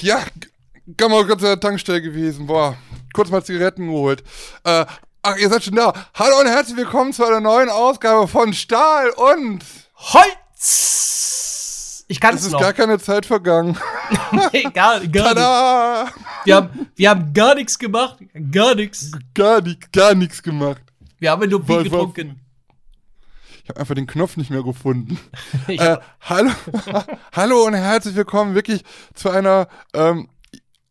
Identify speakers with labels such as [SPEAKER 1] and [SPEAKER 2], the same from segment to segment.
[SPEAKER 1] ja, kann man kurz an der Tankstelle gewesen. Boah, kurz mal Zigaretten geholt. Äh, ach, ihr seid schon da. Hallo und herzlich willkommen zu einer neuen Ausgabe von Stahl und
[SPEAKER 2] Holz. Ich kann es noch.
[SPEAKER 1] ist gar keine Zeit vergangen.
[SPEAKER 2] nee, gar, gar nicht.
[SPEAKER 1] Tada!
[SPEAKER 2] Wir haben, wir haben gar nichts gemacht. Gar nichts.
[SPEAKER 1] Gar, nicht, gar nichts gemacht.
[SPEAKER 2] Wir haben nur Bier getrunken.
[SPEAKER 1] Ich habe einfach den Knopf nicht mehr gefunden. Äh, hallo, hallo und herzlich willkommen wirklich zu einer, ähm,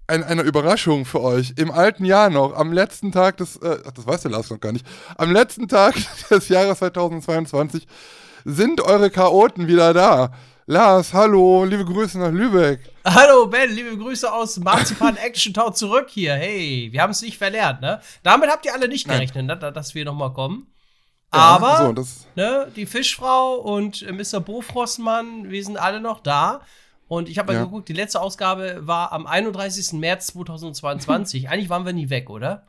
[SPEAKER 1] ein, einer Überraschung für euch. Im alten Jahr noch, am letzten Tag des, äh, ach, das weiß der Lars noch gar nicht, am letzten Tag des Jahres 2022 sind eure Chaoten wieder da. Lars, hallo, liebe Grüße nach Lübeck.
[SPEAKER 2] Hallo Ben, liebe Grüße aus Marzipan Action Town zurück hier. Hey, wir haben es nicht verlernt, ne? Damit habt ihr alle nicht gerechnet, ne? da- dass wir nochmal kommen. Aber
[SPEAKER 1] So,
[SPEAKER 2] ne, die Fischfrau und äh, Mr. Bofrostmann, wir sind alle noch da. Und ich habe mal
[SPEAKER 1] Ja.
[SPEAKER 2] geguckt, die letzte Ausgabe war am 31. März 2022. Eigentlich waren wir nie weg, oder?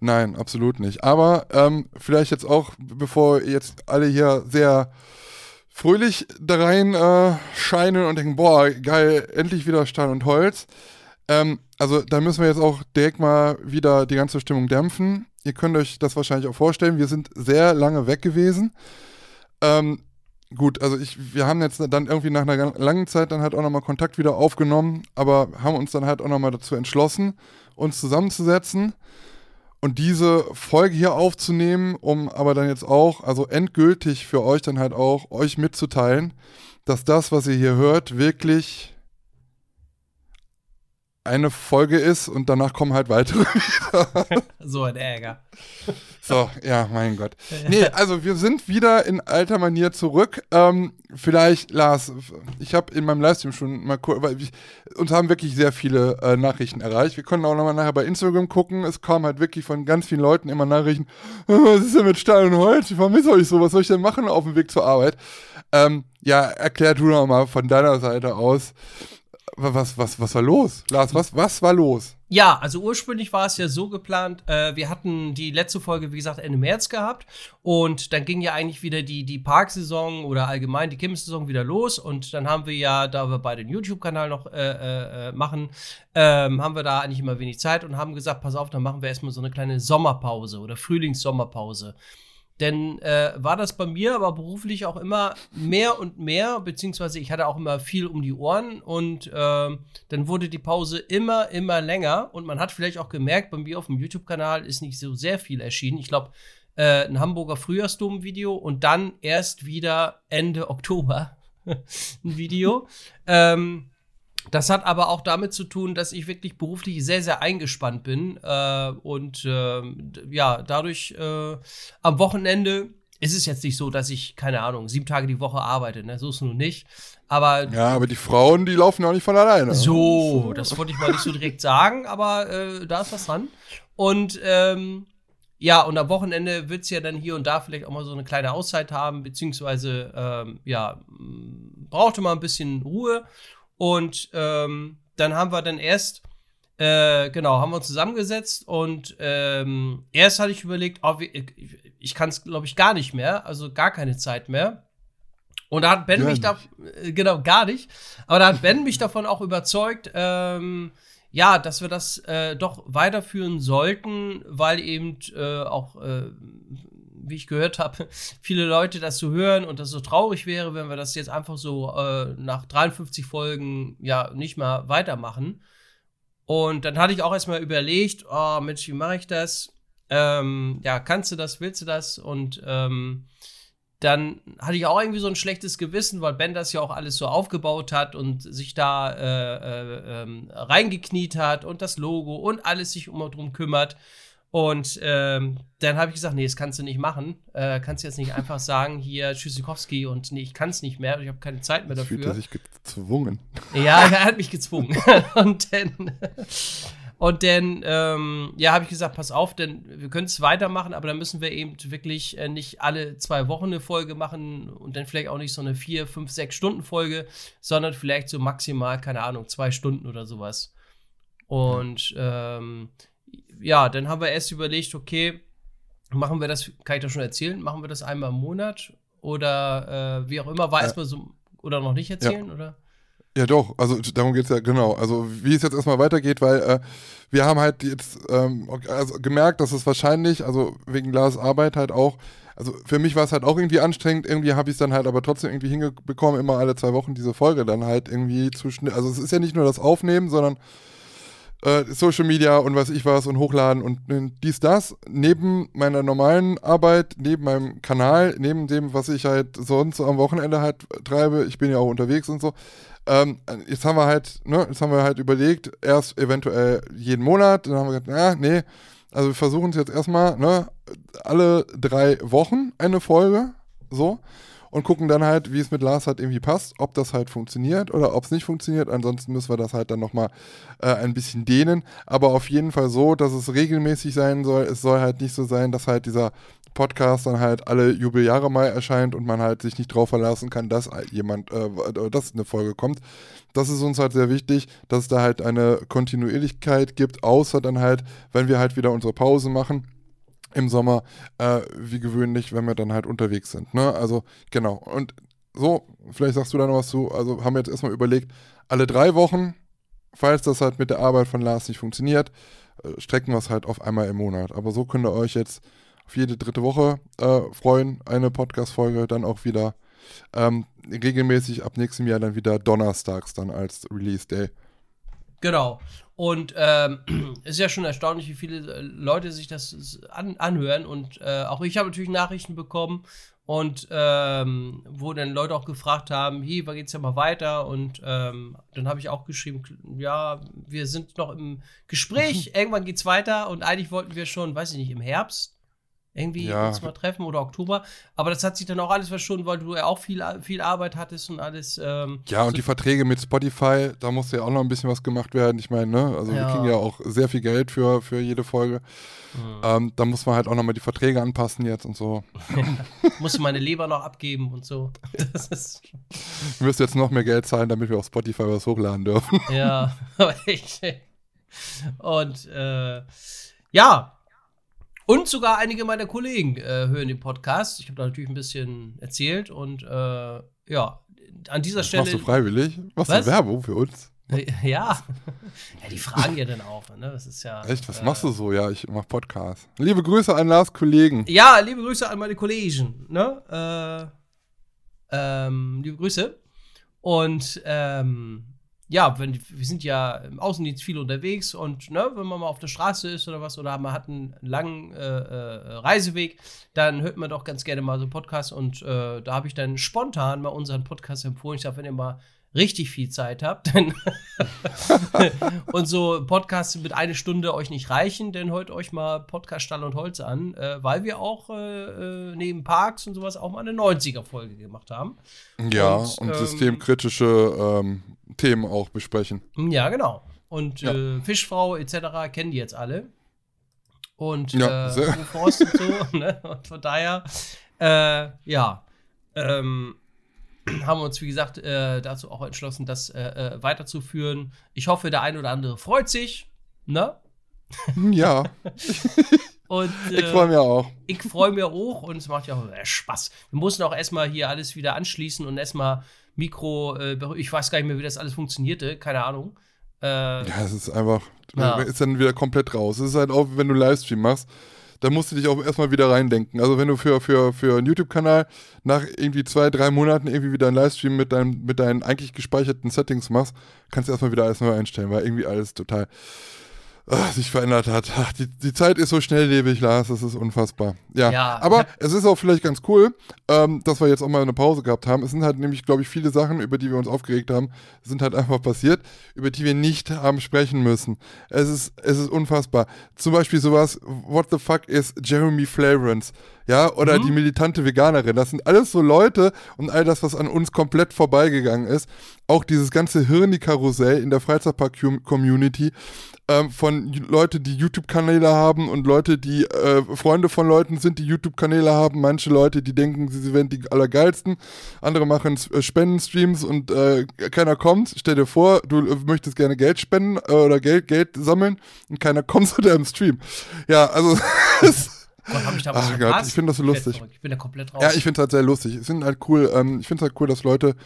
[SPEAKER 1] Nein, absolut nicht. Aber ähm, vielleicht jetzt auch, bevor jetzt alle hier sehr fröhlich da rein äh, scheinen und denken, boah, geil, endlich wieder Stahl und Holz. Ähm, also da müssen wir jetzt auch direkt mal wieder die ganze Stimmung dämpfen. Ihr könnt euch das wahrscheinlich auch vorstellen. Wir sind sehr lange weg gewesen. Ähm, gut, also ich, wir haben jetzt dann irgendwie nach einer langen Zeit dann halt auch nochmal Kontakt wieder aufgenommen, aber haben uns dann halt auch nochmal dazu entschlossen, uns zusammenzusetzen und diese Folge hier aufzunehmen, um aber dann jetzt auch, also endgültig für euch dann halt auch, euch mitzuteilen, dass das, was ihr hier hört, wirklich eine Folge ist und danach kommen halt weitere.
[SPEAKER 2] So ein Ärger.
[SPEAKER 1] So, ja, mein Gott. Nee, also wir sind wieder in alter Manier zurück. Ähm, vielleicht, Lars, ich habe in meinem Livestream schon mal kurz, weil ich, uns haben wirklich sehr viele äh, Nachrichten erreicht. Wir können auch nochmal nachher bei Instagram gucken. Es kamen halt wirklich von ganz vielen Leuten immer Nachrichten, "Äh, was ist denn mit Stahl und Holz? Ich vermisse euch so, was soll ich denn machen auf dem Weg zur Arbeit? Ähm, ja, erklär du noch mal von deiner Seite aus, was, was, was war los? Lars, was, was war los?
[SPEAKER 2] Ja, also ursprünglich war es ja so geplant, äh, wir hatten die letzte Folge, wie gesagt, Ende März gehabt und dann ging ja eigentlich wieder die, die Parksaison oder allgemein die Kirmessaison wieder los und dann haben wir ja, da wir bei den YouTube-Kanal noch äh, äh, äh, machen, ähm, haben wir da eigentlich immer wenig Zeit und haben gesagt, pass auf, dann machen wir erstmal so eine kleine Sommerpause oder Frühlings-Sommerpause. Denn äh, war das bei mir aber beruflich auch immer mehr und mehr, beziehungsweise ich hatte auch immer viel um die Ohren und ähm, dann wurde die Pause immer, immer länger und man hat vielleicht auch gemerkt, bei mir auf dem YouTube-Kanal ist nicht so sehr viel erschienen. Ich glaube, äh, ein Hamburger Frühjahrsdom-Video und dann erst wieder Ende Oktober ein Video. ähm, das hat aber auch damit zu tun, dass ich wirklich beruflich sehr, sehr eingespannt bin. Äh, und d- ja, dadurch äh, am Wochenende ist es jetzt nicht so, dass ich, keine Ahnung, sieben Tage die Woche arbeite. Ne? So ist es nun nicht. Aber
[SPEAKER 1] Ja, aber die Frauen, die laufen ja auch nicht von alleine.
[SPEAKER 2] so, das wollte ich mal nicht so direkt sagen, aber äh, da ist was dran. Und ähm, ja, und am Wochenende wird es ja dann hier und da vielleicht auch mal so eine kleine Auszeit haben, beziehungsweise ähm, ja, brauchte mal ein bisschen Ruhe. Und ähm, dann haben wir dann erst, äh, genau, haben wir uns zusammengesetzt und ähm, erst hatte ich überlegt, oh, ich, ich kann es, glaube ich, gar nicht mehr, also gar keine Zeit mehr. Und da hat Ben
[SPEAKER 1] Gar
[SPEAKER 2] mich da, äh, genau, gar nicht. Aber da hat Ben mich davon auch überzeugt, ähm, ja, dass wir das äh, doch weiterführen sollten, weil eben äh, auch, äh, wie ich gehört habe, viele Leute das so hören und das so traurig wäre, wenn wir das jetzt einfach so äh, nach 53 Folgen ja nicht mal weitermachen. Und dann hatte ich auch erstmal überlegt, oh Mensch, wie mache ich das? Ähm, ja, kannst du das, willst du das? Und ähm, dann hatte ich auch irgendwie so ein schlechtes Gewissen, weil Ben das ja auch alles so aufgebaut hat und sich da äh, äh, ähm, reingekniet hat und das Logo und alles sich um drum kümmert. Und ähm, dann habe ich gesagt, nee, das kannst du nicht machen. Äh, kannst du jetzt nicht einfach sagen, hier Tschüssikowski und nee, ich kann es nicht mehr, ich habe keine Zeit mehr
[SPEAKER 1] er
[SPEAKER 2] dafür.
[SPEAKER 1] sich gezwungen.
[SPEAKER 2] Ja, er hat mich gezwungen. und dann, und dann ähm, ja, habe ich gesagt, pass auf, denn wir können es weitermachen, aber dann müssen wir eben wirklich äh, nicht alle zwei Wochen eine Folge machen und dann vielleicht auch nicht so eine vier, fünf, sechs Stunden Folge, sondern vielleicht so maximal, keine Ahnung, zwei Stunden oder sowas. Und ähm, ja, dann haben wir erst überlegt, okay, machen wir das, kann ich das schon erzählen, machen wir das einmal im Monat oder äh, wie auch immer, war
[SPEAKER 1] Äh,
[SPEAKER 2] erstmal so, oder noch nicht erzählen, oder?
[SPEAKER 1] Ja, doch, also darum geht es ja genau. Also wie es jetzt erstmal weitergeht, weil äh, wir haben halt jetzt ähm, also gemerkt, dass es wahrscheinlich, also wegen Lars Arbeit halt auch, also für mich war es halt auch irgendwie anstrengend, irgendwie habe ich es dann halt aber trotzdem irgendwie hingebekommen, immer alle zwei Wochen diese Folge dann halt irgendwie zu schnell. Also es ist ja nicht nur das Aufnehmen, sondern äh, Social Media und was ich was und hochladen und äh, dies, das, neben meiner normalen Arbeit, neben meinem Kanal, neben dem, was ich halt sonst am Wochenende halt treibe, ich bin ja auch unterwegs und so. Ähm, jetzt haben wir halt, ne, jetzt haben wir halt überlegt, erst eventuell jeden Monat, dann haben wir gesagt, na, nee, also wir versuchen es jetzt erstmal, ne, alle drei Wochen eine Folge, so und gucken dann halt, wie es mit Lars halt irgendwie passt, ob das halt funktioniert oder ob es nicht funktioniert. Ansonsten müssen wir das halt dann nochmal äh, ein bisschen dehnen. Aber auf jeden Fall so, dass es regelmäßig sein soll. Es soll halt nicht so sein, dass halt dieser Podcast dann halt alle Jubeljahre mal erscheint und man halt sich nicht drauf verlassen kann, dass jemand, äh, dass eine Folge kommt. Das ist uns halt sehr wichtig, dass es da halt eine Kontinuierlichkeit gibt, außer dann halt, wenn wir halt wieder unsere Pause machen im Sommer, äh, wie gewöhnlich, wenn wir dann halt unterwegs sind. Ne? Also genau. Und so, vielleicht sagst du da noch was zu. Also haben wir jetzt erstmal überlegt, alle drei Wochen, falls das halt mit der Arbeit von Lars nicht funktioniert, äh, strecken wir es halt auf einmal im Monat. Aber so könnt ihr euch jetzt auf jede dritte Woche äh, freuen. Eine Podcast-Folge dann auch wieder ähm, regelmäßig ab nächstem Jahr dann wieder donnerstags dann als Release Day.
[SPEAKER 2] Genau. Und ähm, es ist ja schon erstaunlich, wie viele äh, Leute sich das an, anhören. Und äh, auch ich habe natürlich Nachrichten bekommen und ähm, wo dann Leute auch gefragt haben, hier, wann geht's ja mal weiter? Und ähm, dann habe ich auch geschrieben, ja, wir sind noch im Gespräch, irgendwann geht's weiter und eigentlich wollten wir schon, weiß ich nicht, im Herbst irgendwie ja. uns mal treffen oder Oktober. Aber das hat sich dann auch alles verschoben, weil du ja auch viel, viel Arbeit hattest und alles. Ähm,
[SPEAKER 1] ja, und so die Verträge mit Spotify, da musste ja auch noch ein bisschen was gemacht werden. Ich meine, ne, also ja. wir kriegen ja auch sehr viel Geld für, für jede Folge. Mhm. Ähm, da muss man halt auch nochmal die Verträge anpassen jetzt und so.
[SPEAKER 2] musste meine Leber noch abgeben und so. Das
[SPEAKER 1] ist wir müssen jetzt noch mehr Geld zahlen, damit wir auf Spotify was hochladen dürfen.
[SPEAKER 2] Ja, aber ich. Und äh, ja, und sogar einige meiner Kollegen äh, hören den Podcast. Ich habe da natürlich ein bisschen erzählt und äh, ja, an dieser
[SPEAKER 1] das
[SPEAKER 2] Stelle.
[SPEAKER 1] Machst du freiwillig? Machst du Werbung für uns?
[SPEAKER 2] Äh, ja. ja, die fragen ja dann auch. Ne? Das ist ja.
[SPEAKER 1] Echt? Was äh, machst du so? Ja, ich mache Podcast. Liebe Grüße an Lars Kollegen.
[SPEAKER 2] Ja, liebe Grüße an meine Kollegen. Ne? Äh, ähm, liebe Grüße. Und ähm, ja, wenn, wir sind ja im Außendienst viel unterwegs und ne, wenn man mal auf der Straße ist oder was oder man hat einen langen äh, äh, Reiseweg, dann hört man doch ganz gerne mal so einen Podcast und äh, da habe ich dann spontan mal unseren Podcast empfohlen. Ich sage, wenn ihr mal richtig viel Zeit habt dann und so Podcasts mit einer Stunde euch nicht reichen, dann hört euch mal Podcast Stall und Holz an, äh, weil wir auch äh, äh neben Parks und sowas auch mal eine 90er-Folge gemacht haben.
[SPEAKER 1] Ja, und, und ähm, systemkritische ähm, Themen auch besprechen.
[SPEAKER 2] Ja, genau. Und ja. Äh, Fischfrau etc. kennen die jetzt alle. Und
[SPEAKER 1] ja,
[SPEAKER 2] äh, Forst und so. ne? Und von daher, äh, ja. Ähm, haben wir uns, wie gesagt, äh, dazu auch entschlossen, das äh, äh, weiterzuführen. Ich hoffe, der ein oder andere freut sich. Ne?
[SPEAKER 1] Ja.
[SPEAKER 2] und,
[SPEAKER 1] ich freue mich auch.
[SPEAKER 2] Ich freue mich auch und es macht ja auch Spaß. Wir mussten auch erstmal hier alles wieder anschließen und erstmal Mikro, äh, ich weiß gar nicht mehr, wie das alles funktionierte, keine Ahnung.
[SPEAKER 1] Äh, ja, es ist einfach, ja. ist dann wieder komplett raus. Es ist halt auch, wenn du Livestream machst, da musst du dich auch erstmal wieder reindenken. Also wenn du für, für, für einen YouTube-Kanal nach irgendwie zwei, drei Monaten irgendwie wieder einen Livestream mit, dein, mit deinen eigentlich gespeicherten Settings machst, kannst du erstmal wieder alles neu einstellen, weil irgendwie alles total ach, sich verändert hat. Ach, die, die Zeit ist so schnelllebig, Lars, das ist unfassbar. Ja, ja aber es ist auch vielleicht ganz cool, ähm, dass wir jetzt auch mal eine Pause gehabt haben. Es sind halt nämlich, glaube ich, viele Sachen, über die wir uns aufgeregt haben, sind halt einfach passiert, über die wir nicht haben sprechen müssen. Es ist, es ist unfassbar. Zum Beispiel sowas, what the fuck is Jeremy Flavorance? Ja, oder mhm. die militante Veganerin. Das sind alles so Leute und all das, was an uns komplett vorbeigegangen ist. Auch dieses ganze Hirni-Karussell in der Freizeitpark-Community ähm, von Leute, die YouTube-Kanäle haben und Leute, die äh, Freunde von Leuten sind, die YouTube-Kanäle haben. Manche Leute, die denken, sie wären die Allergeilsten. Andere machen äh, Spendenstreams und äh, keiner kommt. Stell dir vor, du äh, möchtest gerne Geld spenden äh, oder Geld, Geld sammeln und keiner kommt zu deinem Stream. Ja, also.
[SPEAKER 2] Gott, hab ich da was Ach Gott,
[SPEAKER 1] ich finde das so lustig.
[SPEAKER 2] Ich bin da komplett raus.
[SPEAKER 1] Ja, ich finde es halt sehr lustig. Es sind halt cool, ähm, ich finde es halt cool, dass Leute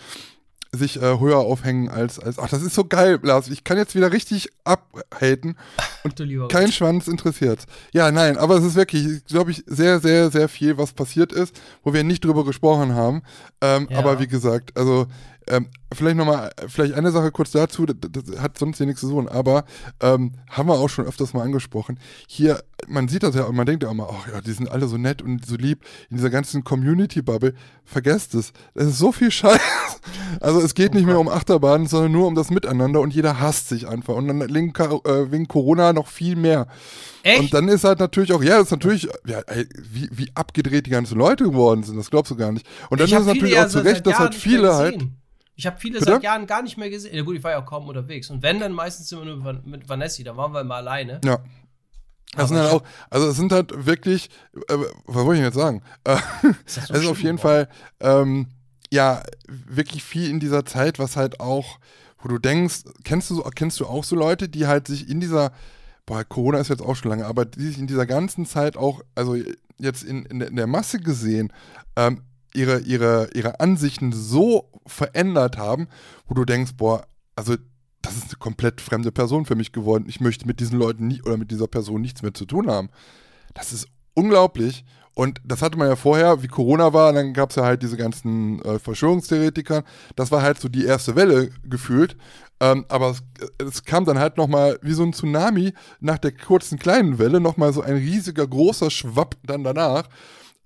[SPEAKER 1] sich äh, höher aufhängen als, als, ach, das ist so geil, Lars, ich kann jetzt wieder richtig abhaten und kein Schwanz interessiert. Ja, nein, aber es ist wirklich, glaube ich, sehr, sehr, sehr viel, was passiert ist, wo wir nicht drüber gesprochen haben. Ähm, ja. Aber wie gesagt, also ähm, vielleicht nochmal, vielleicht eine Sache kurz dazu, das, das, hat sonst hier nichts zu tun, aber ähm, haben wir auch schon öfters mal angesprochen. Hier, man sieht das ja und man denkt ja immer, ach ja, die sind alle so nett und so lieb in dieser ganzen Community-Bubble. Vergesst es. Es ist so viel Scheiß. Also es geht nicht mehr um Achterbahnen, sondern nur um das Miteinander und jeder hasst sich einfach. Und dann wegen, äh, wegen Corona noch viel mehr. Echt? Und dann ist halt natürlich auch, ja, das ist natürlich, ja, ey, wie, wie abgedreht die ganzen Leute geworden sind, das glaubst du gar nicht. Und dann ist es natürlich auch zu Recht, dass halt viele halt
[SPEAKER 2] ich habe viele Bitte? seit Jahren gar nicht mehr gesehen. Ja gut, ich war ja auch kaum unterwegs. Und wenn, dann meistens immer nur mit Vanessi, da waren wir immer alleine.
[SPEAKER 1] Ja. Das sind halt auch, also es sind halt wirklich, äh, was wollte ich jetzt sagen? Äh, ist so es ist auf jeden Fall, ähm, ja, wirklich viel in dieser Zeit, was halt auch, wo du denkst, kennst du, kennst du auch so Leute, die halt sich in dieser, boah, Corona ist jetzt auch schon lange, aber die sich in dieser ganzen Zeit auch, also jetzt in, in der Masse gesehen, ähm, ihre, ihre, ihre Ansichten so verändert haben, wo du denkst, boah, also das ist eine komplett fremde Person für mich geworden. Ich möchte mit diesen Leuten nicht oder mit dieser Person nichts mehr zu tun haben. Das ist unglaublich. Und das hatte man ja vorher, wie Corona war, dann gab es ja halt diese ganzen äh, Verschwörungstheoretiker. Das war halt so die erste Welle gefühlt. Ähm, aber es, es, kam dann halt nochmal wie so ein Tsunami nach der kurzen kleinen Welle, nochmal so ein riesiger, großer Schwapp dann danach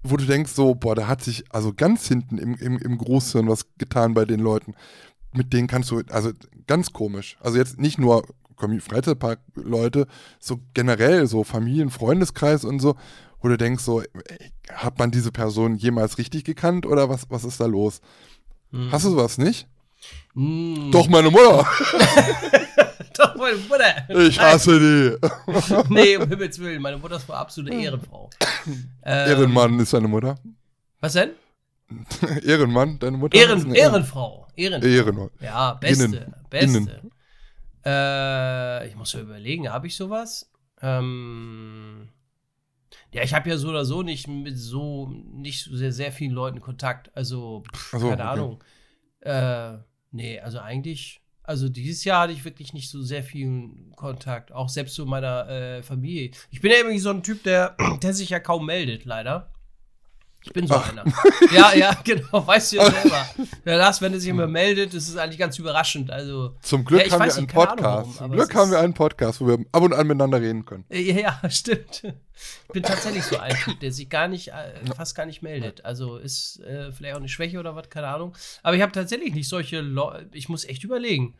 [SPEAKER 1] wo du denkst, so, boah, da hat sich also ganz hinten im, im, im Großhirn was getan bei den Leuten. Mit denen kannst du, also ganz komisch. Also jetzt nicht nur Freizeitpark-Leute, so generell so Familien, Freundeskreis und so, wo du denkst, so, ey, hat man diese Person jemals richtig gekannt oder was, was ist da los? Mhm. Hast du sowas nicht? Mhm. Doch, meine Mutter.
[SPEAKER 2] Doch, meine Mutter.
[SPEAKER 1] Ich hasse die.
[SPEAKER 2] nee, um Himmels Willen. Meine Mutter ist eine absolute Ehrenfrau.
[SPEAKER 1] Ähm, Ehrenmann ist deine Mutter.
[SPEAKER 2] Was denn?
[SPEAKER 1] Ehrenmann, deine Mutter?
[SPEAKER 2] Ehren, Ehrenfrau. Ehrenfrau.
[SPEAKER 1] Ehrenfrau.
[SPEAKER 2] Ja, beste. Innen. Beste. Innen. Äh, ich muss ja überlegen, habe ich sowas? Ähm, ja, ich habe ja so oder so nicht mit so nicht sehr, sehr vielen Leuten Kontakt. Also, pff, so, keine okay. Ahnung. Äh, nee, also eigentlich also dieses Jahr hatte ich wirklich nicht so sehr viel Kontakt, auch selbst zu meiner äh, Familie. Ich bin ja irgendwie so ein Typ, der, der sich ja kaum meldet, leider. Ich bin so Ach. einer. ja, ja, genau, weißt du ja selber. Der Lars, wenn er sich immer meldet, das ist eigentlich ganz überraschend. Also,
[SPEAKER 1] Zum Glück ja, haben wir einen Podcast. Warum, Zum Glück haben wir einen Podcast, wo wir ab und an miteinander reden können.
[SPEAKER 2] Ja, stimmt. Ich bin tatsächlich so ein Typ, der sich gar nicht, äh, fast gar nicht meldet. Also ist äh, vielleicht auch eine Schwäche oder was, keine Ahnung. Aber ich habe tatsächlich nicht solche Leute, ich muss echt überlegen.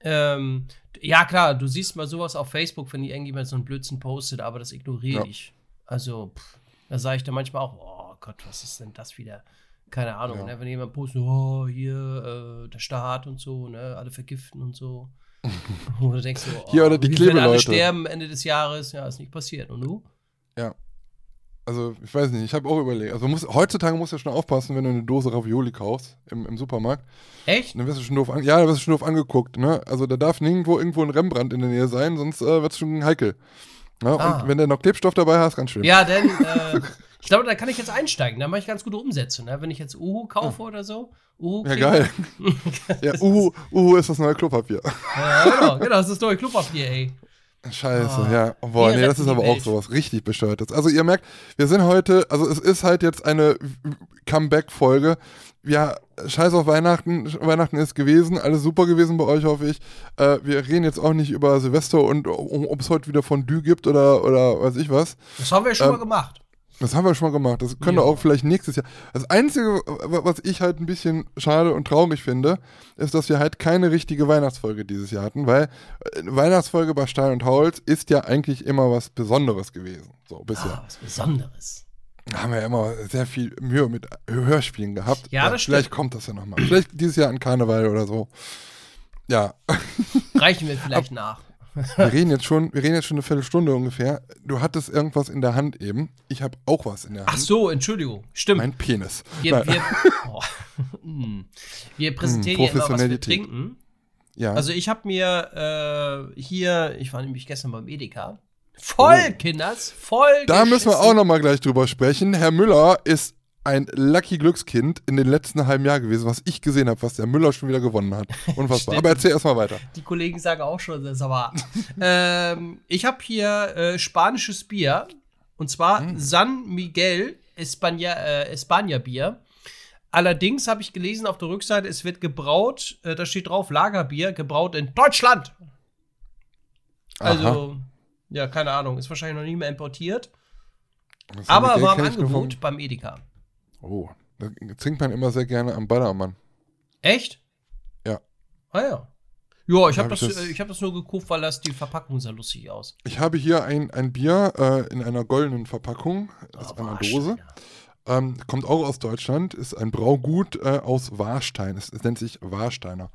[SPEAKER 2] Ähm, ja, klar, du siehst mal sowas auf Facebook, wenn irgendjemand so einen Blödsinn postet, aber das ignoriere ja. ich. Also, pff, da sage ich dann manchmal auch, oh Gott, was ist denn das wieder? Keine Ahnung, ja. ne? wenn jemand postet, oh, hier, äh, der Staat und so, ne, alle vergiften und so. Oder denkst du, oh,
[SPEAKER 1] hier oder die Klebeleute. alle
[SPEAKER 2] sterben Ende des Jahres, ja, ist nicht passiert. Und du?
[SPEAKER 1] Ja. Also, ich weiß nicht, ich habe auch überlegt. Also, muss, heutzutage musst du ja schon aufpassen, wenn du eine Dose Ravioli kaufst im, im Supermarkt.
[SPEAKER 2] Echt?
[SPEAKER 1] Dann wirst du schon doof, an, ja, dann wirst du schon doof angeguckt, ne? Also, da darf nirgendwo irgendwo ein Rembrandt in der Nähe sein, sonst äh, wird es schon heikel. Ja, ah. Und wenn du noch Klebstoff dabei hast, ganz schön.
[SPEAKER 2] Ja, denn äh, ich glaube, da kann ich jetzt einsteigen. Da mache ich ganz gute Umsätze. Ne? Wenn ich jetzt Uhu kaufe ah. oder so.
[SPEAKER 1] Uhu ja, geil. ja, Uhu, Uhu ist das neue Klopapier.
[SPEAKER 2] ja, genau, genau, das ist das neue Klopapier, ey.
[SPEAKER 1] Scheiße, oh, ja. Boah, nee, das ist aber Welt. auch sowas richtig bescheuertes. Also ihr merkt, wir sind heute, also es ist halt jetzt eine Comeback-Folge. Ja, scheiß auf Weihnachten. Weihnachten ist gewesen, alles super gewesen bei euch, hoffe ich. Äh, wir reden jetzt auch nicht über Silvester und ob es heute wieder Fondue gibt oder, oder weiß ich was.
[SPEAKER 2] Das haben wir schon ähm, mal gemacht.
[SPEAKER 1] Das haben wir schon mal gemacht. Das könnte ja. auch vielleicht nächstes Jahr. Das Einzige, was ich halt ein bisschen schade und traurig finde, ist, dass wir halt keine richtige Weihnachtsfolge dieses Jahr hatten, weil eine äh, Weihnachtsfolge bei Stein und Holz ist ja eigentlich immer was Besonderes gewesen. So bisher. Ah,
[SPEAKER 2] was Besonderes.
[SPEAKER 1] Da haben wir ja immer sehr viel Mühe mit Hörspielen gehabt.
[SPEAKER 2] Ja, das
[SPEAKER 1] ja, Vielleicht kommt das ja nochmal. Vielleicht dieses Jahr an Karneval oder so. Ja.
[SPEAKER 2] Reichen wir vielleicht nach.
[SPEAKER 1] Wir reden jetzt schon, wir reden jetzt schon eine Viertelstunde ungefähr. Du hattest irgendwas in der Hand eben. Ich habe auch was in der Hand.
[SPEAKER 2] Ach so, Entschuldigung. Stimmt.
[SPEAKER 1] Mein Penis.
[SPEAKER 2] Wir, wir, oh. Hm. wir präsentieren hm, immer, was wir trinken. Ja. Also ich habe mir äh, hier, ich war nämlich gestern beim Edeka. Voll, oh. Kinders, voll.
[SPEAKER 1] Da müssen wir auch noch mal gleich drüber sprechen. Herr Müller ist ein lucky Glückskind in den letzten halben Jahr gewesen, was ich gesehen habe, was der Müller schon wieder gewonnen hat. Unfassbar. Aber erzähl erstmal weiter.
[SPEAKER 2] Die Kollegen sagen auch schon, das ist aber. ähm, ich habe hier äh, spanisches Bier. Und zwar
[SPEAKER 1] Hm.
[SPEAKER 2] San Miguel Espana, äh, Espana Bier. Allerdings habe ich gelesen auf der Rückseite, es wird gebraut, äh, da steht drauf Lagerbier, gebraut in Deutschland. Also, ja, keine Ahnung, ist wahrscheinlich noch nicht mehr importiert.
[SPEAKER 1] Das
[SPEAKER 2] Aber war im Angebot beim Edeka.
[SPEAKER 1] Oh, das trinkt man immer sehr gerne am Ballermann.
[SPEAKER 2] Echt?
[SPEAKER 1] Ja.
[SPEAKER 2] Ah ja. Ja, ich habe
[SPEAKER 1] Hab
[SPEAKER 2] das,
[SPEAKER 1] das-
[SPEAKER 2] äh, ich hab das nur gekauft, weil das die Verpackung sah lustig aus.
[SPEAKER 1] Ich habe hier ein, ein Bier äh, in einer goldenen Verpackung, aus
[SPEAKER 2] Oh,
[SPEAKER 1] einer. Dose. Ähm, kommt auch aus Deutschland, ist ein Braugut äh, aus Warstein. Es, es nennt sich Warsteiner.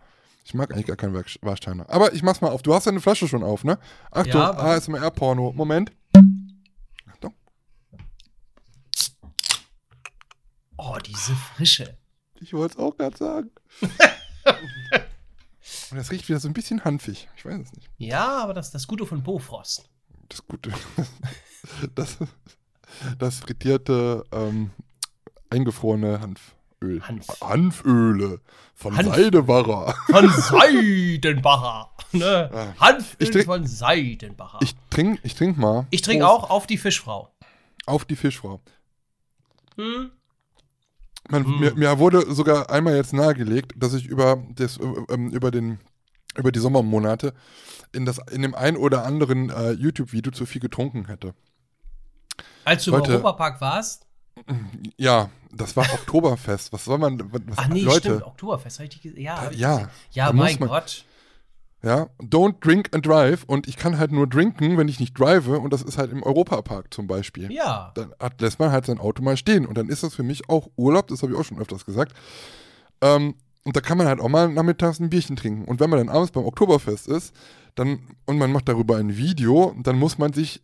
[SPEAKER 1] Ich mag eigentlich gar keinen Warsteiner. Aber ich mach's mal auf. Du hast deine Flasche schon auf, ne? Achtung,
[SPEAKER 2] Ja.
[SPEAKER 1] ASMR-Porno. Moment.
[SPEAKER 2] Oh, diese Frische.
[SPEAKER 1] Ich wollte es auch gerade sagen. Und das riecht wieder so ein bisschen hanfig. Ich weiß es nicht.
[SPEAKER 2] Ja, aber das das Gute von Bofrost.
[SPEAKER 1] Das Gute. Das, das frittierte, ähm, eingefrorene Hanföl.
[SPEAKER 2] Hanf.
[SPEAKER 1] Hanföle von
[SPEAKER 2] Hanf.
[SPEAKER 1] Seidebacher.
[SPEAKER 2] Von Seidenbacher. Ne?
[SPEAKER 1] Ah.
[SPEAKER 2] Hanföl
[SPEAKER 1] Ich trink-
[SPEAKER 2] von Seidenbacher.
[SPEAKER 1] Ich trinke ich trink mal.
[SPEAKER 2] Ich trinke auch auf die Fischfrau.
[SPEAKER 1] Auf die Fischfrau.
[SPEAKER 2] Hm?
[SPEAKER 1] Man,
[SPEAKER 2] Mm.
[SPEAKER 1] mir, mir wurde sogar einmal jetzt nahegelegt, dass ich über, das, äh, ähm, über, den, über die Sommermonate in, das, in dem ein oder anderen äh, YouTube-Video zu viel getrunken hätte.
[SPEAKER 2] Als du
[SPEAKER 1] Leute.
[SPEAKER 2] im Europapark warst.
[SPEAKER 1] Ja, das war Oktoberfest. Was soll man. Was,
[SPEAKER 2] Ach nee,
[SPEAKER 1] Leute,
[SPEAKER 2] stimmt. Oktoberfest, richtig. Ja, ich
[SPEAKER 1] ja,
[SPEAKER 2] ja
[SPEAKER 1] da
[SPEAKER 2] mein
[SPEAKER 1] man-
[SPEAKER 2] Gott.
[SPEAKER 1] Ja, don't drink and drive. Und ich kann halt nur trinken, wenn ich nicht drive. Und das ist halt im Europapark zum Beispiel.
[SPEAKER 2] Ja.
[SPEAKER 1] Dann hat, lässt man halt sein Auto mal stehen. Und dann ist das für mich auch Urlaub, das habe ich auch schon öfters gesagt. Ähm, und da kann man halt auch mal nachmittags ein Bierchen trinken. Und wenn man dann abends beim Oktoberfest ist, dann, und man macht darüber ein Video, dann muss man sich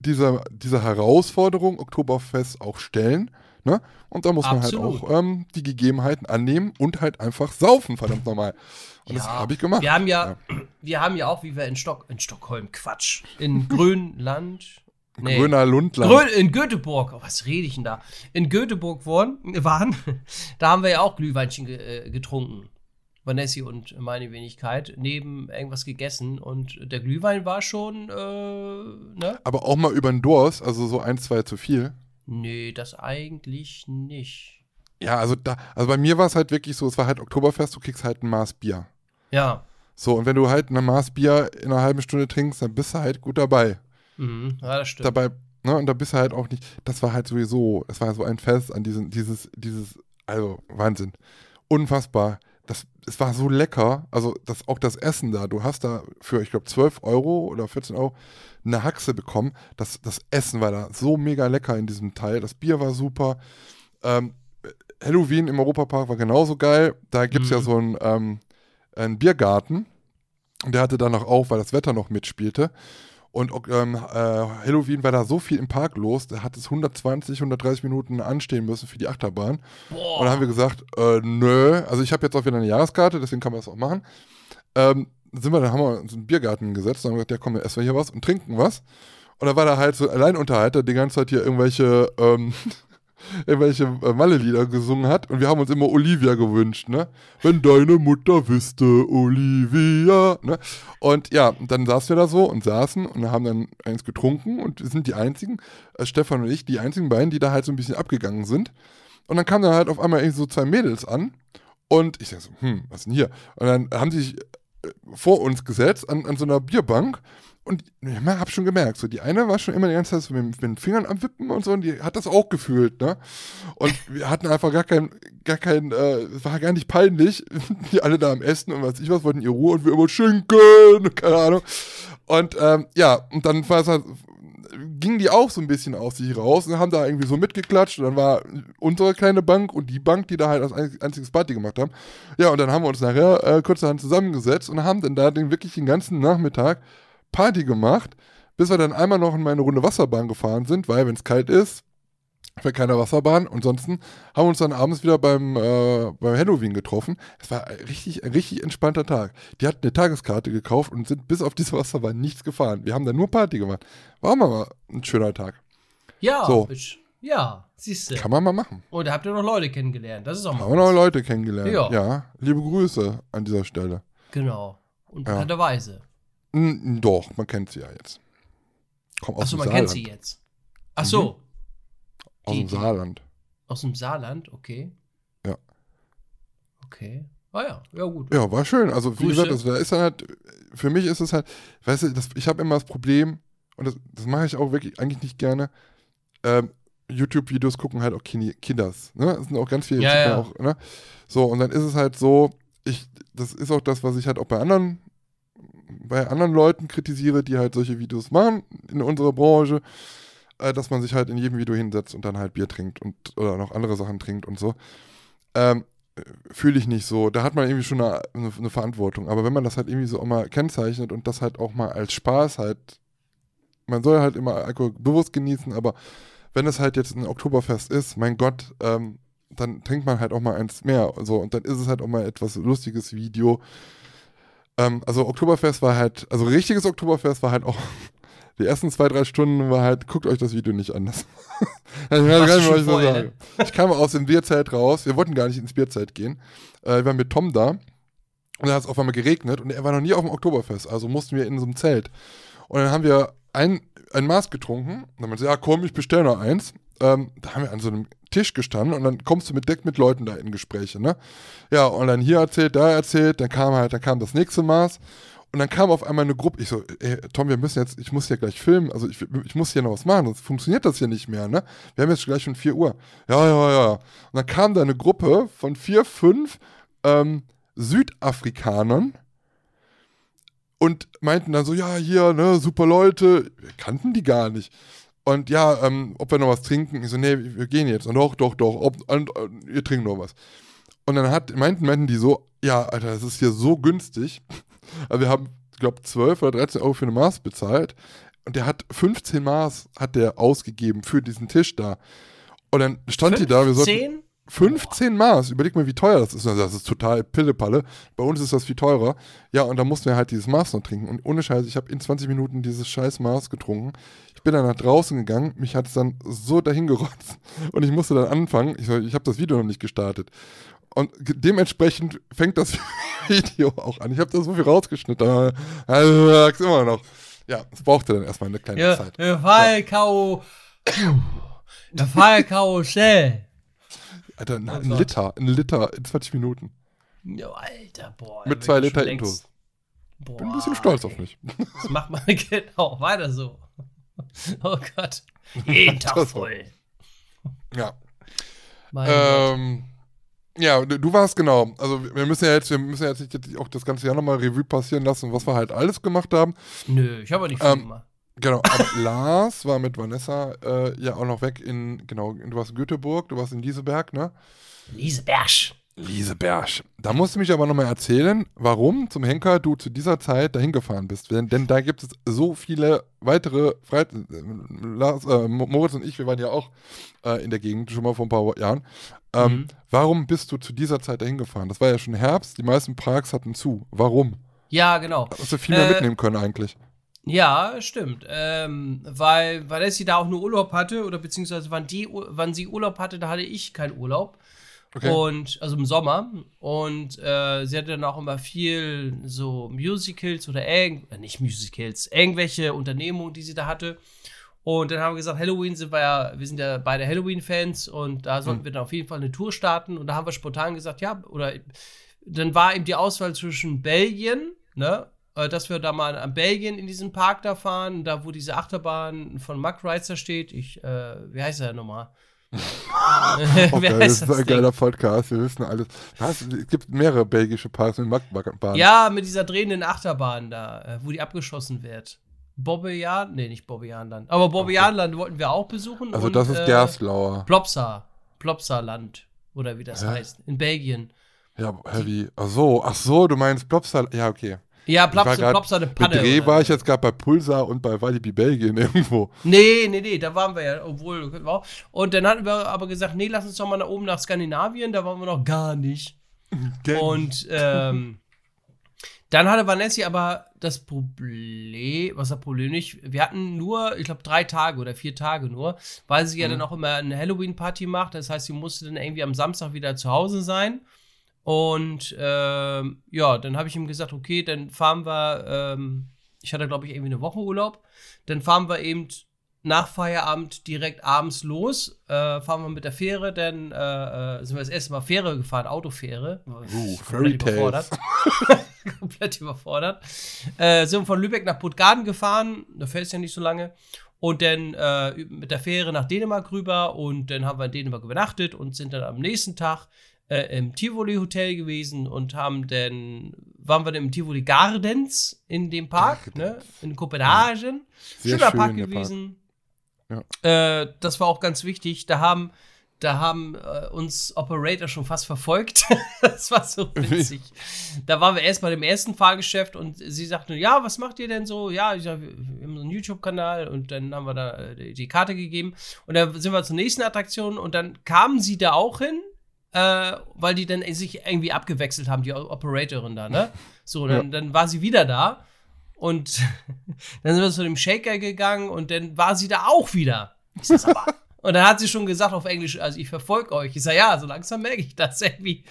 [SPEAKER 1] dieser, dieser Herausforderung Oktoberfest auch stellen. Ne? Und da muss man halt
[SPEAKER 2] Absolut.
[SPEAKER 1] auch ähm, die Gegebenheiten annehmen und halt einfach saufen, verdammt nochmal. Und das
[SPEAKER 2] Ja,
[SPEAKER 1] habe ich gemacht.
[SPEAKER 2] Wir haben ja, wir haben ja auch, wie wir in, Stock, in Stockholm, Quatsch, in Grönland, nee,
[SPEAKER 1] Gröner Lundland.
[SPEAKER 2] Grön, in Göteborg, oh, was rede ich denn da? In Göteborg waren, waren da haben wir ja auch Glühweinchen ge, äh, getrunken. Vanessi und meine Wenigkeit, neben irgendwas gegessen und der Glühwein war schon, äh, ne?
[SPEAKER 1] Aber auch mal über den Durst, also so ein, zwei zu viel.
[SPEAKER 2] Nee, das eigentlich nicht.
[SPEAKER 1] Ja, also da, also bei mir war es halt wirklich so, es war halt Oktoberfest, du kriegst halt ein Maß Bier.
[SPEAKER 2] Ja.
[SPEAKER 1] So, und wenn du halt ein Maß Bier in einer halben Stunde trinkst, dann bist du halt gut dabei.
[SPEAKER 2] Mhm. Ja, das stimmt.
[SPEAKER 1] Dabei, ne, und da bist du halt auch nicht, das war halt sowieso, es war so ein Fest an diesen, dieses, dieses, also Wahnsinn. Unfassbar. Das, es war so lecker, also das, auch das Essen da, du hast da für, ich glaube, 12 Euro oder 14 Euro eine Haxe bekommen. Das, das Essen war da so mega lecker in diesem Teil. Das Bier war super. Ähm, Halloween im Europapark war genauso geil. Da gibt es ja
[SPEAKER 2] Mhm.
[SPEAKER 1] so einen, ähm, einen Biergarten. Und der hatte da noch auf, weil das Wetter noch mitspielte. Und ähm, äh, Halloween war da so viel im Park los, da hat es 120, 130 Minuten anstehen müssen für die Achterbahn.
[SPEAKER 2] Boah.
[SPEAKER 1] Und dann haben wir gesagt, äh, nö, also ich habe jetzt auch wieder eine Jahreskarte, deswegen kann man das auch machen. Ähm, sind wir, dann haben wir uns in den Biergarten gesetzt und haben gesagt, ja komm, essen wir hier was und trinken was. Und da war da halt so ein Alleinunterhalter, der die ganze Zeit hier irgendwelche, ähm, irgendwelche äh, Malle-Lieder gesungen hat. Und wir haben uns immer Olivia gewünscht, ne? Wenn deine Mutter wüsste, Olivia, ne? Und ja, dann saßen wir da so und saßen und haben dann eins getrunken und wir sind die einzigen, äh, Stefan und ich, die einzigen beiden, die da halt so ein bisschen abgegangen sind. Und dann kamen dann halt auf einmal irgendwie so zwei Mädels an und ich sag so, hm, was denn hier? Und dann haben sie sich vor uns gesetzt an, an so einer Bierbank und ich hab schon gemerkt, so die eine war schon immer die ganze Zeit so mit, den Fingern am Wippen und so und die hat das auch gefühlt, ne? Und wir hatten einfach gar kein, gar kein, äh, es war gar nicht peinlich, die alle da am Essen und was ich was, wollten ihre Ruhe und wir immer Schinken, keine Ahnung. Und ähm, ja, und dann war es halt, gingen die auch so ein bisschen aus sich raus und haben da irgendwie so mitgeklatscht und dann war unsere kleine Bank und die Bank, die da halt als ein- einziges Party gemacht haben. Ja, und dann haben wir uns nachher äh, kurzerhand zusammengesetzt und haben dann da den wirklich den ganzen Nachmittag Party gemacht, bis wir dann einmal noch in meine Runde Wasserbahn gefahren sind, weil wenn es kalt ist, fährt keine Wasserbahn. Und ansonsten haben wir uns dann abends wieder beim, äh, beim Halloween getroffen. Es war ein richtig, ein richtig entspannter Tag. Die hatten eine Tageskarte gekauft und sind bis auf diese Wasserbahn nichts gefahren. Wir haben da nur Party gemacht. War auch mal ein schöner Tag.
[SPEAKER 2] ja,
[SPEAKER 1] so.
[SPEAKER 2] ich, Ja, siehst du.
[SPEAKER 1] Kann man mal machen.
[SPEAKER 2] Und da habt ihr noch Leute kennengelernt. Das ist auch mal
[SPEAKER 1] Haben wir noch. Leute kennengelernt.
[SPEAKER 2] Ja.
[SPEAKER 1] ja. Liebe Grüße an dieser Stelle.
[SPEAKER 2] Genau. Und
[SPEAKER 1] Ja.
[SPEAKER 2] bekannterweise.
[SPEAKER 1] N doch, man kennt sie ja jetzt. Komm aus
[SPEAKER 2] Achso, man
[SPEAKER 1] Saarland.
[SPEAKER 2] kennt sie jetzt. Ach so.
[SPEAKER 1] Aus
[SPEAKER 2] Die-
[SPEAKER 1] dem Saarland.
[SPEAKER 2] Aus dem Saarland, okay.
[SPEAKER 1] Ja.
[SPEAKER 2] Okay. Ah ja, ja gut.
[SPEAKER 1] Ja, war schön. Also, wie
[SPEAKER 2] Grüße.
[SPEAKER 1] gesagt, da ist dann halt, für mich ist es halt, weißt du, das, ich habe immer das Problem, und das, das mache ich auch wirklich eigentlich nicht gerne, ähm, YouTube-Videos gucken halt auch Kinders. Ne? Das sind auch ganz viele
[SPEAKER 2] Ja, ja.
[SPEAKER 1] Auch, ne? So, und dann ist es halt so, ich, das ist auch das, was ich halt auch bei anderen, bei anderen Leuten kritisiere, die halt solche Videos machen in unserer Branche, äh, dass man sich halt in jedem Video hinsetzt und dann halt Bier trinkt und oder noch andere Sachen trinkt und so. Ähm, fühle ich nicht so. Da hat man irgendwie schon eine, eine, Verantwortung. Aber wenn man das halt irgendwie so auch mal kennzeichnet und das halt auch mal als Spaß halt, man soll halt immer Alkohol bewusst genießen, aber wenn es halt jetzt ein Oktoberfest ist, mein Gott, ähm, dann trinkt man halt auch mal eins mehr. So, und dann ist es halt auch mal etwas lustiges Video. Ähm, also Oktoberfest war halt, also richtiges Oktoberfest war halt auch, die ersten zwei, drei Stunden war halt, guckt euch das Video nicht an. Das, ich, nicht,
[SPEAKER 2] schon
[SPEAKER 1] ich kam aus dem Bierzelt raus, wir wollten gar nicht ins Bierzelt gehen. Äh, wir waren mit Tom da und dann hat es auf einmal geregnet und er war noch nie auf dem Oktoberfest, also mussten wir in so einem Zelt. Und dann haben wir ein, ein Maß getrunken und dann meinte sie, ja komm, ich bestelle noch eins. Ähm, da haben wir an so einem Tisch gestanden und dann kommst du mit direkt mit Leuten da in Gespräche, ne? Ja, und dann hier erzählt, da erzählt, dann kam halt, dann kam das nächste Maß und dann kam auf einmal eine Gruppe, ich so, ey, Tom, wir müssen jetzt, ich muss hier gleich filmen, also ich, ich muss hier noch was machen, sonst funktioniert das hier nicht mehr, ne? Wir haben jetzt gleich schon 4 Uhr. Ja, ja, ja. Und dann kam da eine Gruppe von vier, fünf ähm, Südafrikanern und meinten dann so, ja, hier, ne, super Leute, wir kannten die gar nicht. Und ja, ähm, ob wir noch was trinken? Ich so, nee, wir gehen jetzt. Und doch, doch, doch, ob, und, und, ihr trinkt noch was. Und dann hat, meinten, meinten die so, ja, Alter, das ist hier so günstig. Also wir haben, ich glaube, 12 oder 13 Euro für eine Maß bezahlt. Und der hat 15 Maß hat der ausgegeben für diesen Tisch da. Und dann stand die da, wir sollten,
[SPEAKER 2] Zehn?
[SPEAKER 1] 15 Maß. Überleg mal, wie teuer das ist. Also das ist total Pillepalle. Bei uns ist das viel teurer. Ja, und da mussten wir halt dieses Maß noch trinken. Und ohne Scheiß, ich habe in 20 Minuten dieses scheiß Maß getrunken. Ich bin dann nach draußen gegangen. Mich hat es dann so dahin gerotzt. Und ich musste dann anfangen. Ich, ich habe das Video noch nicht gestartet. Und dementsprechend fängt das Video auch an. Ich habe da so viel rausgeschnitten. Also, sag's immer noch. Ja, es brauchte dann erstmal eine kleine
[SPEAKER 2] Ja,
[SPEAKER 1] Zeit.
[SPEAKER 2] der Falkau. Der Falkau schnell.
[SPEAKER 1] Alter, ein,
[SPEAKER 2] Oh
[SPEAKER 1] ein
[SPEAKER 2] Gott.
[SPEAKER 1] Liter, ein Liter in 20 Minuten.
[SPEAKER 2] Ja, Alter, boah.
[SPEAKER 1] Mit zwei Liter
[SPEAKER 2] längst- Boah,
[SPEAKER 1] Bin ein bisschen stolz auf
[SPEAKER 2] ey.
[SPEAKER 1] mich.
[SPEAKER 2] Das macht man genau weiter so. Oh Gott. Jeden Tag voll.
[SPEAKER 1] Ja.
[SPEAKER 2] Mein Gott.
[SPEAKER 1] Ja, du du warst genau. Also wir müssen ja jetzt, wir müssen ja jetzt nicht auch das ganze Jahr nochmal Revue passieren lassen, was wir halt alles gemacht haben.
[SPEAKER 2] Nö, ich habe nicht viel
[SPEAKER 1] ähm,
[SPEAKER 2] gemacht.
[SPEAKER 1] Genau, aber Lars war mit Vanessa äh, ja auch noch weg in, genau, du warst in Göteborg, du warst in Lieseberg, ne?
[SPEAKER 2] Lieseberg.
[SPEAKER 1] Lieseberg. Da musst du mich aber nochmal erzählen, warum zum Henker du zu dieser Zeit dahin gefahren bist. Denn, denn da gibt es so viele weitere Freit äh, Lars, äh, Mo- Moritz und ich, wir waren ja auch äh, in der Gegend schon mal vor ein paar Jahren. Ähm,
[SPEAKER 2] Mhm.
[SPEAKER 1] Warum bist du zu dieser Zeit dahin gefahren? Das war ja schon Herbst, die meisten Parks hatten zu. Warum?
[SPEAKER 2] Ja, genau.
[SPEAKER 1] Hast du viel mehr
[SPEAKER 2] Äh,
[SPEAKER 1] mitnehmen können eigentlich.
[SPEAKER 2] Ja, stimmt. Ähm, weil, sie da auch nur Urlaub hatte, oder beziehungsweise wann, die, wann sie Urlaub hatte, da hatte ich keinen Urlaub.
[SPEAKER 1] Okay.
[SPEAKER 2] Und, also im Sommer. Und äh, sie hatte dann auch immer viel so Musicals oder irgend, äh, nicht Musicals, irgendwelche Unternehmungen, die sie da hatte. Und dann haben wir gesagt, Halloween sind wir ja, wir sind ja beide Halloween-Fans und da sollten
[SPEAKER 1] Mhm.
[SPEAKER 2] wir dann auf jeden Fall eine Tour starten. Und da haben wir spontan gesagt, ja, oder dann war eben die Auswahl zwischen Belgien, ne? äh, Dass wir da mal an Belgien in diesen Park da fahren, da wo diese Achterbahn von Mack Reizer steht. Ich, äh, wie heißt er nochmal?
[SPEAKER 1] Oh, geil, das ist
[SPEAKER 2] das
[SPEAKER 1] ein
[SPEAKER 2] Ding?
[SPEAKER 1] geiler Podcast, wir wissen alles. Was? Es gibt mehrere belgische Parks mit Mackbahn.
[SPEAKER 2] Ja, mit dieser drehenden Achterbahn da, äh, wo die abgeschossen wird. Bobbejahan? Nee, nicht Bobbejahnland. Aber Bobbejahnland wollten wir auch besuchen.
[SPEAKER 1] Also
[SPEAKER 2] und,
[SPEAKER 1] das ist
[SPEAKER 2] äh,
[SPEAKER 1] Gerstlauer.
[SPEAKER 2] Plopsa. Plopsaland. Oder wie das
[SPEAKER 1] Hä?
[SPEAKER 2] heißt. In Belgien.
[SPEAKER 1] Ja, heavy. Ach so, ach so, du meinst Plopsal. Ja, okay.
[SPEAKER 2] Ja,
[SPEAKER 1] grad-
[SPEAKER 2] Plopsa eine
[SPEAKER 1] Mit
[SPEAKER 2] Panne.
[SPEAKER 1] Dreh
[SPEAKER 2] oder?
[SPEAKER 1] war ich jetzt gerade bei Pulsar und bei Walibi Belgien irgendwo.
[SPEAKER 2] Nee, nee, nee, da waren wir ja, obwohl. Und dann hatten wir aber gesagt, nee, lass uns doch mal nach oben nach Skandinavien, da waren wir noch gar nicht. Und ähm, Dann hatte Vanessa aber das Problem, was das Problem nicht, wir hatten nur, ich glaube, drei Tage oder vier Tage nur, weil sie ja
[SPEAKER 1] Mhm.
[SPEAKER 2] dann auch immer eine Halloween-Party macht. Das heißt, sie musste dann irgendwie am Samstag wieder zu Hause sein. Und ähm, ja, dann habe ich ihm gesagt, okay, dann fahren wir, ähm, ich hatte, glaube ich, irgendwie eine Woche Urlaub, dann fahren wir eben nach Feierabend direkt abends los, äh, fahren wir mit der Fähre, dann äh, äh, sind wir das erste Mal Fähre gefahren, Autofähre.
[SPEAKER 1] Uh,
[SPEAKER 2] Komplett
[SPEAKER 1] Fairy
[SPEAKER 2] überfordert. Komplett überfordert. Äh, sind von Lübeck nach Puttgarden gefahren, da fährt es ja nicht so lange. Und dann äh, mit der Fähre nach Dänemark rüber und dann haben wir in Dänemark übernachtet und sind dann am nächsten Tag äh, im Tivoli Hotel gewesen und haben dann, waren wir dann im Tivoli Gardens in dem Park, ne, in Kopenhagen.
[SPEAKER 1] Sehr
[SPEAKER 2] Schöner
[SPEAKER 1] schön,
[SPEAKER 2] Park
[SPEAKER 1] der Park.
[SPEAKER 2] gewesen. Äh, das war auch ganz wichtig. Da haben, da haben äh, uns Operator schon fast verfolgt. das war so witzig. da waren wir erst bei dem ersten Fahrgeschäft und sie sagte, ja, was macht ihr denn so? Ja, ich sag, wir haben so einen YouTube-Kanal und dann haben wir da äh, die Karte gegeben. Und dann sind wir zur nächsten Attraktion und dann kamen sie da auch hin. Äh, weil die dann sich irgendwie abgewechselt haben, die Operatorin da, ne? So, dann, dann war sie wieder da. Und dann sind wir zu dem Shaker gegangen und dann war sie da auch wieder. Ich sag, aber. und dann hat sie schon gesagt auf Englisch, also ich verfolge euch. Ich sag, ja, so langsam merke ich das irgendwie.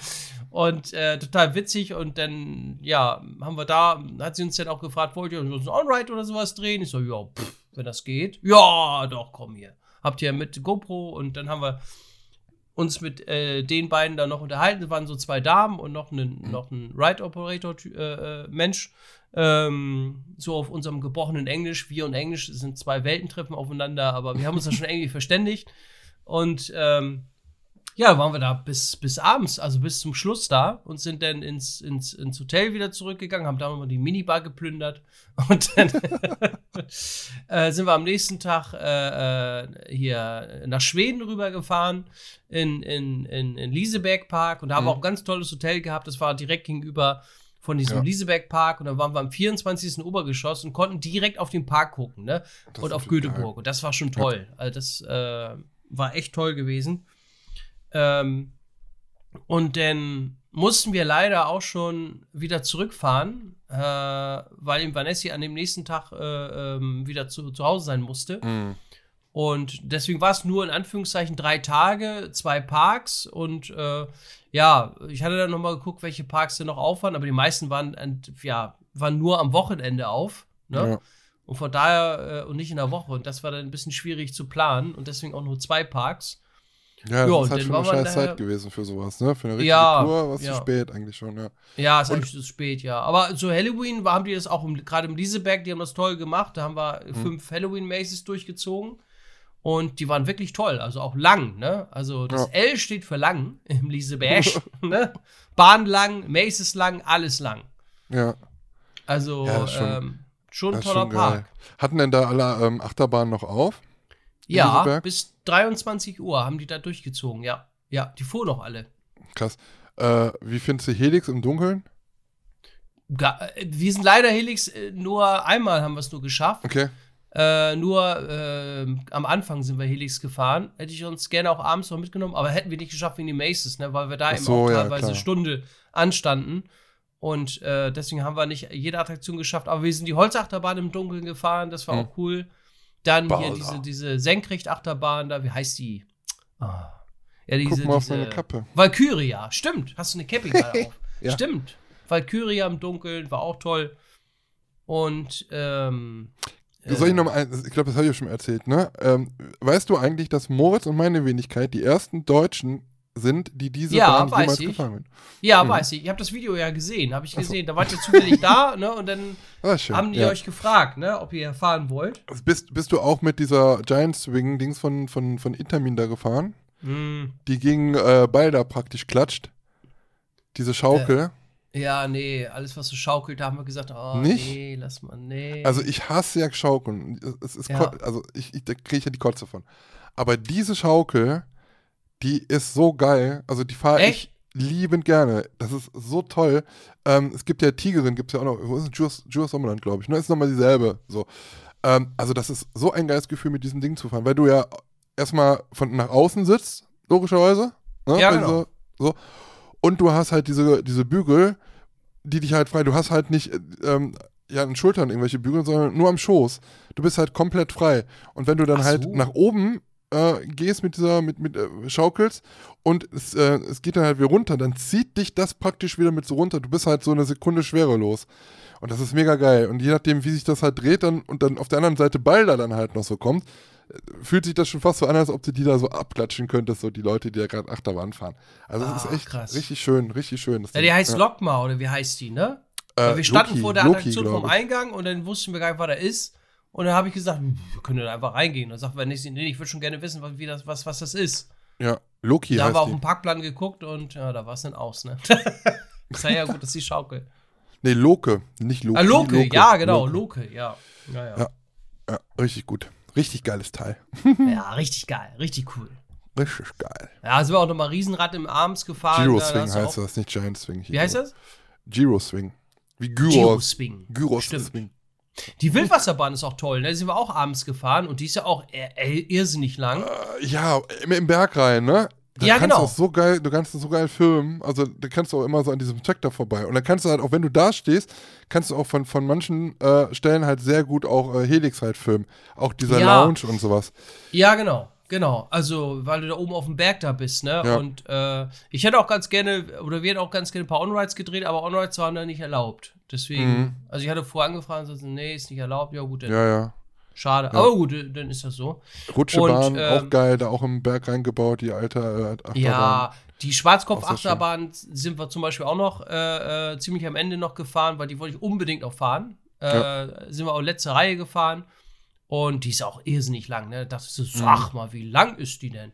[SPEAKER 2] Und äh, total witzig. Und dann, ja, haben wir da, hat sie uns dann auch gefragt, wollt ihr uns ein On-Ride oder sowas drehen? Ich so, ja, pff, wenn das geht. Ja, doch, komm hier. Habt ihr mit GoPro und dann haben wir uns mit äh, den beiden da noch unterhalten. Es waren so zwei Damen und noch ein, noch ein Ride-Operator-Mensch. ähm, so auf unserem gebrochenen Englisch. Wir und Englisch sind zwei Welten treffen aufeinander, aber wir haben uns da schon irgendwie verständigt. Und ähm, ja, waren wir da bis, bis abends, also bis zum Schluss da und sind dann ins, ins, ins Hotel wieder zurückgegangen, haben da nochmal die Minibar geplündert und dann äh, sind wir am nächsten Tag äh, äh, hier nach Schweden rübergefahren in, in, in, in Lieseberg Park und da haben wir
[SPEAKER 1] Mhm.
[SPEAKER 2] auch ein ganz tolles Hotel gehabt, das war direkt gegenüber von diesem
[SPEAKER 1] Ja.
[SPEAKER 2] Lieseberg Park und dann waren wir am 24. Obergeschoss und konnten direkt auf den Park gucken, ne?
[SPEAKER 1] Das
[SPEAKER 2] und auf Göteborg. Und das war schon toll. Also das äh, war echt toll gewesen. Ähm, und dann mussten wir leider auch schon wieder zurückfahren, äh, weil im Vanessi an dem nächsten Tag äh, ähm, wieder zu, zu Hause sein musste.
[SPEAKER 1] Mhm.
[SPEAKER 2] Und deswegen war es nur in Anführungszeichen drei Tage, zwei Parks und äh, ja, ich hatte dann nochmal geguckt, welche Parks denn noch auf waren, aber die meisten waren, ja, waren nur am Wochenende auf. Ne?
[SPEAKER 1] Ja.
[SPEAKER 2] Und von daher äh, und nicht in der Woche. Und das war dann ein bisschen schwierig zu planen und deswegen auch nur zwei Parks.
[SPEAKER 1] Ja, das
[SPEAKER 2] Ja,
[SPEAKER 1] ist halt schon eine scheiß Zeit gewesen für sowas, ne? Für eine richtige
[SPEAKER 2] Ja,
[SPEAKER 1] Tour war es
[SPEAKER 2] ja.
[SPEAKER 1] zu spät eigentlich schon, ja.
[SPEAKER 2] Ja, ist
[SPEAKER 1] Und-
[SPEAKER 2] eigentlich zu spät, ja. Aber zu Halloween war, haben die das auch gerade im Lieseberg, die haben das toll gemacht. Da haben wir
[SPEAKER 1] Mhm.
[SPEAKER 2] fünf Halloween-Maces durchgezogen. Und die waren wirklich toll, also auch lang, ne? Also das
[SPEAKER 1] Ja.
[SPEAKER 2] L steht für lang im Lieseberg, ne? Bahn lang, Maces lang, alles lang.
[SPEAKER 1] Ja,
[SPEAKER 2] Also
[SPEAKER 1] Ja, ist schon-
[SPEAKER 2] ähm, schon ein
[SPEAKER 1] ist
[SPEAKER 2] toller
[SPEAKER 1] schon geil.
[SPEAKER 2] Park.
[SPEAKER 1] Hatten denn da alle ähm, Achterbahnen noch auf?
[SPEAKER 2] Ja,
[SPEAKER 1] Lieseberg?
[SPEAKER 2] bis 23 Uhr haben die da durchgezogen, ja. Ja, die fuhren noch alle.
[SPEAKER 1] Krass. Äh, wie findest du Helix im Dunkeln?
[SPEAKER 2] Ga äh, wir sind leider Helix, äh, nur einmal haben wir es nur geschafft.
[SPEAKER 1] Okay.
[SPEAKER 2] Äh, nur äh, am Anfang sind wir Helix gefahren. Hätte ich uns gerne auch abends noch mitgenommen, aber hätten wir nicht geschafft wegen die Maces, ne? weil wir da
[SPEAKER 1] Ach
[SPEAKER 2] eben
[SPEAKER 1] so,
[SPEAKER 2] auch
[SPEAKER 1] ja,
[SPEAKER 2] teilweise
[SPEAKER 1] klar.
[SPEAKER 2] Stunde anstanden. Und äh, deswegen haben wir nicht jede Attraktion geschafft. Aber wir sind die Holzachterbahn im Dunkeln gefahren, das war
[SPEAKER 1] Hm.
[SPEAKER 2] auch cool. Dann hier
[SPEAKER 1] Balder.
[SPEAKER 2] diese, diese Senkrechtachterbahn da, wie heißt die? Ah. Ja, diese,
[SPEAKER 1] Guck mal auf
[SPEAKER 2] diese
[SPEAKER 1] meine Kappe.
[SPEAKER 2] Valkyria, stimmt. Hast du eine Cappy gerade auf?
[SPEAKER 1] Ja.
[SPEAKER 2] Stimmt. Valkyria im Dunkeln war auch toll. Und ähm,
[SPEAKER 1] Soll ich
[SPEAKER 2] äh,
[SPEAKER 1] noch mal ein, ich glaube, das habe ich ja schon erzählt, ne? Ähm, weißt du eigentlich, dass Moritz und meine Wenigkeit die ersten Deutschen sind, die diese
[SPEAKER 2] Ja,
[SPEAKER 1] Bahn jemals
[SPEAKER 2] ich.
[SPEAKER 1] gefahren sind?
[SPEAKER 2] Ja,
[SPEAKER 1] Mhm.
[SPEAKER 2] weiß ich. Ich habe das Video ja gesehen, habe ich
[SPEAKER 1] Ach so.
[SPEAKER 2] gesehen. Da wart ihr zufällig da, ne? Und dann
[SPEAKER 1] Ah,
[SPEAKER 2] haben die
[SPEAKER 1] ja.
[SPEAKER 2] euch gefragt, ne, ob ihr fahren wollt.
[SPEAKER 1] Bist, bist du auch mit dieser Giant Swing Dings von, von, von Intermin da gefahren?
[SPEAKER 2] Hm,
[SPEAKER 1] Die gegen äh, Balder praktisch klatscht. Diese Schaukel.
[SPEAKER 2] ja, nee, alles, was so schaukelt, da haben wir gesagt, oh,
[SPEAKER 1] Nicht?
[SPEAKER 2] nee, lass mal, nee.
[SPEAKER 1] Also ich hasse ja Schaukeln. Es ist
[SPEAKER 2] Ja.
[SPEAKER 1] also ich, ich da kriege ich ja die Kotze von. Aber diese Schaukel, die ist so geil. Also die fahre ich liebend gerne. Das ist so toll. Ähm, es gibt ja Tigerin, gibt es ja auch noch. Wo ist Jules, Jules Sommerland, glaube ich. Ne? Ist nochmal dieselbe. So. Ähm, also das ist so ein geiles Gefühl, mit diesem Ding zu fahren, weil du ja erstmal von nach außen sitzt, logischerweise. Ne?
[SPEAKER 2] Ja,
[SPEAKER 1] Bei
[SPEAKER 2] genau.
[SPEAKER 1] dieser- so. Und du hast halt diese, diese Bügel, die dich halt frei, du hast halt nicht äh, ähm, ja, an den Schultern irgendwelche Bügel, sondern nur am Schoß. Du bist halt komplett frei. Und wenn du dann halt
[SPEAKER 2] so.
[SPEAKER 1] nach oben äh, gehst mit dieser, mit, mit äh, Schaukels und es, äh, es geht dann halt wieder runter, dann zieht dich das praktisch wieder mit so runter. Du bist halt so eine Sekunde schwerelos. Und das ist mega geil. Und je nachdem, wie sich das halt dreht, dann und dann auf der anderen Seite Balder dann halt noch so kommt, äh, fühlt sich das schon fast so an, als ob du die da so abklatschen könntest, so die Leute, die da gerade Achterbahn fahren. Also es
[SPEAKER 2] Ah,
[SPEAKER 1] ist echt
[SPEAKER 2] krass.
[SPEAKER 1] richtig schön, richtig schön. Das
[SPEAKER 2] Ja, die heißt Lokma, oder wie heißt die, ne?
[SPEAKER 1] Äh,
[SPEAKER 2] wir standen
[SPEAKER 1] Loki,
[SPEAKER 2] vor der
[SPEAKER 1] Loki,
[SPEAKER 2] Attraktion
[SPEAKER 1] glaub
[SPEAKER 2] vom. Eingang und dann wussten wir gar nicht, was da ist. Und dann habe ich gesagt, hm, wir können da einfach reingehen. Dann sagt nicht, nee, ich würde schon gerne wissen, was, wie das, was, was das ist.
[SPEAKER 1] Ja, Loki
[SPEAKER 2] da haben wir auf
[SPEAKER 1] die.
[SPEAKER 2] Parkplan geguckt und ja, da war es dann aus, ne? ist ja, ja gut, das ist die Schaukel.
[SPEAKER 1] Nee, Loke, nicht Loki.
[SPEAKER 2] Ah, Loke, ja, genau,
[SPEAKER 1] Loke.
[SPEAKER 2] Loke, ja. Ja, ja.
[SPEAKER 1] Ja. Ja, richtig gut. Richtig geiles Teil.
[SPEAKER 2] ja, richtig geil, richtig cool.
[SPEAKER 1] Richtig geil.
[SPEAKER 2] Ja, sind wir auch nochmal Riesenrad im Arms gefahren. Da
[SPEAKER 1] Swing heißt das, nicht Giant Swing.
[SPEAKER 2] Wie heißt das?
[SPEAKER 1] Giro Swing. Wie Gyros.
[SPEAKER 2] Giro-Swing.
[SPEAKER 1] Gyros
[SPEAKER 2] Stimmt.
[SPEAKER 1] Swing.
[SPEAKER 2] Die Wildwasserbahn ist auch toll, ne? Sind wir auch abends gefahren und die ist ja auch äh, äh, irrsinnig lang.
[SPEAKER 1] Äh, ja, im, im Berg rein, ne? Da
[SPEAKER 2] Ja,
[SPEAKER 1] kannst
[SPEAKER 2] genau.
[SPEAKER 1] Du so geil, du kannst das so geil filmen. Also da kannst du auch immer so an diesem Track da vorbei. Und dann kannst du halt, auch wenn du da stehst, kannst du auch von, von manchen äh, Stellen halt sehr gut auch äh, Helix halt filmen. Auch dieser
[SPEAKER 2] Ja.
[SPEAKER 1] Lounge und sowas.
[SPEAKER 2] Ja, genau. Genau, also weil du da oben auf dem Berg da bist, ne?
[SPEAKER 1] Ja.
[SPEAKER 2] Und äh, ich hätte auch ganz gerne, oder wir hätten auch ganz gerne ein paar On-Rides gedreht, aber On-Rides waren da nicht erlaubt. Deswegen,
[SPEAKER 1] Mhm.
[SPEAKER 2] also ich hatte vorher angefragt so, nee, ist nicht erlaubt. Ja, gut, dann
[SPEAKER 1] Ja, ja.
[SPEAKER 2] schade. Aber gut, dann ist das so.
[SPEAKER 1] Rutschebahn,
[SPEAKER 2] Und, ähm,
[SPEAKER 1] auch geil, da auch im Berg reingebaut, die alte äh, Achterbahn.
[SPEAKER 2] Ja, die Schwarzkopf-Achterbahn sind wir zum Beispiel auch noch äh, äh, ziemlich am Ende noch gefahren, weil die wollte ich unbedingt noch fahren. Äh, Sind wir auch letzte Reihe gefahren. Und die ist auch irrsinnig lang. Ne? Da dachte ich so,
[SPEAKER 1] Mhm.
[SPEAKER 2] sag mal, wie lang ist die denn?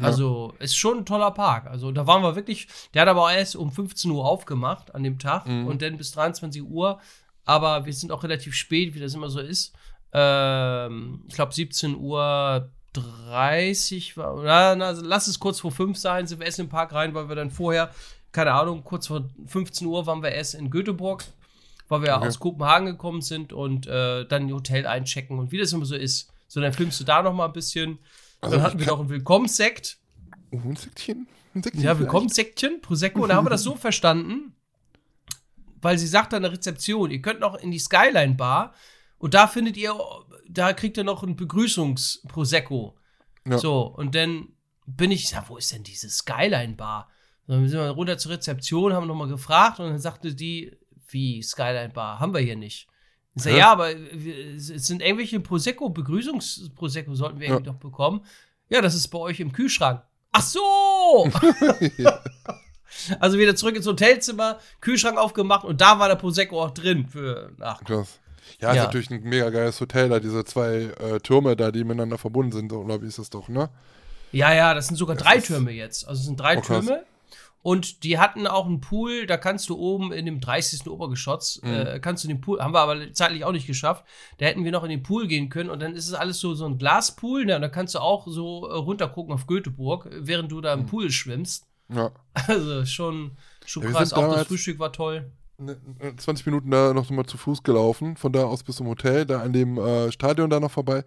[SPEAKER 2] Also, ist schon ein toller Park. Also, da waren wir wirklich. Der hat aber auch erst um 15 Uhr aufgemacht an dem Tag
[SPEAKER 1] Mhm.
[SPEAKER 2] und dann bis 23 Uhr. Aber wir sind auch relativ spät, wie das immer so ist. Ähm, ich glaube, 17 Uhr 30 war. Na, na, lass es kurz vor 5 sein, sind wir erst in den Park rein, weil wir dann vorher, keine Ahnung, kurz vor 15 Uhr waren wir erst in Göteborg, weil wir
[SPEAKER 1] Okay.
[SPEAKER 2] aus Kopenhagen gekommen sind und äh, dann ein Hotel einchecken und wie das immer so ist. So, dann filmst du da noch mal ein bisschen.
[SPEAKER 1] Also
[SPEAKER 2] dann hatten wir noch ein Willkommenssekt.
[SPEAKER 1] Oh, ein Säckchen? Ein Säckchen
[SPEAKER 2] Ja,
[SPEAKER 1] vielleicht?
[SPEAKER 2] Willkommensäckchen, Prosecco. Und da haben wir das so verstanden, weil sie sagt an der Rezeption, ihr könnt noch in die Skyline Bar und da findet ihr, da kriegt ihr noch ein Begrüßungs-Prosecco.
[SPEAKER 1] Ja.
[SPEAKER 2] So, und dann bin ich, sag, wo ist denn diese Skyline Bar? Dann sind wir runter zur Rezeption, haben nochmal gefragt und dann sagte die, wie Skyline Bar, haben wir hier nicht. Ich sag,
[SPEAKER 1] Hä?
[SPEAKER 2] ja, aber es sind irgendwelche Prosecco, Begrüßungs-Prosecco sollten wir
[SPEAKER 1] Ja.
[SPEAKER 2] irgendwie doch bekommen. Ja, das ist bei euch im Kühlschrank. Ach so! Also wieder zurück ins Hotelzimmer, Kühlschrank aufgemacht und da war der Prosecco auch drin für ach,
[SPEAKER 1] Krass. Ja, ist
[SPEAKER 2] Ja.
[SPEAKER 1] natürlich ein mega geiles Hotel, da diese zwei äh, Türme da, die miteinander verbunden sind, so glaube ich, ist das doch, ne?
[SPEAKER 2] Ja, ja, das sind sogar drei
[SPEAKER 1] ist-
[SPEAKER 2] Türme jetzt. Also es sind drei
[SPEAKER 1] Oh.
[SPEAKER 2] Türme. Und die hatten auch einen Pool, da kannst du oben in dem 30. Obergeschoss,
[SPEAKER 1] Mhm.
[SPEAKER 2] äh, kannst du den Pool, haben wir aber zeitlich auch nicht geschafft. Da hätten wir noch in den Pool gehen können und dann ist es alles so, so ein Glaspool, ne? Und da kannst du auch so äh, runtergucken auf Göteborg, während du da im
[SPEAKER 1] Mhm.
[SPEAKER 2] Pool schwimmst.
[SPEAKER 1] Ja.
[SPEAKER 2] Also schon, schon
[SPEAKER 1] Ja,
[SPEAKER 2] krass. Auch das Frühstück war toll.
[SPEAKER 1] Ne- ne, 20 Minuten da noch mal zu Fuß gelaufen, von da aus bis zum Hotel, da an dem äh, Stadion da noch vorbei.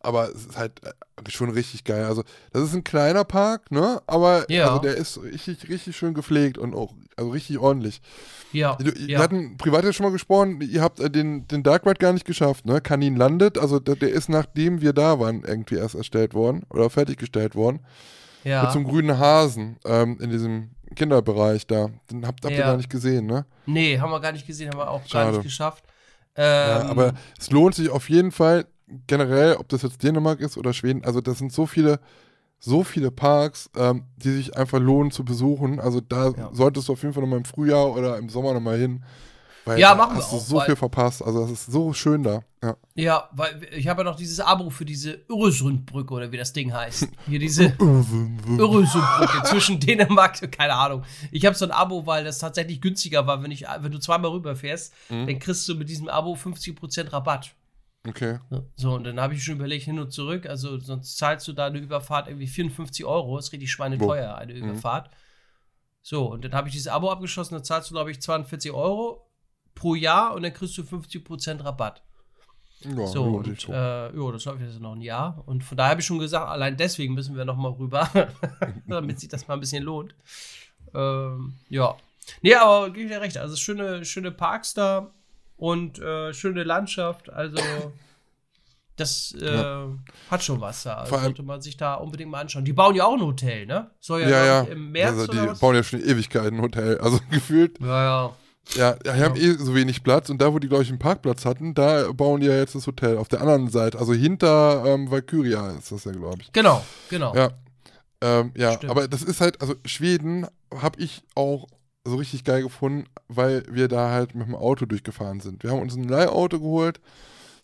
[SPEAKER 1] Aber es ist halt äh, schon richtig geil. Also, das ist ein kleiner Park, ne? Aber
[SPEAKER 2] Ja.
[SPEAKER 1] also der ist richtig, richtig schön gepflegt und auch also richtig ordentlich.
[SPEAKER 2] Ja.
[SPEAKER 1] Du,
[SPEAKER 2] ja.
[SPEAKER 1] Wir hatten privat ja schon mal gesprochen, ihr habt äh, den, den Dark Ride gar nicht geschafft, ne? Kanin landet, also der, der ist nachdem wir da waren irgendwie erst erstellt worden oder fertiggestellt worden.
[SPEAKER 2] ja.
[SPEAKER 1] Mit so einem grünen Hasen ähm, in diesem Kinderbereich da. Den habt, habt ihr
[SPEAKER 2] Ja.
[SPEAKER 1] gar nicht gesehen, ne?
[SPEAKER 2] Nee, haben wir gar nicht gesehen, haben wir auch gar
[SPEAKER 1] Schade.
[SPEAKER 2] nicht geschafft.
[SPEAKER 1] Ja,
[SPEAKER 2] Ähm,
[SPEAKER 1] aber es lohnt sich auf jeden Fall generell, ob das jetzt Dänemark ist oder Schweden, also das sind so viele, so viele Parks, ähm, die sich einfach lohnen zu besuchen. Also da
[SPEAKER 2] Ja.
[SPEAKER 1] solltest du auf jeden Fall nochmal im Frühjahr oder im Sommer nochmal hin. Weil
[SPEAKER 2] Ja, machen wir
[SPEAKER 1] hast du
[SPEAKER 2] auch,
[SPEAKER 1] so
[SPEAKER 2] weil-
[SPEAKER 1] viel verpasst. Also das ist so schön da. Ja.
[SPEAKER 2] Ja, weil ich habe ja noch dieses Abo für diese Öresundbrücke oder wie das Ding heißt. Hier diese Öresundbrücke zwischen Dänemark, keine Ahnung. Ich habe so ein Abo, weil das tatsächlich günstiger war, wenn ich, wenn du zweimal rüberfährst,
[SPEAKER 1] Mhm.
[SPEAKER 2] dann kriegst du mit diesem Abo 50% Rabatt.
[SPEAKER 1] Okay.
[SPEAKER 2] So, und dann habe ich schon überlegt, hin und zurück, also sonst zahlst du da eine Überfahrt irgendwie 54 Euro, ist richtig schweineteuer, eine
[SPEAKER 1] Mhm.
[SPEAKER 2] Überfahrt. So, und dann habe ich dieses Abo abgeschlossen, dann zahlst du, glaube ich, 42 Euro pro Jahr und dann kriegst du 50% Rabatt.
[SPEAKER 1] Ja,
[SPEAKER 2] So, und äh, ja, das läuft jetzt noch ein Jahr. Und von daher habe ich schon gesagt, allein deswegen müssen wir noch mal rüber, damit sich das mal ein bisschen lohnt. Ähm, ja. Nee, aber gebe ich dir recht. Also schöne, schöne Parks da und äh, schöne Landschaft. Also das äh, ja. hat schon was da. Also sollte man sich da unbedingt mal anschauen. Die bauen ja auch ein Hotel, ne?
[SPEAKER 1] Soll ja, ja, ja. im März also, Die bauen ja schon Ewigkeiten ein Hotel. Also gefühlt.
[SPEAKER 2] Ja, ja.
[SPEAKER 1] Ja, die haben eh so wenig Platz und da, wo die, glaube ich, einen Parkplatz hatten, da bauen die ja jetzt das Hotel. Auf der anderen Seite, also hinter ähm, Valkyria ist das ja, glaube ich.
[SPEAKER 2] Genau, genau.
[SPEAKER 1] Ja, ähm, ja aber das ist halt, also Schweden habe ich auch so richtig geil gefunden, weil wir da halt mit dem Auto durchgefahren sind. Wir haben uns ein Leihauto geholt,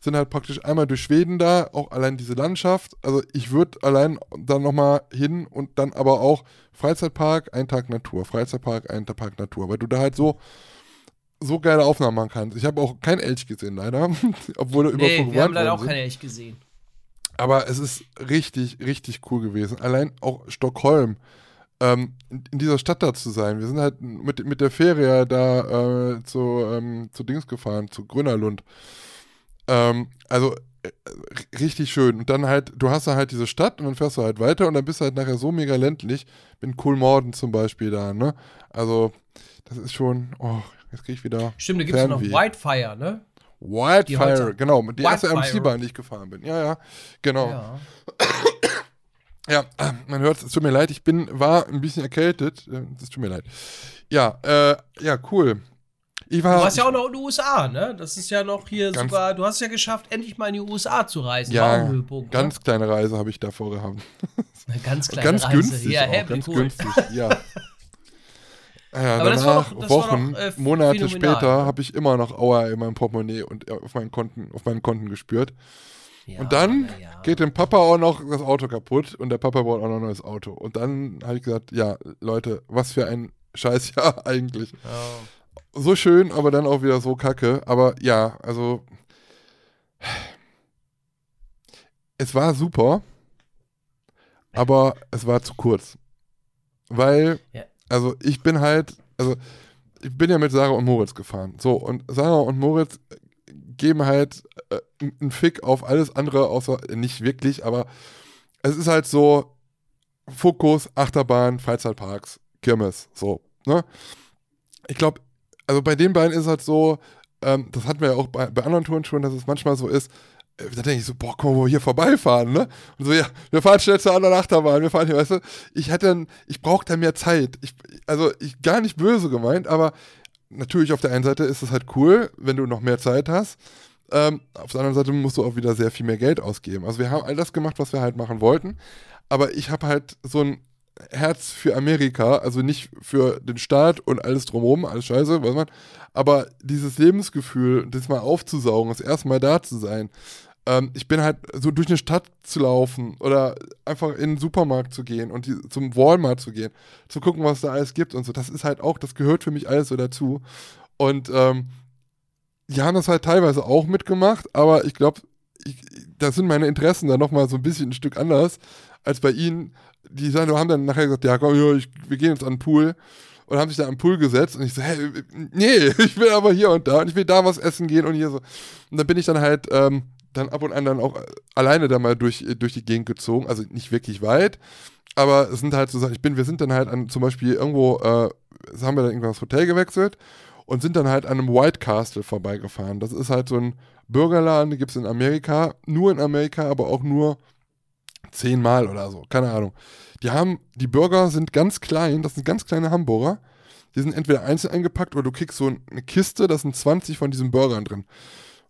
[SPEAKER 1] sind halt praktisch einmal durch Schweden da, auch allein diese Landschaft. Also ich würde allein dann nochmal hin und dann aber auch Freizeitpark, ein Tag Natur, Freizeitpark, ein Tag Natur, weil du da halt so so geile Aufnahmen machen kannst. Ich habe auch kein Elch gesehen, leider. Obwohl er
[SPEAKER 2] nee, über wir haben leider auch kein Elch gesehen.
[SPEAKER 1] Aber es ist richtig, richtig cool gewesen. Allein auch Stockholm, ähm, in, dieser Stadt da zu sein. Wir sind halt mit, mit der Fähre da äh, zu, ähm, zu Dings gefahren, zu Grünerlund. Ähm, also äh, richtig schön. Und dann halt, du hast da halt diese Stadt und dann fährst du halt weiter und dann bist du halt nachher so mega ländlich. Bin Coolmorden zum Beispiel da, ne? Also, das ist schon, oh, jetzt krieg ich wieder.
[SPEAKER 2] Stimmt, da gibt es noch Whitefire, ne?
[SPEAKER 1] Wildfire, genau. Die erste MC-Bahn, die ich gefahren bin. Ja, ja, genau. Ja. ja, man hört es tut mir leid, ich bin, war ein bisschen erkältet. Es tut mir leid. Ja, äh, ja, cool.
[SPEAKER 2] Ich war, du warst ja auch noch in den USA, ne? Das ist ja noch hier sogar, du hast es ja geschafft, endlich mal in die USA zu reisen.
[SPEAKER 1] Ja, ne? ganz ne? kleine Reise habe ich davor gehabt.
[SPEAKER 2] Eine ganz kleine
[SPEAKER 1] ganz
[SPEAKER 2] Reise.
[SPEAKER 1] Günstig ja, auch, ganz cool. günstig, ja. Ja, Aber danach, doch, Wochen, doch, äh, Monate später, habe ich immer noch Aua in meinem Portemonnaie und auf meinen Konten, auf meinen Konten gespürt. Ja, und dann ja. geht dem Papa auch noch das Auto kaputt und der Papa braucht auch noch ein neues Auto. Und dann habe ich gesagt, ja, Leute, was für ein Scheißjahr eigentlich. Ja. So schön, aber dann auch wieder so kacke. Aber ja, also es war super, aber es war zu kurz. Weil ja also ich bin halt, also ich bin ja mit Sarah und Moritz gefahren. So, und Sarah und Moritz geben halt äh, einen Fick auf alles andere, außer nicht wirklich, aber es ist halt so Fokus, Achterbahn, Freizeitparks, Kirmes, so, ne? Ich glaube, also bei den beiden ist es halt so, ähm, das hatten wir ja auch bei, bei anderen Touren schon, dass es manchmal so ist, äh, da denke ich so, boah, komm, wir hier vorbeifahren, ne? Und so, ja, wir fahren schnell zur anderen Achterbahn, wir fahren hier, weißt du, ich hätte, ich brauche da mehr Zeit. Ich, also, ich, gar nicht böse gemeint, aber natürlich auf der einen Seite ist es halt cool, wenn du noch mehr Zeit hast. Ähm, auf der anderen Seite musst du auch wieder sehr viel mehr Geld ausgeben. Also wir haben all das gemacht, was wir halt machen wollten, aber ich habe halt so ein Herz für Amerika, also nicht für den Staat und alles drumherum, alles scheiße, weiß man, aber dieses Lebensgefühl, das mal aufzusaugen, das erste Mal da zu sein, ähm, ich bin halt so durch eine Stadt zu laufen oder einfach in den Supermarkt zu gehen und die, zum Walmart zu gehen, zu gucken, was da alles gibt und so. Das ist halt auch, das gehört für mich alles so dazu. Und ähm, die haben das halt teilweise auch mitgemacht, aber ich glaube, da sind meine Interessen dann nochmal so ein bisschen ein Stück anders als bei ihnen. Die haben dann nachher gesagt, ja komm, ich, wir gehen jetzt an den Pool und haben sich da am Pool gesetzt und ich so, hey, nee, ich will aber hier und da und ich will da was essen gehen und hier so. Und dann bin ich dann halt ähm, dann ab und an dann auch alleine da mal durch, durch die Gegend gezogen, also nicht wirklich weit, aber es sind halt so Sachen, ich bin, wir sind dann halt an zum Beispiel irgendwo, äh, haben wir dann irgendwann das Hotel gewechselt und sind dann halt an einem White Castle vorbeigefahren. Das ist halt so ein Bürgerladen, die gibt es in Amerika, nur in Amerika, aber auch nur zehnmal oder so, keine Ahnung. Die haben, die Burger sind ganz klein, das sind ganz kleine Hamburger. Die sind entweder einzeln eingepackt oder du kriegst so eine Kiste, da sind 20 von diesen Burgern drin.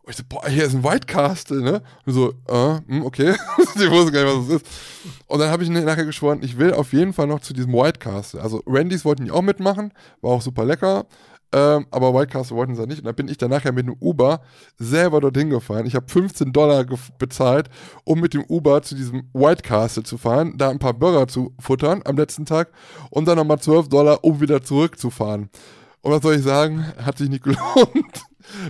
[SPEAKER 1] Und ich so, boah, hier ist ein White Castle, ne? Und so, äh, hm, okay. ich wusste gar nicht, was das ist. Und dann habe ich nachher geschworen, ich will auf jeden Fall noch zu diesem White Castle. Also Randys wollten die auch mitmachen, war auch super lecker. Ähm, aber White Castle wollten sie nicht. Und dann bin ich dann nachher mit einem Uber selber dorthin gefahren. Ich habe 15 Dollar bezahlt, um mit dem Uber zu diesem White Castle zu fahren, da ein paar Burger zu futtern am letzten Tag und dann nochmal 12 Dollar, um wieder zurückzufahren. Und was soll ich sagen? Hat sich nicht gelohnt.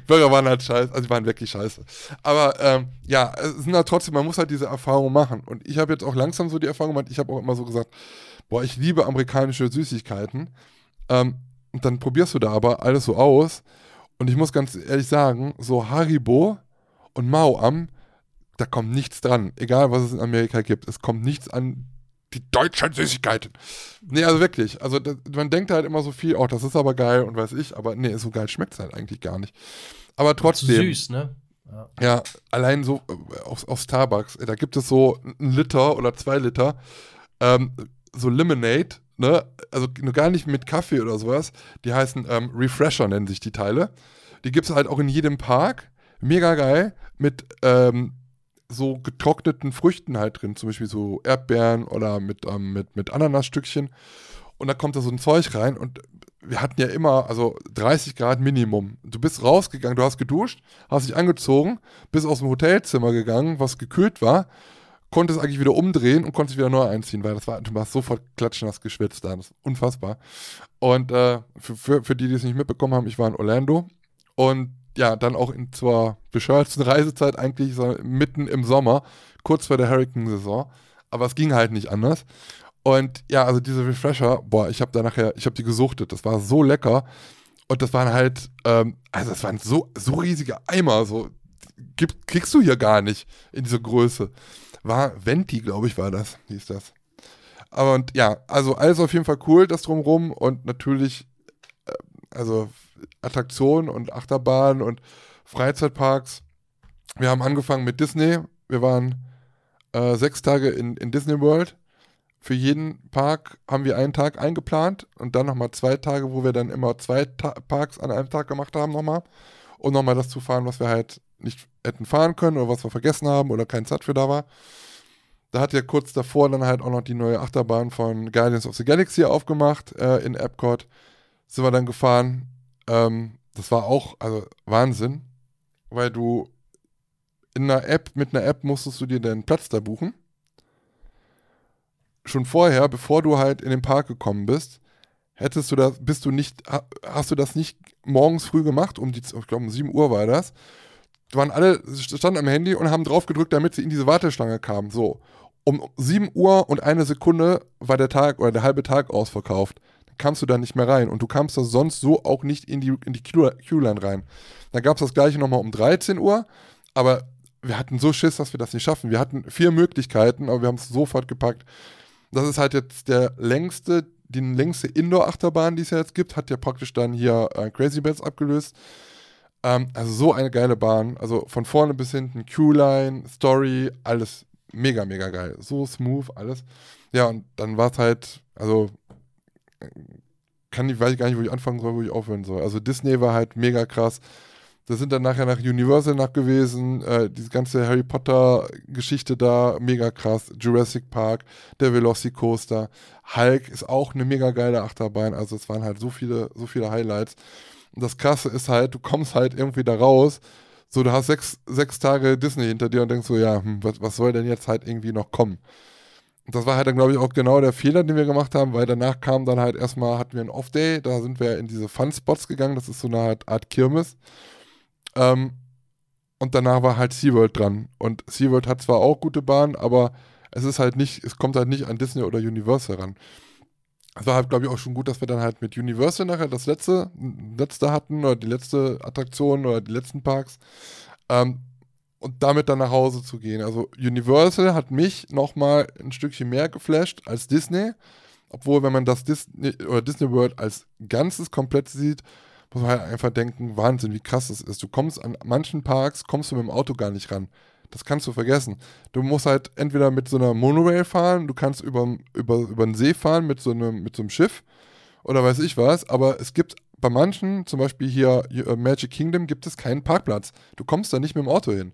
[SPEAKER 1] Burger waren halt scheiße, also die waren wirklich scheiße. Aber ähm, ja, es sind halt trotzdem, man muss halt diese Erfahrung machen. Und ich habe jetzt auch langsam so die Erfahrung gemacht, ich habe auch immer so gesagt, boah, ich liebe amerikanische Süßigkeiten. Ähm, und dann probierst du da aber alles so aus. Und ich muss ganz ehrlich sagen, so Haribo und Mao Am, da kommt nichts dran. Egal, was es in Amerika gibt. Es kommt nichts an die deutschen Süßigkeiten. Nee, also wirklich. Also das, man denkt halt immer so viel, oh, das ist aber geil und weiß ich, aber nee, so geil schmeckt es halt eigentlich gar nicht. Aber trotzdem.
[SPEAKER 2] Süß, ne?
[SPEAKER 1] Ja. ja, allein so äh, auf, auf Starbucks, da gibt es so einen Liter oder zwei Liter, ähm, so Lemonade, ne? Also gar nicht mit Kaffee oder sowas. Die heißen ähm, Refresher, nennen sich die Teile. Die gibt es halt auch in jedem Park. Mega geil. Mit ähm, so getrockneten Früchten halt drin, zum Beispiel so Erdbeeren oder mit, ähm, mit, mit Ananasstückchen. Und da kommt da so ein Zeug rein und wir hatten ja immer, also 30 Grad Minimum. Du bist rausgegangen, du hast geduscht, hast dich angezogen, bist aus dem Hotelzimmer gegangen, was gekühlt war, konntest eigentlich wieder umdrehen und konntest wieder neu einziehen, weil das war, du warst sofort klatschnass geschwitzt da. Das ist unfassbar. Und äh, für, für, für die, die es nicht mitbekommen haben, ich war in Orlando und ja, dann auch in zur bescheuertsten Reisezeit eigentlich so mitten im Sommer, kurz vor der Hurricane-Saison. Aber es ging halt nicht anders. Und ja, also diese Refresher, boah, ich habe da nachher, ich habe die gesuchtet. Das war so lecker. Und das waren halt, ähm, also das waren so, so riesige Eimer, so kriegst du hier gar nicht in dieser Größe. War Venti, glaube ich, war das, hieß das. Aber und ja, also alles auf jeden Fall cool, das drumrum und natürlich, äh, also Attraktionen und Achterbahnen und Freizeitparks. Wir haben angefangen mit Disney. Wir waren äh, sechs Tage in, in Disney World. Für jeden Park haben wir einen Tag eingeplant und dann nochmal zwei Tage, wo wir dann immer zwei Ta Parks an einem Tag gemacht haben nochmal. Und nochmal das zu fahren, was wir halt nicht hätten fahren können oder was wir vergessen haben oder kein Zeit für da war. Da hat ja kurz davor dann halt auch noch die neue Achterbahn von Guardians of the Galaxy aufgemacht äh, in Epcot. Sind wir dann gefahren ähm, das war auch also Wahnsinn, weil du in einer App, mit einer App musstest du dir deinen Platz da buchen. Schon vorher, bevor du halt in den Park gekommen bist, hättest du das, bist du nicht, hast du das nicht morgens früh gemacht, um die, ich glaube um 7 Uhr war das. Die waren alle, standen am Handy und haben drauf gedrückt, damit sie in diese Warteschlange kamen. So. Um 7 Uhr und eine Sekunde war der Tag oder der halbe Tag ausverkauft kamst du da nicht mehr rein. Und du kamst da sonst so auch nicht in die, in die Q-Line rein. Da gab es das gleiche nochmal um 13 Uhr, aber wir hatten so Schiss, dass wir das nicht schaffen. Wir hatten vier Möglichkeiten, aber wir haben es sofort gepackt. Das ist halt jetzt der längste, die längste Indoor-Achterbahn, die es ja jetzt gibt, hat ja praktisch dann hier äh, Crazy Beds abgelöst. Ähm, also so eine geile Bahn. Also von vorne bis hinten, Q-Line, Story, alles mega, mega geil. So smooth, alles. Ja, und dann war es halt, also kann ich, weiß ich gar nicht, wo ich anfangen soll, wo ich aufhören soll. Also Disney war halt mega krass. Da sind dann nachher nach Universal nach gewesen, äh, diese ganze Harry Potter Geschichte da, mega krass. Jurassic Park, der Velocicoaster, Hulk ist auch eine mega geile Achterbahn. Also es waren halt so viele, so viele Highlights. Und das Krasse ist halt, du kommst halt irgendwie da raus, so du hast sechs, sechs Tage Disney hinter dir und denkst so, ja, hm, was, was soll denn jetzt halt irgendwie noch kommen? das war halt dann, glaube ich, auch genau der Fehler, den wir gemacht haben, weil danach kam dann halt erstmal, hatten wir einen Off-Day, da sind wir in diese Fun-Spots gegangen, das ist so eine Art, Art Kirmes. Ähm, und danach war halt SeaWorld dran. Und SeaWorld hat zwar auch gute Bahnen, aber es ist halt nicht, es kommt halt nicht an Disney oder Universal ran. Es war halt, glaube ich, auch schon gut, dass wir dann halt mit Universal nachher das letzte, letzte hatten oder die letzte Attraktion oder die letzten Parks. Ähm, und damit dann nach Hause zu gehen. Also Universal hat mich nochmal ein Stückchen mehr geflasht als Disney. Obwohl, wenn man das Disney oder Disney World als Ganzes komplett sieht, muss man halt einfach denken, Wahnsinn, wie krass das ist. Du kommst an manchen Parks, kommst du mit dem Auto gar nicht ran. Das kannst du vergessen. Du musst halt entweder mit so einer Monorail fahren, du kannst über, über, über den See fahren mit so, einem, mit so einem Schiff oder weiß ich was, aber es gibt bei manchen, zum Beispiel hier äh, Magic Kingdom, gibt es keinen Parkplatz. Du kommst da nicht mit dem Auto hin.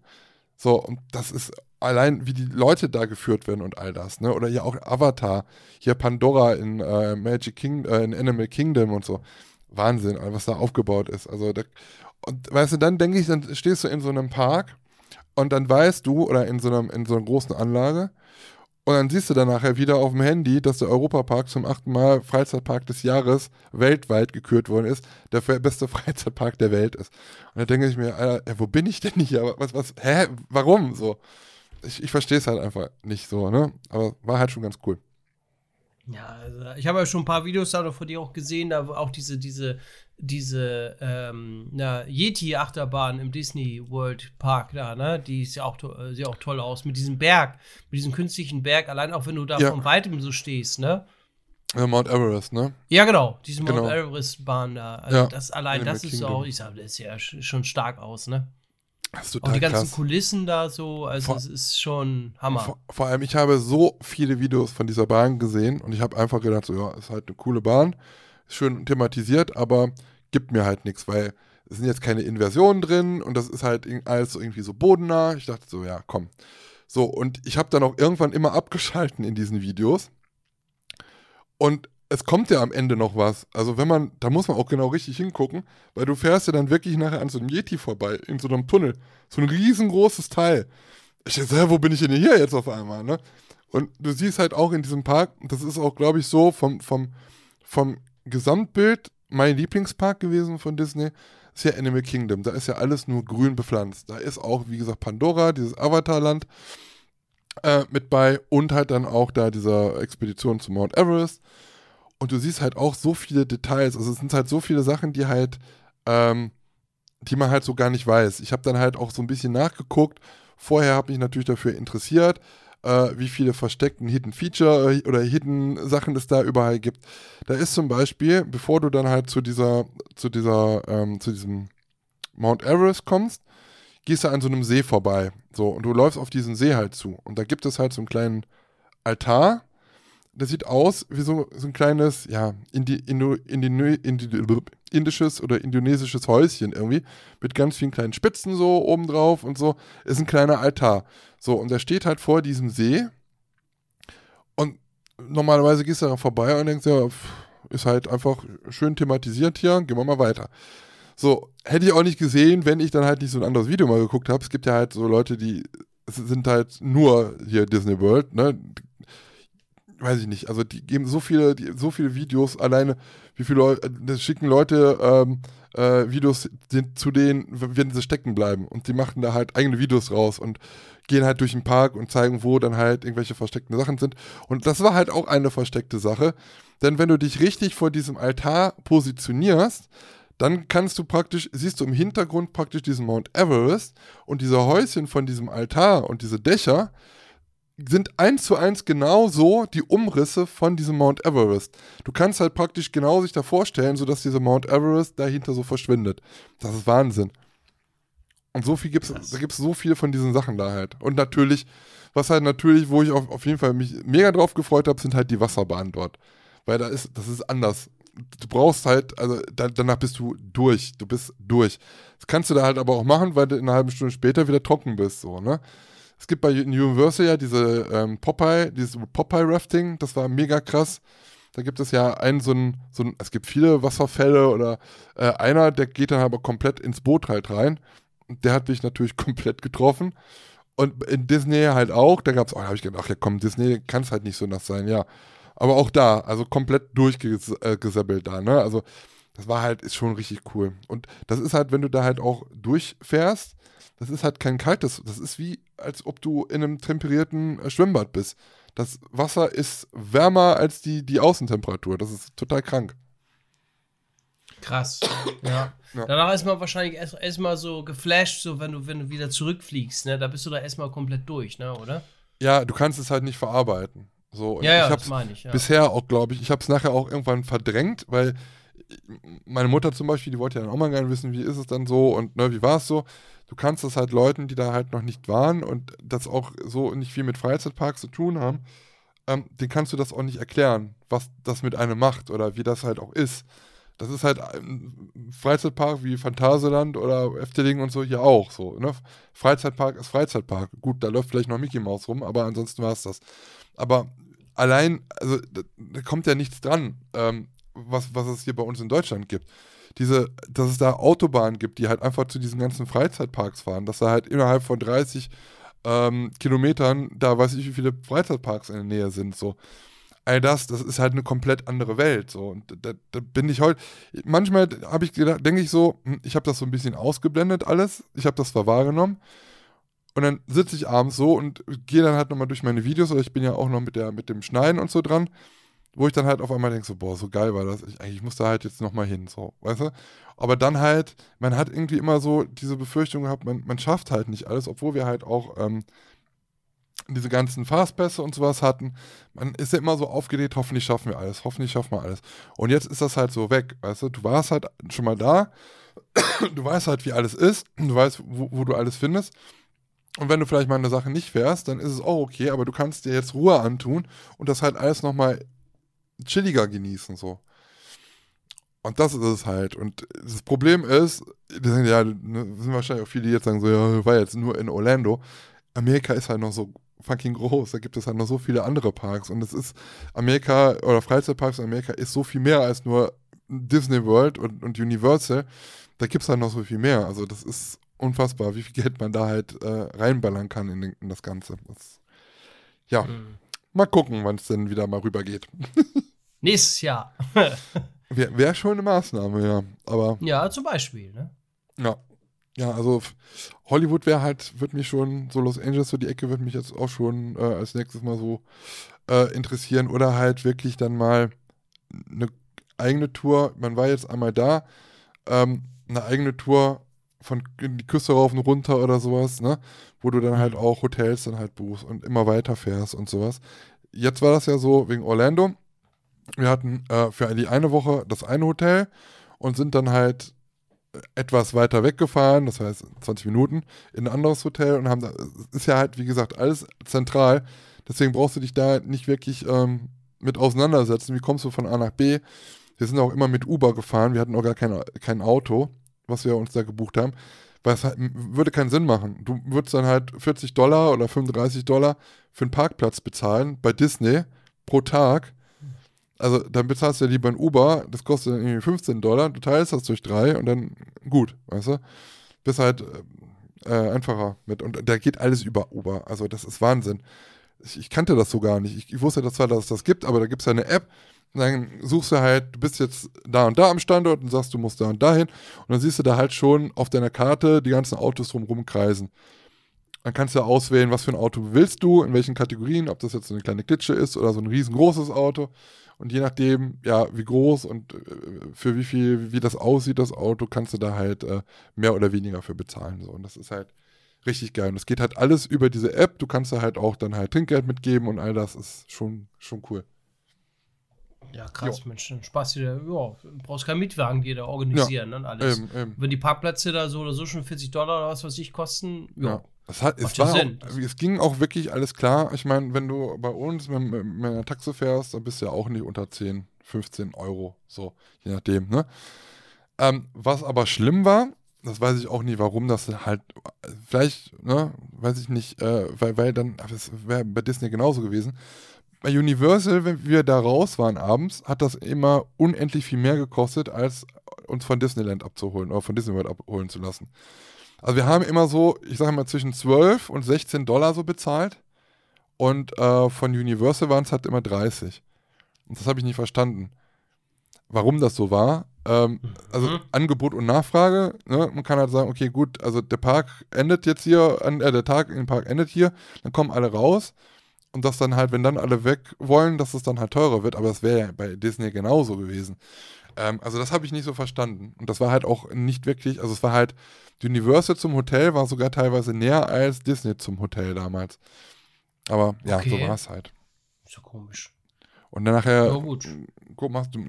[SPEAKER 1] So, und das ist allein, wie die Leute da geführt werden und all das, ne? Oder hier auch Avatar, hier Pandora in äh, Magic King, äh, in Animal Kingdom und so. Wahnsinn, was da aufgebaut ist. Also, da, und weißt du, dann denke ich, dann stehst du in so einem Park und dann weißt du, oder in so, einem, in so einer großen Anlage, und dann siehst du dann nachher wieder auf dem Handy, dass der Europapark zum achten Mal Freizeitpark des Jahres weltweit gekürt worden ist, der beste Freizeitpark der Welt ist. Und da denke ich mir, Alter, wo bin ich denn hier? Was, was, hä? Warum? So. Ich, ich verstehe es halt einfach nicht so, ne? Aber war halt schon ganz cool.
[SPEAKER 2] Ja, also ich habe ja schon ein paar Videos da von dir auch gesehen, da auch diese, diese, diese ähm, Yeti-Achterbahn im Disney World Park da, ne? Die sieht auch, äh, sieht auch toll aus. Mit diesem Berg, mit diesem künstlichen Berg, allein auch wenn du da ja. von weitem so stehst, ne?
[SPEAKER 1] Ja, Mount Everest, ne?
[SPEAKER 2] Ja, genau, diese Mount genau. Everest-Bahn da. Also ja, das allein, das ist Kingdom. auch, ich sag, das sieht ja schon stark aus, ne? Auch die ganzen krass. Kulissen da so, also es ist schon Hammer.
[SPEAKER 1] Vor, vor, allem, ich habe so viele Videos von dieser Bahn gesehen und ich habe einfach gedacht, so, ja, ist halt eine coole Bahn, schön thematisiert, aber gibt mir halt nichts, weil es sind jetzt keine Inversionen drin und das ist halt alles irgendwie so bodennah. Ich dachte so, ja, komm. So, und ich habe dann auch irgendwann immer abgeschalten in diesen Videos. Und es kommt ja am Ende noch was. Also wenn man, da muss man auch genau richtig hingucken, weil du fährst ja dann wirklich nachher an so einem Yeti vorbei, in so einem Tunnel. So ein riesengroßes Teil. Ich dachte, wo bin ich denn hier jetzt auf einmal, ne? Und du siehst halt auch in diesem Park, das ist auch, glaube ich, so vom, vom, vom Gesamtbild mein Lieblingspark gewesen von Disney, ist ja Animal Kingdom. Da ist ja alles nur grün bepflanzt. Da ist auch, wie gesagt, Pandora, dieses Avatarland äh, mit bei und halt dann auch da dieser Expedition zu Mount Everest. Und du siehst halt auch so viele Details. Also es sind halt so viele Sachen, die halt, ähm, die man halt so gar nicht weiß. Ich habe dann halt auch so ein bisschen nachgeguckt. Vorher habe ich mich natürlich dafür interessiert, äh, wie viele versteckten Hidden Feature äh, oder Hidden Sachen es da überall gibt. Da ist zum Beispiel, bevor du dann halt zu dieser, zu dieser, ähm, zu diesem Mount Everest kommst, gehst du an so einem See vorbei. So, und du läufst auf diesen See halt zu. Und da gibt es halt so einen kleinen Altar das sieht aus wie so, so ein kleines, ja, Indi, Indo, Indi, Indi, indisches oder indonesisches Häuschen irgendwie, mit ganz vielen kleinen Spitzen so oben drauf und so. Ist ein kleiner Altar. So, und der steht halt vor diesem See. Und normalerweise gehst du da vorbei und denkst, ja, ist halt einfach schön thematisiert hier, gehen wir mal weiter. So, hätte ich auch nicht gesehen, wenn ich dann halt nicht so ein anderes Video mal geguckt habe. Es gibt ja halt so Leute, die sind halt nur hier Disney World, ne? Weiß ich nicht, also die geben so viele, die, so viele Videos, alleine wie viele Leute, das schicken Leute ähm, äh, Videos sind zu denen, wenn sie stecken bleiben. Und die machen da halt eigene Videos raus und gehen halt durch den Park und zeigen, wo dann halt irgendwelche versteckten Sachen sind. Und das war halt auch eine versteckte Sache, denn wenn du dich richtig vor diesem Altar positionierst, dann kannst du praktisch, siehst du im Hintergrund praktisch diesen Mount Everest und diese Häuschen von diesem Altar und diese Dächer, sind eins zu eins genauso die Umrisse von diesem Mount Everest. Du kannst halt praktisch genau sich da vorstellen, sodass dieser Mount Everest dahinter so verschwindet. Das ist Wahnsinn. Und so viel gibt's, da gibt es so viele von diesen Sachen da halt. Und natürlich, was halt natürlich, wo ich auf, auf jeden Fall mich mega drauf gefreut habe, sind halt die Wasserbahnen dort. Weil da ist, das ist anders. Du brauchst halt, also da, danach bist du durch. Du bist durch. Das kannst du da halt aber auch machen, weil du in einer halben Stunde später wieder trocken bist, so, ne? Es gibt bei Universal ja diese ähm, Popeye, dieses Popeye-Rafting, das war mega krass. Da gibt es ja einen so ein, so ein es gibt viele Wasserfälle oder äh, einer, der geht dann aber komplett ins Boot halt rein. Der hat mich natürlich komplett getroffen. Und in Disney halt auch, da gab es, oh, habe ich gedacht, ach ja komm, Disney kann es halt nicht so nass sein, ja. Aber auch da, also komplett durchgesäppelt äh, da, ne? Also das war halt, ist schon richtig cool. Und das ist halt, wenn du da halt auch durchfährst, das ist halt kein kaltes, das ist wie, als ob du in einem temperierten äh, Schwimmbad bist. Das Wasser ist wärmer als die, die Außentemperatur. Das ist total krank.
[SPEAKER 2] Krass. Ja. ja. Danach ist man wahrscheinlich erstmal erst so geflasht, so wenn du, wenn du wieder zurückfliegst, ne? Da bist du da erstmal komplett durch, ne, oder?
[SPEAKER 1] Ja, du kannst es halt nicht verarbeiten. So,
[SPEAKER 2] ja, ja, ich das meine ich.
[SPEAKER 1] Ja. Bisher auch, glaube ich, ich habe es nachher auch irgendwann verdrängt, weil meine Mutter zum Beispiel, die wollte ja dann auch mal gerne wissen, wie ist es dann so und ne, wie war es so du kannst das halt Leuten, die da halt noch nicht waren und das auch so nicht viel mit Freizeitparks zu tun haben, ähm, denen kannst du das auch nicht erklären, was das mit einem macht oder wie das halt auch ist. Das ist halt ein Freizeitpark wie Phantasialand oder Efteling und so hier auch so. Ne? Freizeitpark ist Freizeitpark. Gut, da läuft vielleicht noch Mickey Mouse rum, aber ansonsten war es das. Aber allein, also da, da kommt ja nichts dran, ähm, was, was es hier bei uns in Deutschland gibt diese, dass es da Autobahnen gibt, die halt einfach zu diesen ganzen Freizeitparks fahren, dass da halt innerhalb von 30 ähm, Kilometern, da weiß ich, wie viele Freizeitparks in der Nähe sind, so. All das, das ist halt eine komplett andere Welt, so. Und da, da bin ich heute, manchmal habe ich gedacht, denke ich so, hm, ich habe das so ein bisschen ausgeblendet alles, ich habe das zwar wahrgenommen, und dann sitze ich abends so und gehe dann halt nochmal durch meine Videos, oder ich bin ja auch noch mit, der, mit dem Schneiden und so dran. Wo ich dann halt auf einmal denke, so, boah, so geil war das. Ich, eigentlich muss da halt jetzt nochmal hin, so, weißt du? Aber dann halt, man hat irgendwie immer so diese Befürchtung gehabt, man, man schafft halt nicht alles, obwohl wir halt auch ähm, diese ganzen Fastpässe und sowas hatten. Man ist ja immer so aufgelegt, hoffentlich schaffen wir alles, hoffentlich schaffen wir alles. Und jetzt ist das halt so weg, weißt du? Du warst halt schon mal da, du weißt halt, wie alles ist, du weißt, wo, wo du alles findest. Und wenn du vielleicht mal eine Sache nicht fährst, dann ist es auch okay, aber du kannst dir jetzt Ruhe antun und das halt alles nochmal chilliger genießen, so. Und das ist es halt. Und das Problem ist, ja, ne, sind wahrscheinlich auch viele, die jetzt sagen, so, ja, war jetzt nur in Orlando. Amerika ist halt noch so fucking groß. Da gibt es halt noch so viele andere Parks. Und es ist Amerika oder Freizeitparks in Amerika ist so viel mehr als nur Disney World und, und Universal. Da gibt es halt noch so viel mehr. Also das ist unfassbar, wie viel Geld man da halt äh, reinballern kann in, in das Ganze. Das, ja, mhm. mal gucken, wann es denn wieder mal rübergeht.
[SPEAKER 2] Nächstes Jahr.
[SPEAKER 1] Wäre wär schon eine Maßnahme, ja. Aber,
[SPEAKER 2] ja, zum Beispiel, ne?
[SPEAKER 1] Ja. Ja, also Hollywood wäre halt, würde mich schon, so Los Angeles, so die Ecke würde mich jetzt auch schon äh, als nächstes mal so äh, interessieren. Oder halt wirklich dann mal eine eigene Tour. Man war jetzt einmal da, ähm, eine eigene Tour von die Küste rauf und runter oder sowas, ne? Wo du dann halt mhm. auch Hotels dann halt buchst und immer weiter fährst und sowas. Jetzt war das ja so wegen Orlando. Wir hatten äh, für die eine Woche das eine Hotel und sind dann halt etwas weiter weggefahren, das heißt 20 Minuten, in ein anderes Hotel und haben da, ist ja halt, wie gesagt, alles zentral. Deswegen brauchst du dich da nicht wirklich ähm, mit auseinandersetzen. Wie kommst du von A nach B? Wir sind auch immer mit Uber gefahren, wir hatten auch gar kein, kein Auto, was wir uns da gebucht haben. Weil es halt, würde keinen Sinn machen. Du würdest dann halt 40 Dollar oder 35 Dollar für einen Parkplatz bezahlen bei Disney pro Tag also dann bezahlst du ja lieber ein Uber, das kostet irgendwie 15 Dollar, du teilst das durch drei und dann gut, weißt du? Bist halt äh, einfacher mit. Und da geht alles über Uber. Also das ist Wahnsinn. Ich, ich kannte das so gar nicht. Ich, ich wusste zwar, dass es das gibt, aber da gibt es ja eine App. Dann suchst du halt, du bist jetzt da und da am Standort und sagst, du musst da und dahin. Und dann siehst du da halt schon auf deiner Karte die ganzen Autos drumherum kreisen. Dann kannst du auswählen, was für ein Auto willst du, in welchen Kategorien, ob das jetzt so eine kleine Klitsche ist oder so ein riesengroßes Auto. Und je nachdem, ja, wie groß und äh, für wie viel, wie das aussieht, das Auto, kannst du da halt äh, mehr oder weniger für bezahlen. So. Und das ist halt richtig geil. Und es geht halt alles über diese App. Du kannst da halt auch dann halt Trinkgeld mitgeben und all das ist schon, schon cool.
[SPEAKER 2] Ja, krass, jo. Mensch, Spaß dir, ja, brauchst keinen Mietwagen dir da organisieren ja, und alles. Eben, eben. Wenn die Parkplätze da so oder so schon 40 Dollar oder was weiß ich kosten, ja. ja.
[SPEAKER 1] Es, hat, es, war es ging auch wirklich alles klar. Ich meine, wenn du bei uns mit, mit, mit einer Taxe fährst, dann bist du ja auch nicht unter 10, 15 Euro. So, je nachdem, ne? Ähm, was aber schlimm war, das weiß ich auch nie, warum das halt, vielleicht, ne, weiß ich nicht, äh, weil, weil dann, das wäre bei Disney genauso gewesen. Bei Universal, wenn wir da raus waren abends, hat das immer unendlich viel mehr gekostet, als uns von Disneyland abzuholen oder von Disney World abholen zu lassen. Also wir haben immer so, ich sage mal, zwischen 12 und 16 Dollar so bezahlt. Und äh, von Universal waren es halt immer 30. Und das habe ich nicht verstanden. Warum das so war. Ähm, also mhm. Angebot und Nachfrage. Ne? Man kann halt sagen, okay, gut, also der Park endet jetzt hier, äh, der Tag im Park endet hier, dann kommen alle raus. Und das dann halt, wenn dann alle weg wollen, dass es dann halt teurer wird. Aber das wäre ja bei Disney genauso gewesen. Ähm, also das habe ich nicht so verstanden. Und das war halt auch nicht wirklich, also es war halt, Universal zum Hotel war sogar teilweise näher als Disney zum Hotel damals. Aber ja, okay. so war es halt.
[SPEAKER 2] So komisch.
[SPEAKER 1] Und dann nachher, ja, gut. guck, machst du,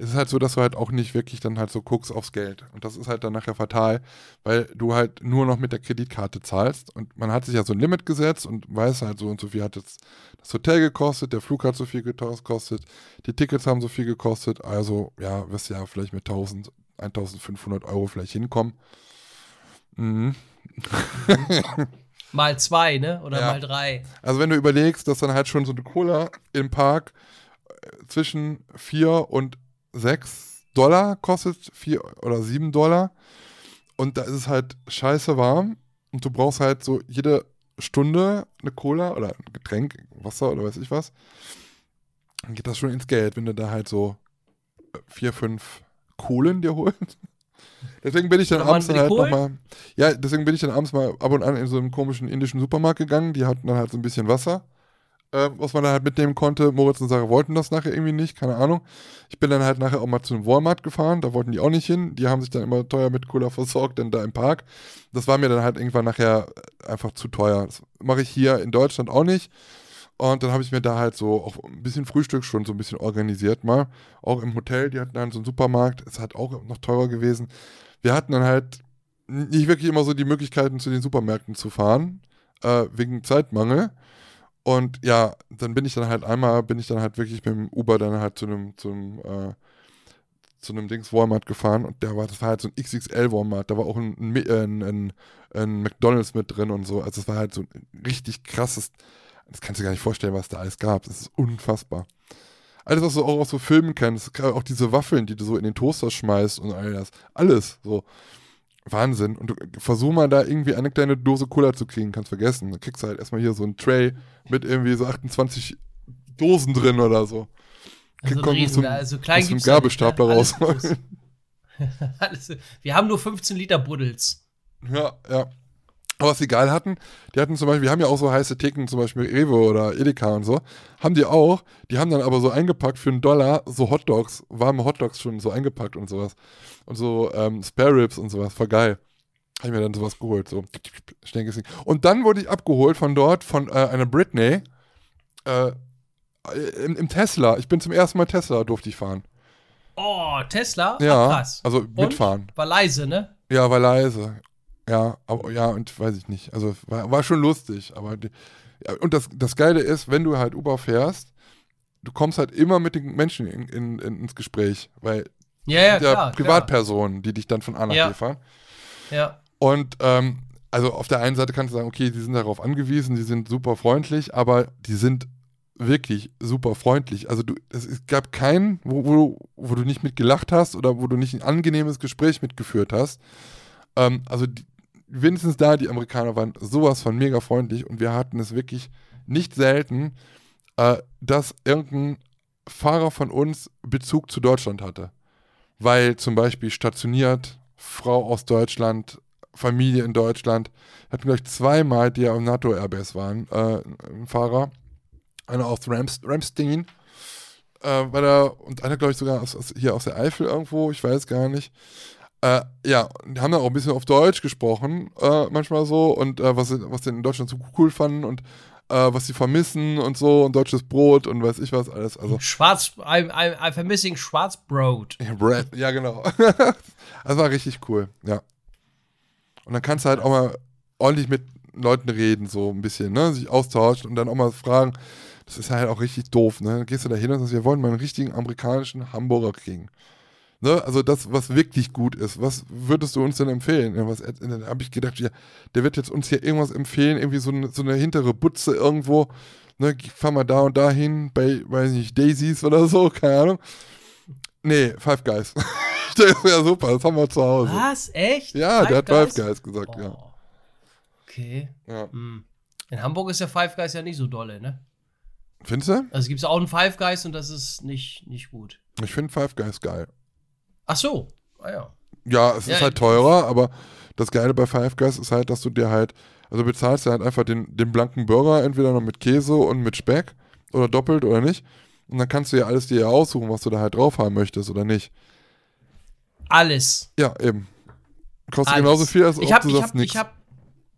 [SPEAKER 1] es ist halt so, dass du halt auch nicht wirklich dann halt so guckst aufs Geld. Und das ist halt dann nachher fatal, weil du halt nur noch mit der Kreditkarte zahlst. Und man hat sich ja so ein Limit gesetzt und weiß halt so und so viel hat jetzt das Hotel gekostet, der Flug hat so viel gekostet, die Tickets haben so viel gekostet. Also ja, wirst ja vielleicht mit 1000, 1500 Euro vielleicht hinkommen. Mhm.
[SPEAKER 2] mal zwei, ne? Oder ja. mal drei.
[SPEAKER 1] Also wenn du überlegst, dass dann halt schon so eine Cola im Park äh, zwischen 4 und 6 Dollar kostet, 4 oder 7 Dollar. Und da ist es halt scheiße warm. Und du brauchst halt so jede Stunde eine Cola oder ein Getränk, Wasser oder weiß ich was. Dann geht das schon ins Geld, wenn du da halt so 4, 5 Kohlen dir holst. Deswegen bin ich dann abends dann halt nochmal. Ja, deswegen bin ich dann abends mal ab und an in so einem komischen indischen Supermarkt gegangen. Die hatten dann halt so ein bisschen Wasser. Äh, was man da halt mitnehmen konnte. Moritz und Sarah wollten das nachher irgendwie nicht, keine Ahnung. Ich bin dann halt nachher auch mal zu einem Walmart gefahren, da wollten die auch nicht hin. Die haben sich dann immer teuer mit Cola versorgt, denn da im Park. Das war mir dann halt irgendwann nachher einfach zu teuer. Das mache ich hier in Deutschland auch nicht. Und dann habe ich mir da halt so auch ein bisschen Frühstück schon so ein bisschen organisiert mal. Auch im Hotel, die hatten dann so einen Supermarkt. Es hat auch noch teurer gewesen. Wir hatten dann halt nicht wirklich immer so die Möglichkeiten, zu den Supermärkten zu fahren, äh, wegen Zeitmangel. Und ja, dann bin ich dann halt einmal, bin ich dann halt wirklich mit dem Uber dann halt zu einem, zum, äh, zu einem Dings Walmart gefahren und der war, das war halt so ein XXL Walmart, da war auch ein, ein, ein, ein McDonalds mit drin und so. Also es war halt so ein richtig krasses, das kannst du gar nicht vorstellen, was da alles gab. Das ist unfassbar. Alles, was du auch aus so Filmen kennst, auch diese Waffeln, die du so in den Toaster schmeißt und all das. Alles so. Wahnsinn. Und du versuch mal da irgendwie eine kleine Dose Cola zu kriegen, kannst vergessen. Dann kriegst du halt erstmal hier so ein Tray mit irgendwie so 28 Dosen drin oder so.
[SPEAKER 2] Also, riesen, zum, also klein
[SPEAKER 1] aus dem Gabelstapler raus.
[SPEAKER 2] Alles, wir haben nur 15 Liter Buddels.
[SPEAKER 1] Ja, ja. Aber was sie geil hatten, die hatten zum Beispiel, wir haben ja auch so heiße Theken, zum Beispiel Rewe oder Edeka und so, haben die auch, die haben dann aber so eingepackt für einen Dollar so Hotdogs, warme Hotdogs schon so eingepackt und sowas. Und so ähm, Spare Ribs und sowas, voll geil. Habe ich mir dann sowas geholt, so schnell gesehen. Und dann wurde ich abgeholt von dort, von äh, einer Britney, äh, im, im, Tesla. Ich bin zum ersten Mal Tesla, durfte ich fahren.
[SPEAKER 2] Oh, Tesla?
[SPEAKER 1] Ja, Ach, krass. also
[SPEAKER 2] und?
[SPEAKER 1] mitfahren.
[SPEAKER 2] War leise, ne?
[SPEAKER 1] Ja, war leise. Ja, aber ja, und weiß ich nicht. Also war, war schon lustig, aber die, ja, und das, das Geile ist, wenn du halt Uber fährst, du kommst halt immer mit den Menschen in, in, in ins Gespräch, weil
[SPEAKER 2] ja, ja,
[SPEAKER 1] ja
[SPEAKER 2] klar,
[SPEAKER 1] Privatpersonen, klar. die dich dann von A nach
[SPEAKER 2] ja.
[SPEAKER 1] B fahren.
[SPEAKER 2] Ja.
[SPEAKER 1] Und ähm, also auf der einen Seite kannst du sagen, okay, die sind darauf angewiesen, die sind super freundlich, aber die sind wirklich super freundlich. Also du, es, es gab keinen, wo, wo, wo du nicht mit gelacht hast oder wo du nicht ein angenehmes Gespräch mitgeführt hast. Ähm, also die, wenigstens da, die Amerikaner waren sowas von mega freundlich und wir hatten es wirklich nicht selten, äh, dass irgendein Fahrer von uns Bezug zu Deutschland hatte. Weil zum Beispiel stationiert, Frau aus Deutschland, Familie in Deutschland. Hatten gleich zweimal, die ja im NATO-Airbase waren, äh, ein Fahrer. Einer aus Rams, Ramstein. Äh, weil er, und einer, glaube ich, sogar aus, aus, hier aus der Eifel irgendwo, ich weiß gar nicht. Äh, ja, die haben dann auch ein bisschen auf Deutsch gesprochen, äh, manchmal so, und äh, was, was sie in Deutschland so cool fanden und äh, was sie vermissen und so, und deutsches Brot und weiß ich was alles. Also,
[SPEAKER 2] Schwarz, I'm, I'm, I'm vermissing Schwarzbrot.
[SPEAKER 1] Ja, Bread, ja genau. das war richtig cool, ja. Und dann kannst du halt auch mal ordentlich mit Leuten reden, so ein bisschen, ne, sich austauschen und dann auch mal fragen, das ist halt auch richtig doof, ne, dann gehst du da hin und sagst, wir wollen mal einen richtigen amerikanischen Hamburger kriegen. Ne? Also das, was wirklich gut ist. Was würdest du uns denn empfehlen? Was, dann habe ich gedacht, ja, der wird jetzt uns hier irgendwas empfehlen, irgendwie so eine, so eine hintere Butze irgendwo. Ne, fahr mal da und da hin, bei, weiß nicht, Daisies oder so, keine Ahnung. Nee, Five Guys. das ist ja super, das haben wir zu Hause.
[SPEAKER 2] Was? Echt?
[SPEAKER 1] Ja, Five der hat Guys? Five Guys gesagt, oh. ja.
[SPEAKER 2] Okay.
[SPEAKER 1] Ja.
[SPEAKER 2] Hm. In Hamburg ist ja Five Guys ja nicht so dolle, ne?
[SPEAKER 1] Findest du?
[SPEAKER 2] Also gibt es auch einen Five Guys und das ist nicht, nicht gut.
[SPEAKER 1] Ich finde Five Guys geil.
[SPEAKER 2] Ach so, ah ja.
[SPEAKER 1] Ja, es ja, ist halt teurer, aber das Geile bei Five Guys ist halt, dass du dir halt, also bezahlst du halt einfach den, den blanken Burger, entweder noch mit Käse und mit Speck oder doppelt oder nicht. Und dann kannst du ja alles dir aussuchen, was du da halt drauf haben möchtest oder nicht.
[SPEAKER 2] Alles.
[SPEAKER 1] Ja, eben. Kostet alles. genauso viel, als
[SPEAKER 2] ich hab, du hab, nichts. Ich hab,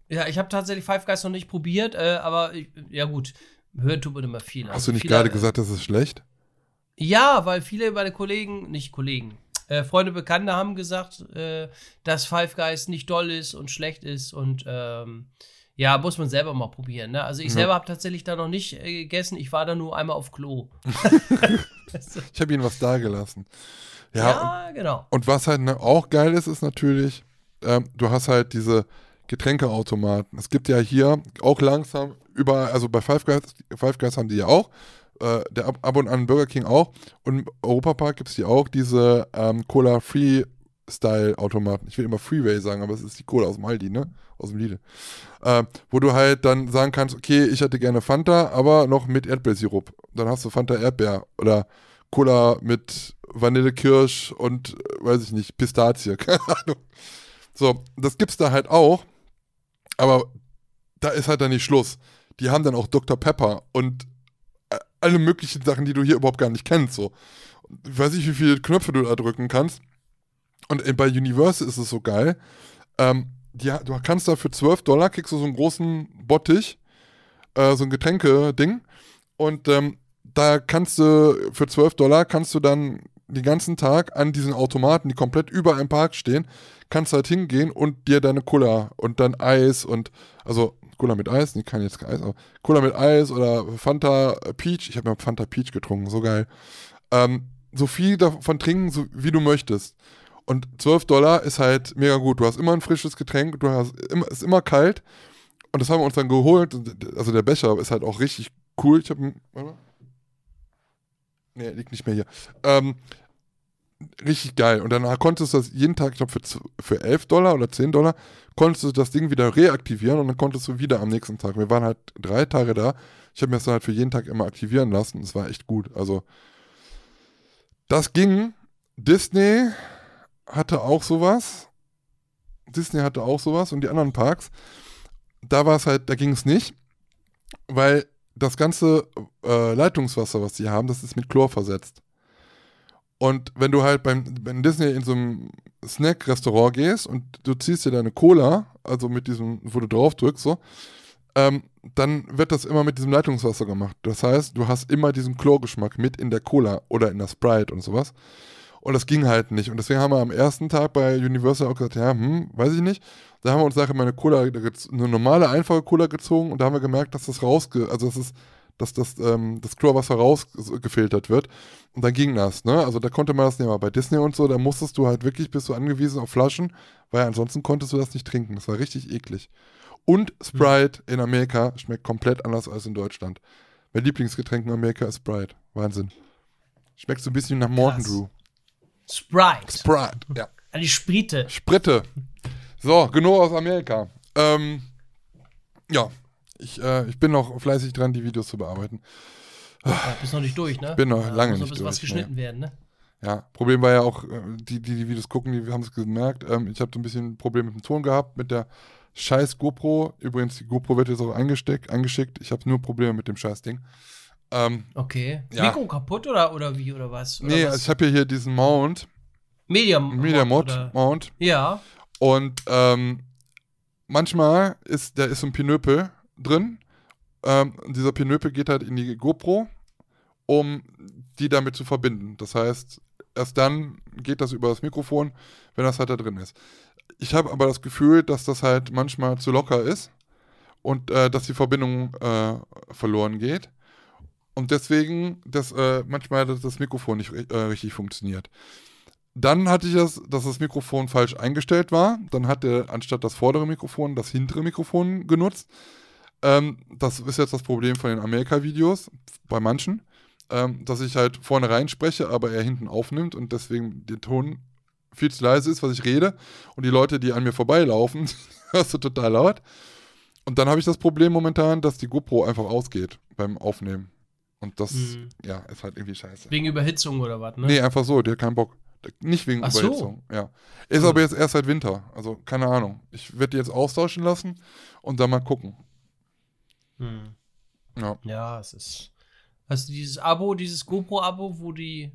[SPEAKER 2] ja, ich habe tatsächlich Five Guys noch nicht probiert, äh, aber ich, ja gut, hören tut man immer viel.
[SPEAKER 1] Hast also du nicht gerade gesagt, das ist schlecht?
[SPEAKER 2] Ja, weil viele meine Kollegen, nicht Kollegen, äh, Freunde, Bekannte haben gesagt, äh, dass Five Guys nicht doll ist und schlecht ist und ähm, ja, muss man selber mal probieren. Ne? Also ich ja. selber habe tatsächlich da noch nicht äh, gegessen. Ich war da nur einmal auf Klo.
[SPEAKER 1] ich habe ihnen was dagelassen.
[SPEAKER 2] Ja, ja und, genau.
[SPEAKER 1] Und was halt ne, auch geil ist, ist natürlich, ähm, du hast halt diese Getränkeautomaten. Es gibt ja hier auch langsam überall, also bei Five Guys, Five Guys haben die ja auch äh, der ab, ab, und an Burger King auch. Und im Europapark gibt es hier auch diese ähm, Cola Free Style Automaten. Ich will immer Freeway sagen, aber es ist die Cola aus dem Aldi, ne? Aus dem Lidl. Äh, wo du halt dann sagen kannst, okay, ich hätte gerne Fanta, aber noch mit Erdbeersirup. Dann hast du Fanta Erdbeer oder Cola mit Vanillekirsch und, äh, weiß ich nicht, Pistazie. Keine Ahnung. So, das gibt's da halt auch. Aber da ist halt dann nicht Schluss. Die haben dann auch Dr. Pepper und alle möglichen Sachen, die du hier überhaupt gar nicht kennst. So. Ich weiß nicht, wie viele Knöpfe du da drücken kannst. Und bei Universal ist es so geil. Ähm, die, du kannst da für 12 Dollar kriegst du so einen großen Bottich, äh, so ein Getränke-Ding. Und ähm, da kannst du für 12 Dollar kannst du dann den ganzen Tag an diesen Automaten, die komplett über im Park stehen, kannst halt hingehen und dir deine Cola und dann Eis und, also Cola mit Eis, nee, kann jetzt kein Eis, aber Cola mit Eis oder Fanta Peach, ich habe mal Fanta Peach getrunken, so geil. Ähm, so viel davon trinken, so wie du möchtest. Und 12 Dollar ist halt mega gut. Du hast immer ein frisches Getränk, du hast immer, ist immer kalt. Und das haben wir uns dann geholt. Also der Becher ist halt auch richtig cool. Ich habe warte mal. Nee, liegt nicht mehr hier. Ähm, richtig geil. Und dann konntest du das jeden Tag, ich glaube, für, für 11 Dollar oder 10 Dollar, konntest du das Ding wieder reaktivieren und dann konntest du wieder am nächsten Tag. Wir waren halt drei Tage da. Ich habe mir das dann halt für jeden Tag immer aktivieren lassen. Es war echt gut. Also, das ging. Disney hatte auch sowas. Disney hatte auch sowas und die anderen Parks. Da war es halt, da ging es nicht, weil das ganze äh, Leitungswasser, was sie haben, das ist mit Chlor versetzt. Und wenn du halt beim, beim Disney in so einem Snack-Restaurant gehst und du ziehst dir deine Cola, also mit diesem, wo du drauf drückst, so, ähm, dann wird das immer mit diesem Leitungswasser gemacht. Das heißt, du hast immer diesen Chlorgeschmack mit in der Cola oder in der Sprite und sowas. Und das ging halt nicht. Und deswegen haben wir am ersten Tag bei Universal auch gesagt, ja, hm, weiß ich nicht. Da haben wir uns nachher mal eine Cola, eine normale, einfache Cola gezogen und da haben wir gemerkt, dass das rausge, also das ist dass das, ähm, das Chlorwasser rausgefiltert wird. Und dann ging das, ne? Also da konnte man das nehmen. Aber bei Disney und so, da musstest du halt wirklich, bist du angewiesen auf Flaschen, weil ansonsten konntest du das nicht trinken. Das war richtig eklig. Und Sprite mhm. in Amerika schmeckt komplett anders als in Deutschland. Mein Lieblingsgetränk in Amerika ist Sprite. Wahnsinn. Schmeckt so ein bisschen nach Morton Drew.
[SPEAKER 2] Sprite.
[SPEAKER 1] Sprite, ja.
[SPEAKER 2] An die Sprite.
[SPEAKER 1] Sprite. So, genug aus Amerika. Ähm, ja, ich, äh, ich bin noch fleißig dran, die Videos zu bearbeiten.
[SPEAKER 2] Ja, bist noch nicht durch, ne?
[SPEAKER 1] Bin noch
[SPEAKER 2] ja,
[SPEAKER 1] lange
[SPEAKER 2] muss
[SPEAKER 1] nicht
[SPEAKER 2] noch
[SPEAKER 1] durch.
[SPEAKER 2] was geschnitten
[SPEAKER 1] nee.
[SPEAKER 2] werden, ne?
[SPEAKER 1] Ja, Problem war ja auch, äh, die, die die Videos gucken, die haben es gemerkt. Ähm, ich habe so ein bisschen ein Problem mit dem Ton gehabt, mit der scheiß GoPro. Übrigens, die GoPro wird jetzt auch eingesteckt, eingeschickt. Ich habe nur Probleme mit dem scheiß Ding. Ähm,
[SPEAKER 2] okay.
[SPEAKER 1] Ja.
[SPEAKER 2] Mikro kaputt oder, oder wie oder was? Oder
[SPEAKER 1] nee,
[SPEAKER 2] was?
[SPEAKER 1] also ich habe hier, hier diesen Mount,
[SPEAKER 2] Media,
[SPEAKER 1] Media Mod
[SPEAKER 2] oder-
[SPEAKER 1] Mount.
[SPEAKER 2] Ja.
[SPEAKER 1] Und ähm, manchmal ist, da ist so ein Pinöpel drin. Ähm, dieser Pinöpel geht halt in die GoPro, um die damit zu verbinden. Das heißt, erst dann geht das über das Mikrofon, wenn das halt da drin ist. Ich habe aber das Gefühl, dass das halt manchmal zu locker ist und äh, dass die Verbindung äh, verloren geht. Und deswegen, dass äh, manchmal das, Mikrofon nicht äh, richtig funktioniert. Dann hatte ich das, dass das Mikrofon falsch eingestellt war. Dann hat er anstatt das vordere Mikrofon das hintere Mikrofon genutzt. Ähm, das ist jetzt das Problem von den Amerika-Videos, bei manchen, ähm, dass ich halt vorne rein spreche, aber er hinten aufnimmt und deswegen der Ton viel zu leise ist, was ich rede. Und die Leute, die an mir vorbeilaufen, hörst du total laut. Und dann habe ich das Problem momentan, dass die GoPro einfach ausgeht beim Aufnehmen. Und das,
[SPEAKER 2] Mhm.
[SPEAKER 1] ja, ist halt irgendwie scheiße.
[SPEAKER 2] Wegen Überhitzung oder was, ne?
[SPEAKER 1] Nee, einfach so, der hat keinen Bock. Nicht wegen
[SPEAKER 2] Ach so.
[SPEAKER 1] Überhitzung, ja. Ist
[SPEAKER 2] Hm.
[SPEAKER 1] aber jetzt erst seit Winter, also keine Ahnung. Ich werde die jetzt austauschen lassen und dann mal gucken.
[SPEAKER 2] Hm.
[SPEAKER 1] Ja.
[SPEAKER 2] Ja, es ist. Hast du dieses Abo, dieses GoPro-Abo, wo die,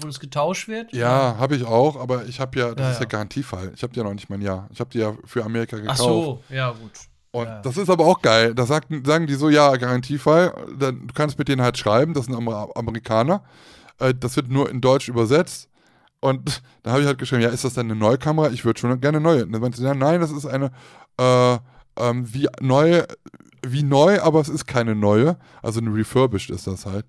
[SPEAKER 2] wo das getauscht wird?
[SPEAKER 1] Ja, habe ich auch, aber ich habe ja, das
[SPEAKER 2] Ja,
[SPEAKER 1] ist ja
[SPEAKER 2] ja.
[SPEAKER 1] Garantiefall. Ich habe die ja noch nicht mal ein Jahr. Ich habe die ja für Amerika
[SPEAKER 2] Ach
[SPEAKER 1] gekauft.
[SPEAKER 2] so, ja, gut.
[SPEAKER 1] Und
[SPEAKER 2] ja.
[SPEAKER 1] das ist aber auch geil. Da sagt, sagen die so, ja, Garantiefall. Dann, du kannst mit denen halt schreiben, das sind Amer Amerikaner. Äh, das wird nur in Deutsch übersetzt. Und da habe ich halt geschrieben, ja, ist das denn eine neue Kamera? Ich würde schon gerne eine neue. Und dann meinte sie, ja, nein, das ist eine äh, ähm, wie neu, wie neu, aber es ist keine neue. Also eine refurbished ist das halt.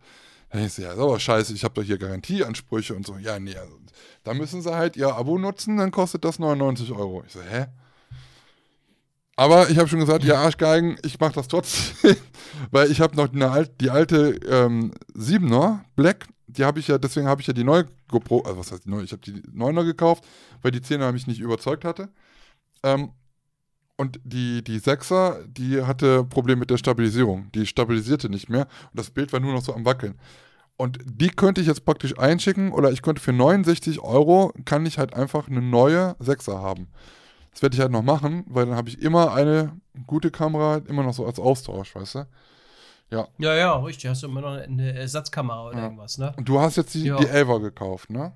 [SPEAKER 1] Dann ich so, ja, ist aber scheiße, ich habe doch hier Garantieansprüche und so. Ja, nee, also, da müssen sie halt ihr Abo nutzen, dann kostet das 99 Euro. Ich so, hä? Aber ich habe schon gesagt, ja, Arschgeigen, ich mache das trotzdem, weil ich habe noch eine die alte ähm, 7er Black, die habe ich ja, deswegen habe ich ja die neue GoPro, also was heißt die neue, ich habe die 9er gekauft, weil die 10er mich nicht überzeugt hatte. Ähm, und die, die 6er, die hatte Probleme mit der Stabilisierung. Die stabilisierte nicht mehr und das Bild war nur noch so am Wackeln. Und die könnte ich jetzt praktisch einschicken oder ich könnte für 69 Euro, kann ich halt einfach eine neue 6er haben. Das werde ich halt noch machen, weil dann habe ich immer eine gute Kamera, immer noch so als Austausch, weißt du? Ja.
[SPEAKER 2] Ja, ja, richtig. Hast du immer noch eine Ersatzkamera oder
[SPEAKER 1] Ja.
[SPEAKER 2] irgendwas, ne?
[SPEAKER 1] Und du hast jetzt die,
[SPEAKER 2] Ja.
[SPEAKER 1] die Elfer gekauft, ne?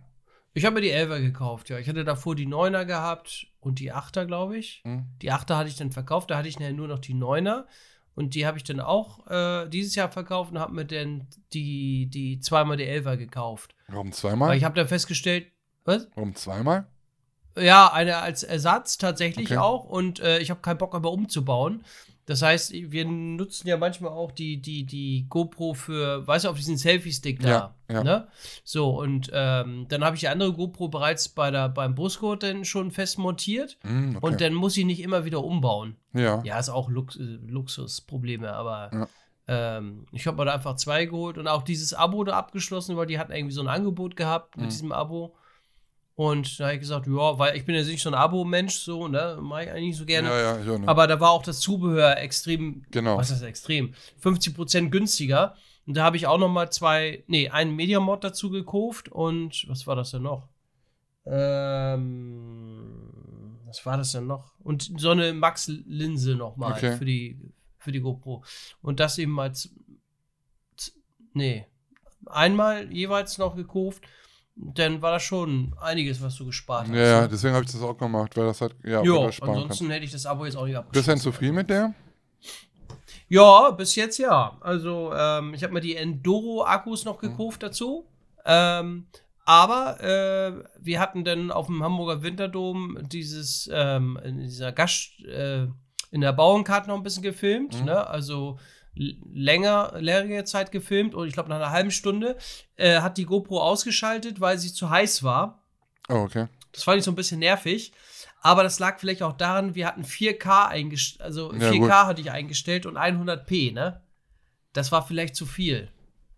[SPEAKER 2] Ich habe mir die 11er gekauft, ja. Ich hatte davor die 9er gehabt und die 8er, glaube ich.
[SPEAKER 1] Hm?
[SPEAKER 2] Die 8er hatte ich dann verkauft, da hatte ich nachher nur noch die 9er. Und die habe ich dann auch äh, dieses Jahr verkauft und habe mir dann die, die zweimal die 11er gekauft.
[SPEAKER 1] Warum
[SPEAKER 2] Weil
[SPEAKER 1] zweimal?
[SPEAKER 2] ich habe dann festgestellt, was?
[SPEAKER 1] Warum zweimal?
[SPEAKER 2] Ja, eine als Ersatz tatsächlich
[SPEAKER 1] Okay.
[SPEAKER 2] auch. Und äh, ich habe keinen Bock aber umzubauen. Das heißt, wir nutzen ja manchmal auch die, die, die GoPro für, weißt du, auf diesen Selfie-Stick da.
[SPEAKER 1] Ja, ja.
[SPEAKER 2] Ne? So, und ähm, dann habe ich die andere GoPro bereits bei der, beim Buscode dann schon fest montiert.
[SPEAKER 1] Hm, okay.
[SPEAKER 2] Und dann muss ich nicht immer wieder umbauen.
[SPEAKER 1] ja.
[SPEAKER 2] Ja, ist auch Lux äh, Luxusprobleme, aber
[SPEAKER 1] Ja.
[SPEAKER 2] ähm, ich habe mir da einfach zwei geholt und auch dieses Abo da abgeschlossen, weil die hatten irgendwie so ein Angebot gehabt mit
[SPEAKER 1] Mhm.
[SPEAKER 2] diesem Abo. Und da habe ich gesagt, ja, weil ich bin ja nicht so ein Abo-Mensch, so, ne, mache ich eigentlich nicht so gerne.
[SPEAKER 1] Ja, ja, auch nicht.
[SPEAKER 2] Aber da war auch das Zubehör extrem,
[SPEAKER 1] Genau.
[SPEAKER 2] was ist extrem? 50% günstiger. Und da habe ich auch noch mal zwei, nee, einen Mediamod dazu gekauft und was war das denn noch? Ähm, was war das denn noch? Und so eine Max-Linse noch mal
[SPEAKER 1] Okay.
[SPEAKER 2] für die für die GoPro. Und das eben als nee, einmal jeweils noch gekauft. Dann war das schon einiges, was du gespart hast.
[SPEAKER 1] ja, ja,
[SPEAKER 2] ne?
[SPEAKER 1] deswegen habe ich das auch gemacht, weil das halt, ja,
[SPEAKER 2] Jo, ansonsten
[SPEAKER 1] kann.
[SPEAKER 2] hätte ich das Abo jetzt auch nicht
[SPEAKER 1] Bist du
[SPEAKER 2] abgeschlossen.
[SPEAKER 1] denn zufrieden mit der?
[SPEAKER 2] Ja, bis jetzt ja. Also, ähm, ich habe mir die Enduro-Akkus
[SPEAKER 1] Mhm.
[SPEAKER 2] noch gekauft dazu. Ähm, aber äh, wir hatten dann auf dem Hamburger Winterdom dieses, ähm, in dieser Gast, äh, in der Bauenkarte noch ein bisschen gefilmt.
[SPEAKER 1] Mhm.
[SPEAKER 2] Ne? Also länger, längere Zeit gefilmt und ich glaube nach einer halben Stunde äh, hat die GoPro ausgeschaltet, weil sie zu heiß war.
[SPEAKER 1] Oh, okay.
[SPEAKER 2] Das fand ich so ein bisschen nervig. Aber das lag vielleicht auch daran, wir hatten 4K eingestellt, also
[SPEAKER 1] Ja,
[SPEAKER 2] 4K
[SPEAKER 1] gut.
[SPEAKER 2] hatte ich eingestellt und 100p, ne? Das war vielleicht zu viel.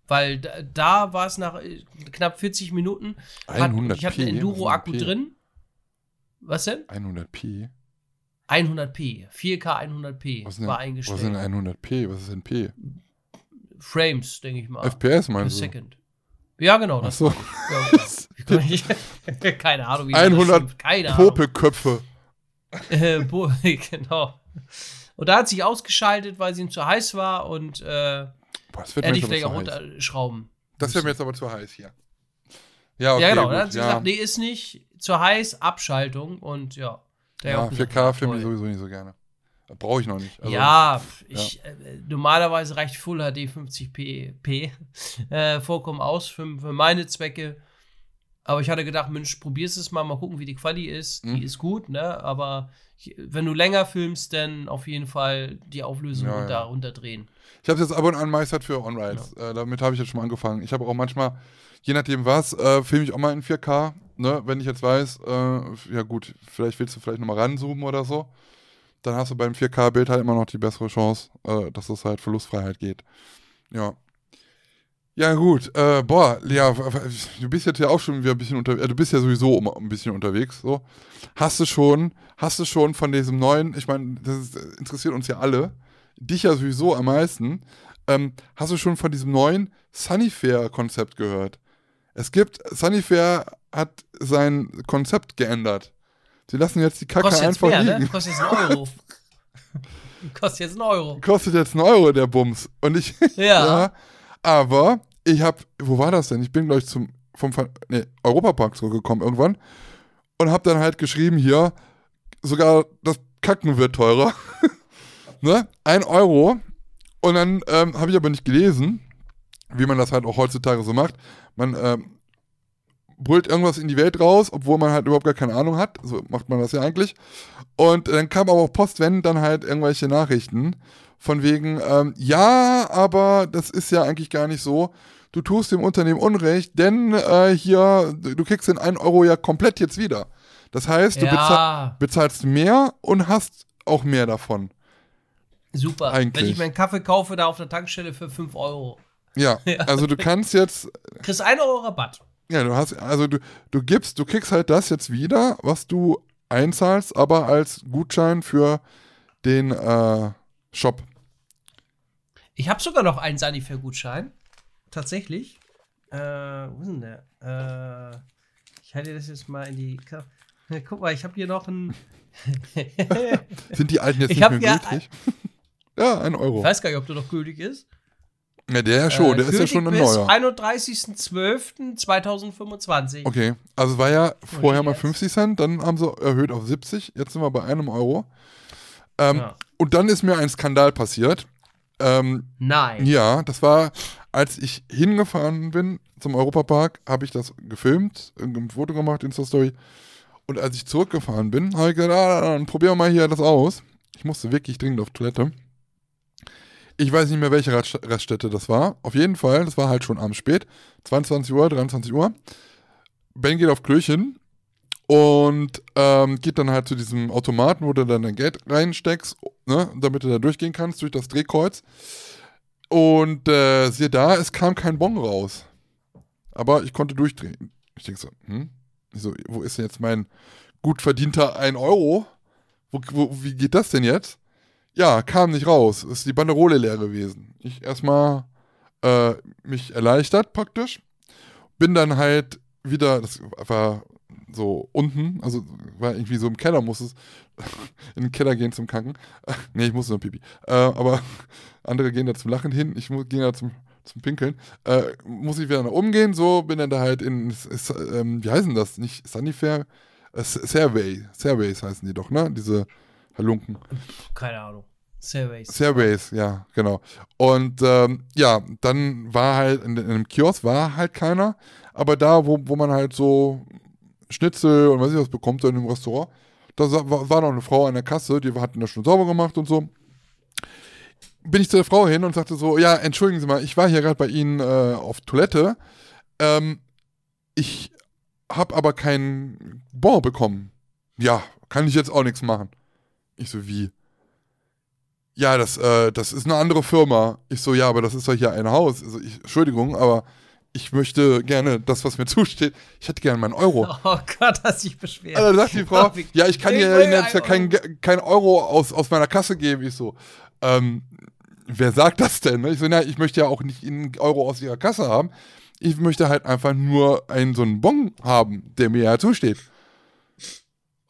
[SPEAKER 2] Weil da, da war es nach äh, knapp 40 Minuten. Hat,
[SPEAKER 1] 100p?
[SPEAKER 2] ich hatte einen Enduro-Akku drin. Was denn?
[SPEAKER 1] 100p?
[SPEAKER 2] 100p. 4K 100p
[SPEAKER 1] Was denn,
[SPEAKER 2] war
[SPEAKER 1] was
[SPEAKER 2] eingestellt.
[SPEAKER 1] ist denn 100p? Was ist denn P?
[SPEAKER 2] Frames, denke ich mal.
[SPEAKER 1] FPS
[SPEAKER 2] per
[SPEAKER 1] meinst du?
[SPEAKER 2] second. Ja, genau. Das
[SPEAKER 1] Achso.
[SPEAKER 2] ja, keine Ahnung, wie man das
[SPEAKER 1] 100
[SPEAKER 2] stimmt. Keine.
[SPEAKER 1] Popelköpfe.
[SPEAKER 2] Äh, genau. Und da hat sich ausgeschaltet, weil sie ihm zu heiß war und äh,
[SPEAKER 1] Boah, das wird
[SPEAKER 2] hätte
[SPEAKER 1] mir
[SPEAKER 2] ich
[SPEAKER 1] jetzt
[SPEAKER 2] vielleicht auch runterschrauben.
[SPEAKER 1] Das wäre mir jetzt aber zu heiß hier. Ja, okay,
[SPEAKER 2] ja, genau.
[SPEAKER 1] gut.
[SPEAKER 2] Dann hat sie
[SPEAKER 1] ja.
[SPEAKER 2] gesagt, nee, ist nicht zu heiß, Abschaltung und ja. Da
[SPEAKER 1] ja,
[SPEAKER 2] ich auch gesagt,
[SPEAKER 1] 4K filme ich sowieso nicht so gerne. Brauche ich noch nicht. Also,
[SPEAKER 2] ja, ich, äh, normalerweise reicht Full HD 50p P, äh, vollkommen aus für, für meine Zwecke. Aber ich hatte gedacht, Mensch, probierst es mal, mal gucken, wie die Quali ist.
[SPEAKER 1] Mhm.
[SPEAKER 2] Die ist gut, ne? Aber ich, wenn du länger filmst, dann auf jeden Fall die Auflösung
[SPEAKER 1] Ja, ja.
[SPEAKER 2] runterdrehen.
[SPEAKER 1] Ich habe es jetzt ab und an meistert für On-Rides. Äh, damit habe ich jetzt schon mal angefangen. Ich habe auch manchmal, je nachdem was, äh, filme ich auch mal in 4K. Ne? Wenn ich jetzt weiß, äh, ja gut, vielleicht willst du vielleicht nochmal ranzoomen oder so. Dann hast du beim 4K-Bild halt immer noch die bessere Chance, äh, dass es halt Verlustfreiheit geht. Ja. Ja, gut. Äh, boah, Lea, du bist jetzt ja auch schon wieder ein bisschen unterwegs. Äh, du bist ja sowieso ein bisschen unterwegs. So. Hast du schon, hast du schon von diesem neuen, ich meine, das ist, äh, interessiert uns ja alle, dich ja sowieso am meisten. Ähm, hast du schon von diesem neuen Sunnyfair-Konzept gehört? Es gibt, Sunnyfair hat sein Konzept geändert. Sie lassen jetzt die Kacke
[SPEAKER 2] Kostet
[SPEAKER 1] einfach
[SPEAKER 2] mehr,
[SPEAKER 1] liegen.
[SPEAKER 2] ne? Kostet jetzt einen Euro. Kostet jetzt einen Euro.
[SPEAKER 1] Kostet jetzt einen Euro der Bums. Und ich,
[SPEAKER 2] Ja.
[SPEAKER 1] ja, aber ich habe, wo war das denn? Ich bin gleich zum vom nee, Europapark zurückgekommen irgendwann und habe dann halt geschrieben hier, sogar das Kacken wird teurer. ne? Ein Euro. Und dann ähm, habe ich aber nicht gelesen, wie man das halt auch heutzutage so macht. Man ähm, brüllt irgendwas in die Welt raus, obwohl man halt überhaupt gar keine Ahnung hat. So macht man das ja eigentlich. Und dann kam aber auch postwendend dann halt irgendwelche Nachrichten von wegen, ähm, ja, aber das ist ja eigentlich gar nicht so. Du tust dem Unternehmen Unrecht, denn äh, hier, du kriegst den 1 Euro ja komplett jetzt wieder. Das heißt, du bezahl
[SPEAKER 2] Ja,
[SPEAKER 1] bezahlst mehr und hast auch mehr davon.
[SPEAKER 2] super.
[SPEAKER 1] eigentlich.
[SPEAKER 2] Wenn ich meinen Kaffee kaufe, da auf der Tankstelle für 5 Euro.
[SPEAKER 1] Ja, also du kannst jetzt,
[SPEAKER 2] Kriegst 1 Euro Rabatt.
[SPEAKER 1] ja, du hast, also du, du gibst, du kriegst halt das jetzt wieder, was du einzahlst, aber als Gutschein für den äh, Shop.
[SPEAKER 2] Ich habe sogar noch einen Sanifair-Gutschein. Tatsächlich. Äh, wo ist denn der? Äh, ich halte das jetzt mal in die. Ka Guck mal, ich habe hier noch einen.
[SPEAKER 1] Sind die alten jetzt
[SPEAKER 2] Ich
[SPEAKER 1] nicht mehr gültig? ja, ein Euro.
[SPEAKER 2] Ich weiß gar nicht, ob der noch gültig ist.
[SPEAKER 1] Ja, der schon,
[SPEAKER 2] Äh,
[SPEAKER 1] der ist ja schon ein neuer.
[SPEAKER 2] 31.12.2025.
[SPEAKER 1] Okay, also war ja vorher mal
[SPEAKER 2] jetzt?
[SPEAKER 1] 50 Cent, dann haben sie erhöht auf 70, jetzt sind wir bei einem Euro. Ähm,
[SPEAKER 2] Ja.
[SPEAKER 1] Und dann ist mir ein Skandal passiert. Ähm,
[SPEAKER 2] Nein.
[SPEAKER 1] ja, das war, als ich hingefahren bin zum Europapark, habe ich das gefilmt, ein Foto gemacht, Insta-Story. Und als ich zurückgefahren bin, habe ich gesagt, ah, dann probieren wir mal hier das aus. Ich musste wirklich dringend auf Toilette. Ich weiß nicht mehr, welche Rastst- Raststätte das war. Auf jeden Fall, das war halt schon abends spät. 22 Uhr, 23 Uhr. Ben geht auf Klöchen und ähm, geht dann halt zu diesem Automaten, wo du dann dein Geld reinsteckst, ne, damit du da durchgehen kannst, durch das Drehkreuz. Und äh, siehe da, es kam kein Bon raus. Aber ich konnte durchdrehen. Ich denke so, hm? So, wo ist denn jetzt mein gut verdienter 1 Euro? Wo, wo, wie geht das denn jetzt? Ja, kam nicht raus. Ist die Banderole leer gewesen. Ich erstmal äh, mich erleichtert praktisch. Bin dann halt wieder, das war so unten, also war irgendwie so im Keller, muss es in den Keller gehen zum Kacken. nee, ich musste nur Pipi. Äh, aber andere gehen da zum Lachen hin, ich mu- ging da zum, zum Pinkeln. Äh, muss ich wieder nach oben gehen, so bin dann da halt in, s- ähm, wie heißen das? Nicht Sunnyfair? Äh, Survey. Surveys heißen die doch, ne? Diese Halunken.
[SPEAKER 2] Keine Ahnung. Surveys.
[SPEAKER 1] Surveys, ja, genau. Und ähm, ja, dann war halt in, in einem Kiosk war halt keiner, aber da, wo, wo man halt so Schnitzel und weiß ich was bekommt in einem Restaurant, da war, war noch eine Frau an der Kasse, die hatten das schon sauber gemacht und so. Bin ich zu der Frau hin und sagte so, ja, entschuldigen Sie mal, ich war hier gerade bei Ihnen äh, auf Toilette. Ähm, ich habe aber keinen Bon bekommen. Ja, kann ich jetzt auch nichts machen. Ich so, wie? Ja, das, äh, das ist eine andere Firma. Ich so, ja, aber das ist doch hier ein Haus. Also ich, Entschuldigung, aber ich möchte gerne das, was mir zusteht. Ich hätte gerne meinen Euro.
[SPEAKER 2] Oh Gott, hast dich beschwert.
[SPEAKER 1] Also sagt die Frau, ja, ich kann dir jetzt ja
[SPEAKER 2] ein
[SPEAKER 1] kein, Ge- kein Euro aus, aus meiner Kasse geben. Ich so, ähm, wer sagt das denn? ne? Ich so, na, ich möchte ja auch nicht einen Euro aus ihrer Kasse haben. Ich möchte halt einfach nur einen so einen Bon haben, der mir ja zusteht.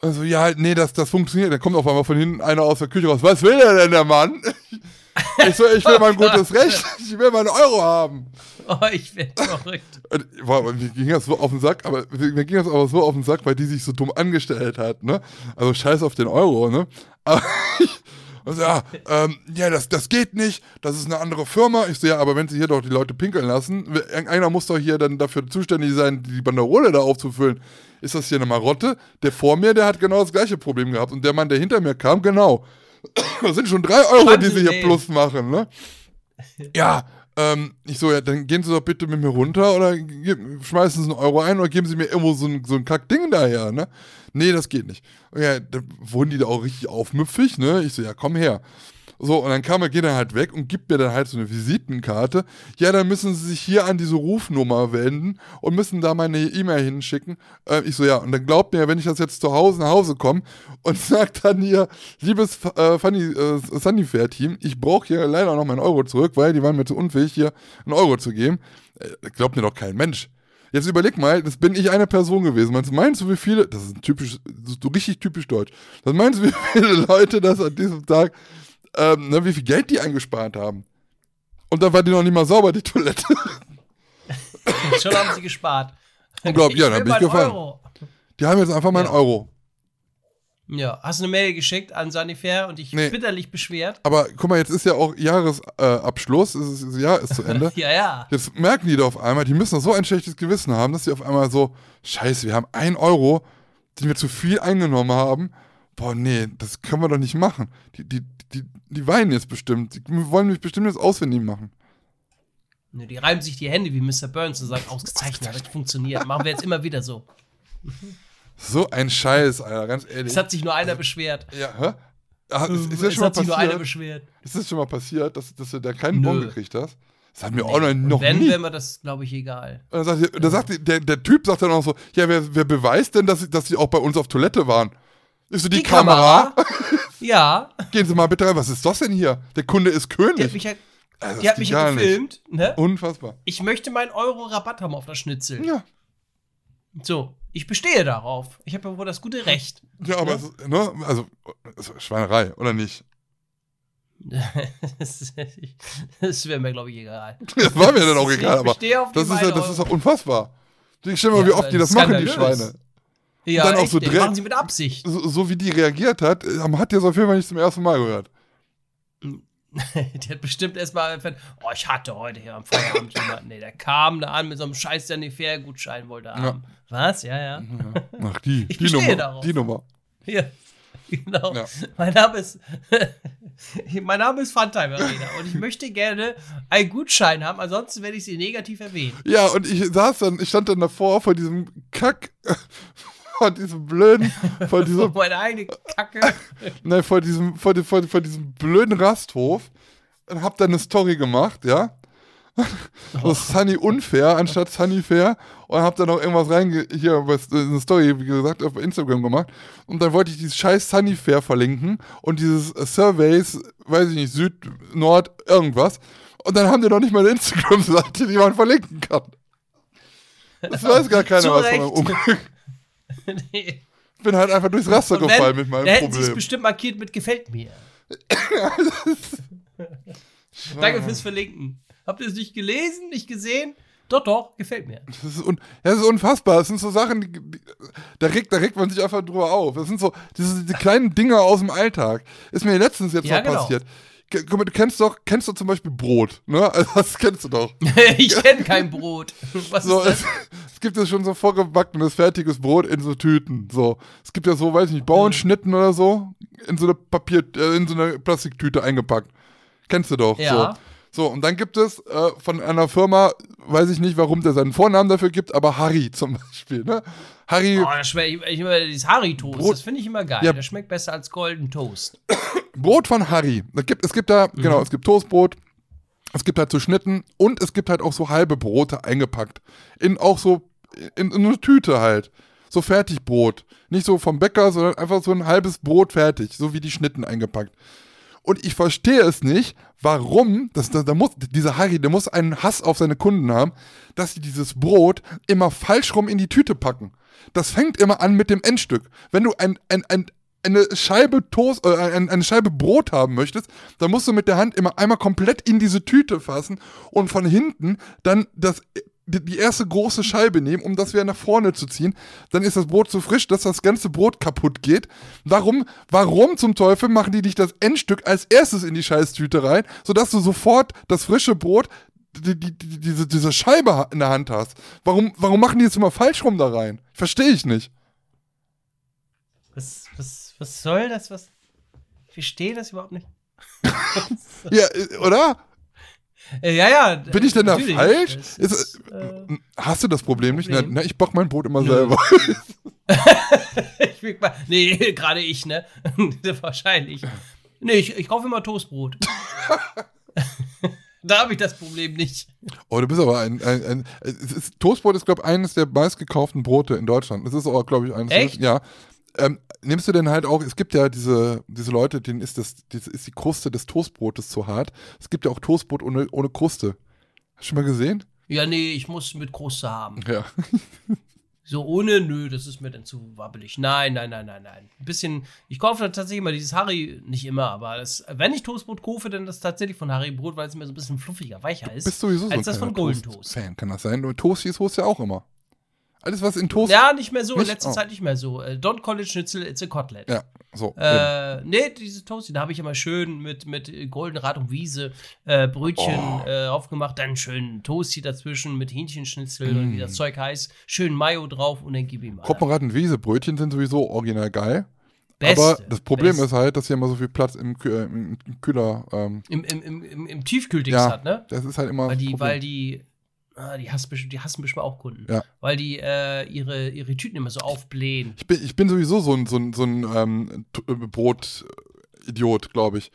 [SPEAKER 1] Also, ja, nee, das, das funktioniert. Dann kommt auf einmal von hinten einer aus der Küche raus. Was will der denn, der Mann? Ich so, ich will mein gutes Recht. Ich will meinen Euro haben.
[SPEAKER 2] Oh, ich werde verrückt.
[SPEAKER 1] Und, boah, mir ging das so auf den Sack, aber mir ging das aber so auf den Sack, weil die sich so dumm angestellt hat, ne? Also scheiß auf den Euro, ne? Aber ich, also, ja, ähm, ja, das, das geht nicht, das ist eine andere Firma. Ich so, ja, aber wenn sie hier doch die Leute pinkeln lassen, irgendeiner muss doch hier dann dafür zuständig sein, die Banderole da aufzufüllen. Ist das hier eine Marotte? Der vor mir, der hat genau das gleiche Problem gehabt. Und der Mann, der hinter mir kam, genau. Das sind schon drei Euro, die sie hier plus machen, ne? Ja, ähm, ich so, ja, dann gehen Sie doch bitte mit mir runter oder schmeißen Sie einen Euro ein oder geben Sie mir irgendwo so ein, so ein Kackding daher, ne? Nee, das geht nicht. Und ja, dann wurden die da auch richtig aufmüpfig, ne? Ich so, ja, komm her. So, und dann kam er, geht er halt weg und gibt mir dann halt so eine Visitenkarte. Ja, dann müssen Sie sich hier an diese Rufnummer wenden und müssen da meine E-Mail hinschicken. Äh, ich so, ja, und dann glaubt mir, wenn ich das jetzt zu Hause nach Hause komme und sagt dann hier, liebes äh, Funny, äh, Sunnyfair-Team, ich brauche hier leider noch meinen Euro zurück, weil die waren mir zu unfähig, hier einen Euro zu geben. Äh, glaubt mir doch kein Mensch. Jetzt überleg mal, das bin ich eine Person gewesen. Meinst, meinst du, wie viele, das ist typisch, so richtig typisch deutsch. Das meinst du, wie viele Leute das an diesem Tag, ähm, ne, wie viel Geld die eingespart haben? Und dann war die noch nicht mal sauber, die Toilette.
[SPEAKER 2] Schon haben sie gespart.
[SPEAKER 1] Unglaublich, ja, dann bin ich gefahren.
[SPEAKER 2] Euro.
[SPEAKER 1] Die haben jetzt einfach meinen
[SPEAKER 2] Ja.
[SPEAKER 1] Euro.
[SPEAKER 2] Ja, hast eine Mail geschickt an Sanifair und dich
[SPEAKER 1] Nee.
[SPEAKER 2] bitterlich beschwert.
[SPEAKER 1] Aber guck mal, jetzt ist ja auch Jahresabschluss, äh, ist, das Jahr ist zu Ende.
[SPEAKER 2] Ja, ja.
[SPEAKER 1] Jetzt merken die doch auf einmal, die müssen doch so ein schlechtes Gewissen haben, dass sie auf einmal so, scheiße, wir haben einen Euro, den wir zu viel eingenommen haben. Boah, nee, das können wir doch nicht machen. Die, die, die, die weinen jetzt bestimmt. Die wollen mich bestimmt jetzt auswendig machen.
[SPEAKER 2] Ne, Die reiben sich die Hände wie Mr. Burns und sagen, ausgezeichnet, hat funktioniert. Machen wir jetzt immer wieder so.
[SPEAKER 1] So ein Scheiß, Alter, ganz ehrlich.
[SPEAKER 2] Es hat sich nur einer beschwert.
[SPEAKER 1] ja, hä? Ah, ist, ist, das
[SPEAKER 2] es
[SPEAKER 1] schon mal
[SPEAKER 2] hat sich nur einer
[SPEAKER 1] passiert?
[SPEAKER 2] beschwert.
[SPEAKER 1] ist das schon mal passiert, dass, dass du da keinen
[SPEAKER 2] Nö.
[SPEAKER 1] Bon gekriegt hast? Das hat mir auch
[SPEAKER 2] Nee.
[SPEAKER 1] noch,
[SPEAKER 2] Und
[SPEAKER 1] noch
[SPEAKER 2] wenn,
[SPEAKER 1] nie.
[SPEAKER 2] wäre mir das, glaube ich, egal.
[SPEAKER 1] Und dann sagt, die- dann sagt die, der, der Typ sagt dann auch so, ja, wer, wer beweist denn, dass, sie- dass sie auch bei uns auf Toilette waren? Ist so die, Kamera?
[SPEAKER 2] ja.
[SPEAKER 1] Gehen Sie mal bitte rein, was ist das denn hier? Der Kunde ist König.
[SPEAKER 2] hat mich ja,
[SPEAKER 1] Also,
[SPEAKER 2] die hat mich ja gefilmt. Ne?
[SPEAKER 1] Unfassbar.
[SPEAKER 2] Ich möchte meinen Euro Rabatt haben auf das Schnitzel.
[SPEAKER 1] Ja,
[SPEAKER 2] So, ich bestehe darauf. Ich habe ja wohl das gute Recht.
[SPEAKER 1] ja aber,
[SPEAKER 2] Ja.
[SPEAKER 1] es ne, also, Schweinerei, oder nicht?
[SPEAKER 2] das wäre mir, glaube ich, egal.
[SPEAKER 1] Das war mir dann auch egal, aber
[SPEAKER 2] bestehe auf die
[SPEAKER 1] das ist, ja, das ist doch unfassbar. Ich stell mal,
[SPEAKER 2] Ja,
[SPEAKER 1] wie oft die das machen, die. Schweine.
[SPEAKER 2] Ja,
[SPEAKER 1] dann auch
[SPEAKER 2] echt,
[SPEAKER 1] so direkt-
[SPEAKER 2] machen sie mit Absicht.
[SPEAKER 1] So, so wie die reagiert hat, äh, hat die das auf jeden Fall nicht zum ersten Mal gehört.
[SPEAKER 2] Die hat bestimmt erstmal, oh, ich hatte heute hier am Feierabend jemanden, nee, der kam da an mit so einem scheiß Sanifair-Gutschein, wollte er
[SPEAKER 1] Ja.
[SPEAKER 2] haben. Was? Ja, ja.
[SPEAKER 1] Ach, die,
[SPEAKER 2] Ich
[SPEAKER 1] die Nummer.
[SPEAKER 2] darauf.
[SPEAKER 1] Die Nummer.
[SPEAKER 2] Hier. Genau.
[SPEAKER 1] Ja.
[SPEAKER 2] Mein Name ist mein Name ist Funtime Arena und ich möchte gerne einen Gutschein haben, ansonsten werde ich sie negativ erwähnen.
[SPEAKER 1] Ja, und ich saß dann, ich stand dann davor vor diesem Kack, vor diesem blöden, vor diesem,
[SPEAKER 2] Meine eigene Kacke.
[SPEAKER 1] nein, vor diesem, vor, dem- vor, vor diesem blöden Rasthof und hab dann eine Story gemacht, ja. So Sunny unfair anstatt Sunny fair und hab dann noch irgendwas reinge hier was äh, eine Story wie gesagt auf Instagram gemacht und dann wollte ich dieses scheiß Sunny fair verlinken und dieses äh, Surveys weiß ich nicht Süd Nord irgendwas und dann haben die noch nicht mal eine Instagram Seite die man verlinken kann das weiß gar keiner was von meinem Unglück
[SPEAKER 2] nee.
[SPEAKER 1] ich bin halt einfach durchs Raster
[SPEAKER 2] wenn,
[SPEAKER 1] gefallen mit meinem
[SPEAKER 2] da hätten
[SPEAKER 1] Problem
[SPEAKER 2] bestimmt markiert mit gefällt mir. Danke fürs Verlinken. Habt ihr es nicht gelesen, nicht gesehen? Doch, doch, gefällt mir.
[SPEAKER 1] Das ist, das ist unfassbar. Das sind so Sachen, die, die, da, regt, da regt man sich einfach drüber auf. Das sind so diese, diese kleinen Dinge aus dem Alltag. Ist mir letztens jetzt
[SPEAKER 2] Ja,
[SPEAKER 1] noch
[SPEAKER 2] genau.
[SPEAKER 1] passiert. Guck mal, du kennst doch, kennst doch zum Beispiel Brot, ne? Also das kennst du doch.
[SPEAKER 2] ich kenne kein Brot. Was
[SPEAKER 1] So,
[SPEAKER 2] ist das?
[SPEAKER 1] es, es gibt ja schon so vorgebackenes, fertiges Brot in so Tüten. So. Es gibt ja so, weiß ich nicht, Bauernschnitten oder so, in so eine Papier, äh, in so eine Plastiktüte eingepackt. Kennst du doch.
[SPEAKER 2] Ja.
[SPEAKER 1] So. So, und dann gibt es äh, von einer Firma, weiß ich nicht, warum der seinen Vornamen dafür gibt, aber Harry zum Beispiel, ne? Harry,
[SPEAKER 2] Oh, das schmeckt, ich, ich dieses Harry-Toast, das finde ich immer geil.
[SPEAKER 1] Ja.
[SPEAKER 2] Das schmeckt besser als Golden Toast.
[SPEAKER 1] Brot von Harry. Es gibt, es gibt da,
[SPEAKER 2] Mhm.
[SPEAKER 1] genau, es gibt Toastbrot, es gibt halt so Schnitten und es gibt halt auch so halbe Brote eingepackt. In auch so, in, in eine Tüte halt. So Fertigbrot. Nicht so vom Bäcker, sondern einfach so ein halbes Brot fertig, so wie die Schnitten eingepackt. Und ich verstehe es nicht, warum, das, da, da muss, dieser Harry, der muss einen Hass auf seine Kunden haben, dass sie dieses Brot immer falsch rum in die Tüte packen. Das fängt immer an mit dem Endstück. Wenn du ein, ein, ein, eine Scheibe Toast, äh, ein, eine Scheibe Brot haben möchtest, dann musst du mit der Hand immer einmal komplett in diese Tüte fassen und von hinten dann das, die, erste große Scheibe nehmen, um das wieder nach vorne zu ziehen. Dann ist das Brot so frisch, dass das ganze Brot kaputt geht. Warum, warum zum Teufel machen die nicht das Endstück als erstes in die Scheißtüte rein, sodass du sofort das frische Brot, die, die, die, diese, diese Scheibe in der Hand hast? Warum, warum machen die jetzt immer falsch rum da rein? Verstehe ich nicht.
[SPEAKER 2] Was, soll das? Was? Ich verstehe das überhaupt nicht.
[SPEAKER 1] Ja, äh, oder?
[SPEAKER 2] Äh, ja, ja.
[SPEAKER 1] Bin ich denn da falsch? Ist,
[SPEAKER 2] ist, äh,
[SPEAKER 1] Hast du das Problem nicht? Na, na, ich back mein Brot immer
[SPEAKER 2] Nö.
[SPEAKER 1] selber.
[SPEAKER 2] ich mal, nee, gerade ich, ne? Wahrscheinlich. Nee, ich, ich kaufe immer Toastbrot. da habe ich das Problem nicht.
[SPEAKER 1] Oh, du bist aber ein. ein, ein ist, Toastbrot ist, glaube ich, eines der meistgekauften Brote in Deutschland. Das ist auch, glaube ich, eines.
[SPEAKER 2] Echt?
[SPEAKER 1] Ja. Ähm, nimmst du denn halt auch, es gibt ja diese, diese Leute, denen ist, das, das ist die Kruste des Toastbrotes zu hart. Es gibt ja auch Toastbrot ohne, ohne Kruste. Hast du schon mal gesehen?
[SPEAKER 2] Ja, nee, ich muss mit Kruste haben.
[SPEAKER 1] Ja.
[SPEAKER 2] So ohne, nö, das ist mir dann zu wabbelig. Nein, nein, nein, nein, nein. Ein bisschen, ich kaufe dann tatsächlich immer dieses Harry, nicht immer, aber das, wenn ich Toastbrot kaufe, dann das tatsächlich von Harry Brot, weil es mir so ein bisschen fluffiger, weicher ist.
[SPEAKER 1] Bist sowieso so ein
[SPEAKER 2] als das von Golden Toast.
[SPEAKER 1] Fan, kann das sein? Und holst du ja auch immer. Alles, was in Toast.
[SPEAKER 2] Ja, nicht mehr so, in letzter
[SPEAKER 1] Oh.
[SPEAKER 2] Zeit nicht mehr so. Äh, Don't call it Schnitzel, it's a Cotlet.
[SPEAKER 1] Ja, so.
[SPEAKER 2] Äh, nee, diese Toasty, da habe ich immer schön mit, mit Goldenrad und Wiese äh, Brötchen
[SPEAKER 1] Oh.
[SPEAKER 2] äh, aufgemacht, dann schön Toasty dazwischen mit Hähnchenschnitzel und wie
[SPEAKER 1] Mm.
[SPEAKER 2] das Zeug heißt, schön Mayo drauf und dann gib ihm mal.
[SPEAKER 1] Koppenrad und Wiese, Brötchen sind sowieso original geil.
[SPEAKER 2] Beste,
[SPEAKER 1] aber das Problem
[SPEAKER 2] beste.
[SPEAKER 1] ist halt, dass hier immer so viel Platz im, äh, Kühler. Ähm,
[SPEAKER 2] Im, im, im, im, im Tiefkühldings
[SPEAKER 1] ja,
[SPEAKER 2] hat, ne?
[SPEAKER 1] das ist halt immer.
[SPEAKER 2] Weil die, weil die, ah, die, hassen, bestimmt- die hassen bestimmt auch Kunden.
[SPEAKER 1] Ja.
[SPEAKER 2] Weil die äh, ihre, ihre Tüten immer so aufblähen.
[SPEAKER 1] Ich bin, ich bin sowieso so ein, so ein, so ein ähm, äh, Brot-Idiot, glaube ich.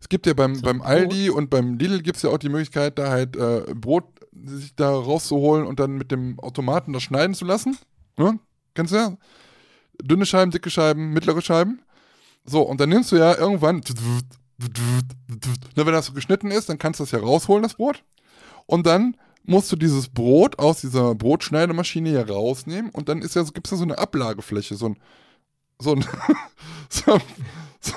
[SPEAKER 1] Es gibt ja beim,
[SPEAKER 2] So
[SPEAKER 1] beim? Aldi und beim Lidl gibt es ja auch die Möglichkeit, da halt äh, Brot sich da rauszuholen und dann mit dem Automaten das schneiden zu lassen. Ne? Kennst du ja? Dünne Scheiben, dicke Scheiben, mittlere Scheiben. So, und dann nimmst du ja irgendwann, na, wenn das so geschnitten ist, dann kannst du das ja rausholen, das Brot. Und dann musst du dieses Brot aus dieser Brotschneidemaschine hier rausnehmen und dann ja, gibt es ja so eine Ablagefläche, so ein, so ein, so, so,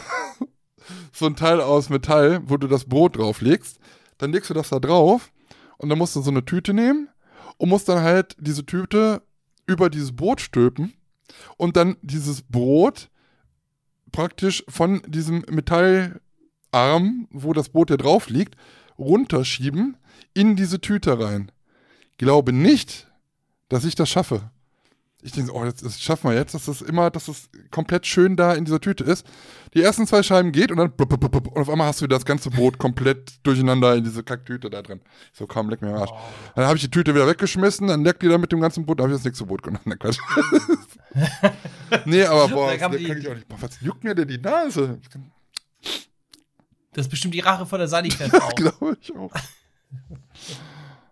[SPEAKER 1] so ein Teil aus Metall, wo du das Brot drauflegst. Dann legst du das da drauf und dann musst du so eine Tüte nehmen und musst dann halt diese Tüte über dieses Brot stülpen und dann dieses Brot praktisch von diesem Metallarm, wo das Brot ja drauf liegt, runterschieben in diese Tüte rein. Glaube nicht, dass ich das schaffe. Ich denke, oh, das, das schaffen wir jetzt, dass das immer, dass das komplett schön da in dieser Tüte ist. Die ersten zwei Scheiben geht und dann blub, blub, blub, und auf einmal hast du das ganze Brot komplett durcheinander in diese Kacktüte da drin. So, komm, leck mir am Arsch. Dann habe ich die Tüte wieder weggeschmissen, dann leckt die da mit dem ganzen Brot, da habe ich das nächste Brot genommen. Na, Quatsch. nee, aber boah,
[SPEAKER 2] Da
[SPEAKER 1] das kann
[SPEAKER 2] die-
[SPEAKER 1] ich auch nicht. Boah, was juckt mir denn die Nase?
[SPEAKER 2] Das ist bestimmt die Rache von der Sanifair-Frau.
[SPEAKER 1] Glaube ich auch.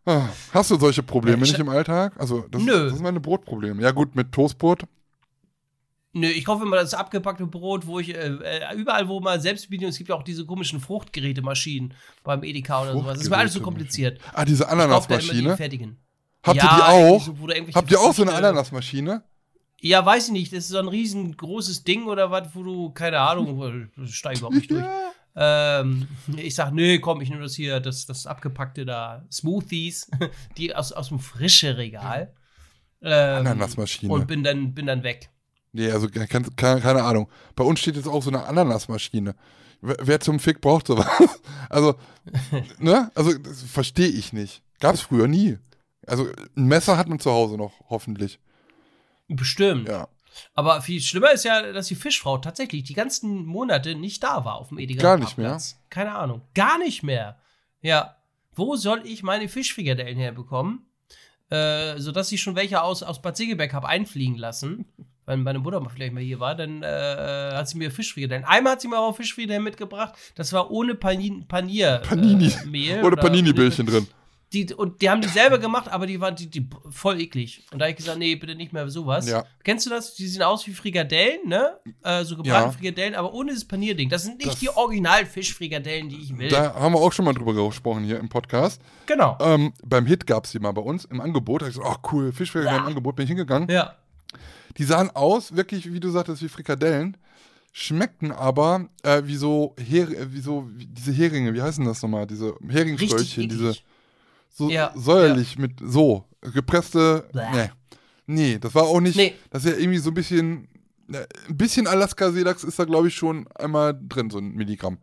[SPEAKER 1] Ah, Hast du solche Probleme
[SPEAKER 2] Ja, ich-
[SPEAKER 1] nicht im Alltag? Also, das,
[SPEAKER 2] Nö.
[SPEAKER 1] das ist meine Brotprobleme. Ja, gut, mit Toastbrot.
[SPEAKER 2] Nö, ich kaufe immer das abgepackte Brot, wo ich äh, äh, überall, wo man Selbstbedienung, es gibt ja auch diese komischen Fruchtgerätemaschinen beim Edeka oder sowas. Das ist mir alles so kompliziert.
[SPEAKER 1] Ah, diese
[SPEAKER 2] die
[SPEAKER 1] Ananasmaschine.
[SPEAKER 2] fertigen.
[SPEAKER 1] Habt
[SPEAKER 2] Ja,
[SPEAKER 1] ihr die auch?
[SPEAKER 2] so,
[SPEAKER 1] Habt ihr auch so eine Ananasmaschine?
[SPEAKER 2] Ja, weiß ich nicht. Das ist so ein riesengroßes Ding oder was, wo du, keine Ahnung, steige überhaupt nicht durch. Ähm, ich sag, nö, komm, ich nehme das hier, das, das abgepackte da, Smoothies, die aus, aus dem frische Regal. Ähm,
[SPEAKER 1] Ananasmaschine.
[SPEAKER 2] Und bin dann, bin dann weg.
[SPEAKER 1] Nee, also ke- keine, keine Ahnung. Bei uns steht jetzt auch so eine Ananasmaschine. Wer, wer zum Fick braucht sowas? Also, ne? Also, das verstehe ich nicht. Gab's früher nie. Also, ein Messer hat man zu Hause noch, hoffentlich.
[SPEAKER 2] Bestimmt.
[SPEAKER 1] Ja.
[SPEAKER 2] Aber viel schlimmer ist ja, dass die Fischfrau tatsächlich die ganzen Monate nicht da war auf dem Edeka.
[SPEAKER 1] Gar nicht mehr?
[SPEAKER 2] Keine Ahnung. Gar nicht mehr. Ja. Wo soll ich meine Fischfrikadellen herbekommen? Äh, sodass ich schon welche aus, aus Bad Segeberg habe einfliegen lassen. Wenn meine Mutter mal vielleicht mal hier war, dann äh, hat sie mir Fischfrikadellen. Einmal hat sie mir aber auch Fischfrikadellen mitgebracht. Das war ohne Panin Panier.
[SPEAKER 1] Panini.
[SPEAKER 2] Äh, Mehl
[SPEAKER 1] Oder Panini-Bällchen drin.
[SPEAKER 2] Die, und die haben die selber gemacht, aber die waren die, die voll eklig. Und da habe ich gesagt, nee, bitte nicht mehr sowas.
[SPEAKER 1] Ja.
[SPEAKER 2] Kennst du das? Die sehen aus wie Frikadellen, ne? Äh, so gebrannte
[SPEAKER 1] Ja.
[SPEAKER 2] Frikadellen, aber ohne das Panierding. Das sind nicht
[SPEAKER 1] Das-
[SPEAKER 2] die Original-Fischfrikadellen, die ich will.
[SPEAKER 1] Da haben wir auch schon mal drüber gesprochen hier im Podcast.
[SPEAKER 2] genau.
[SPEAKER 1] Ähm, beim Hit gab's die mal bei uns im Angebot. Da hab ich gesagt, ach cool, Fischfrikadellen im
[SPEAKER 2] Ja.
[SPEAKER 1] Angebot, bin ich hingegangen.
[SPEAKER 2] Ja.
[SPEAKER 1] Die sahen aus, wirklich, wie du sagtest, wie Frikadellen, schmeckten aber äh, wie so, Her wie so diese Heringe, wie heißen das nochmal? Diese
[SPEAKER 2] Richtig
[SPEAKER 1] Heringsröllchen, diese. So
[SPEAKER 2] Ja,
[SPEAKER 1] säuerlich mit so gepresste. Nee. Nee, das war auch nicht.
[SPEAKER 2] Nee.
[SPEAKER 1] Das ist ja irgendwie so ein bisschen. Ein bisschen Alaska-Seelachs ist da, glaube ich, schon einmal drin, so ein Milligramm.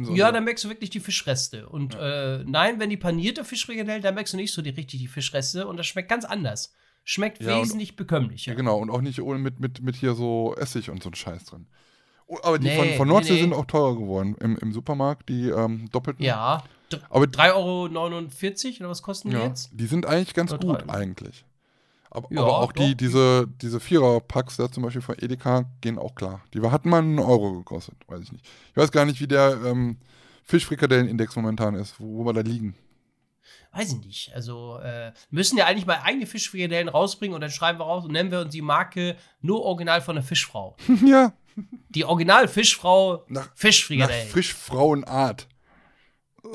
[SPEAKER 1] So
[SPEAKER 2] Ja, dann merkst du wirklich die Fischreste. Und äh, nein, wenn die panierte Fischfrikadelle, dann merkst du nicht so die, richtig die Fischreste und das schmeckt ganz anders. Schmeckt
[SPEAKER 1] Ja, und-
[SPEAKER 2] wesentlich bekömmlicher.
[SPEAKER 1] Ja, genau. Und auch nicht ohne mit, mit, mit hier so Essig und so ein Scheiß drin. Oh, aber die
[SPEAKER 2] Nee,
[SPEAKER 1] von, von Nordsee
[SPEAKER 2] nee, nee.
[SPEAKER 1] sind auch teurer geworden im, im Supermarkt, die ähm, doppelten.
[SPEAKER 2] Ja.
[SPEAKER 1] Aber
[SPEAKER 2] 3,49 Euro oder was kosten die
[SPEAKER 1] ja,
[SPEAKER 2] jetzt?
[SPEAKER 1] die sind eigentlich ganz
[SPEAKER 2] Oder
[SPEAKER 1] gut
[SPEAKER 2] drei.
[SPEAKER 1] eigentlich. Aber,
[SPEAKER 2] Ja,
[SPEAKER 1] aber auch die, diese, diese Vierer-Packs da zum Beispiel von Edeka gehen auch klar. Die hatten mal einen Euro gekostet, weiß ich nicht. Ich weiß gar nicht, wie der ähm, Fischfrikadellenindex momentan ist, wo, wo wir da liegen.
[SPEAKER 2] Weiß ich nicht. Also, äh, müssen ja eigentlich mal eigene Fischfrikadellen rausbringen und dann schreiben wir raus und nennen wir uns die Marke nur original von der Fischfrau.
[SPEAKER 1] ja,
[SPEAKER 2] Die Original Fischfrau
[SPEAKER 1] nach, nach
[SPEAKER 2] Fischfrikadellen.
[SPEAKER 1] Frischfrauenart.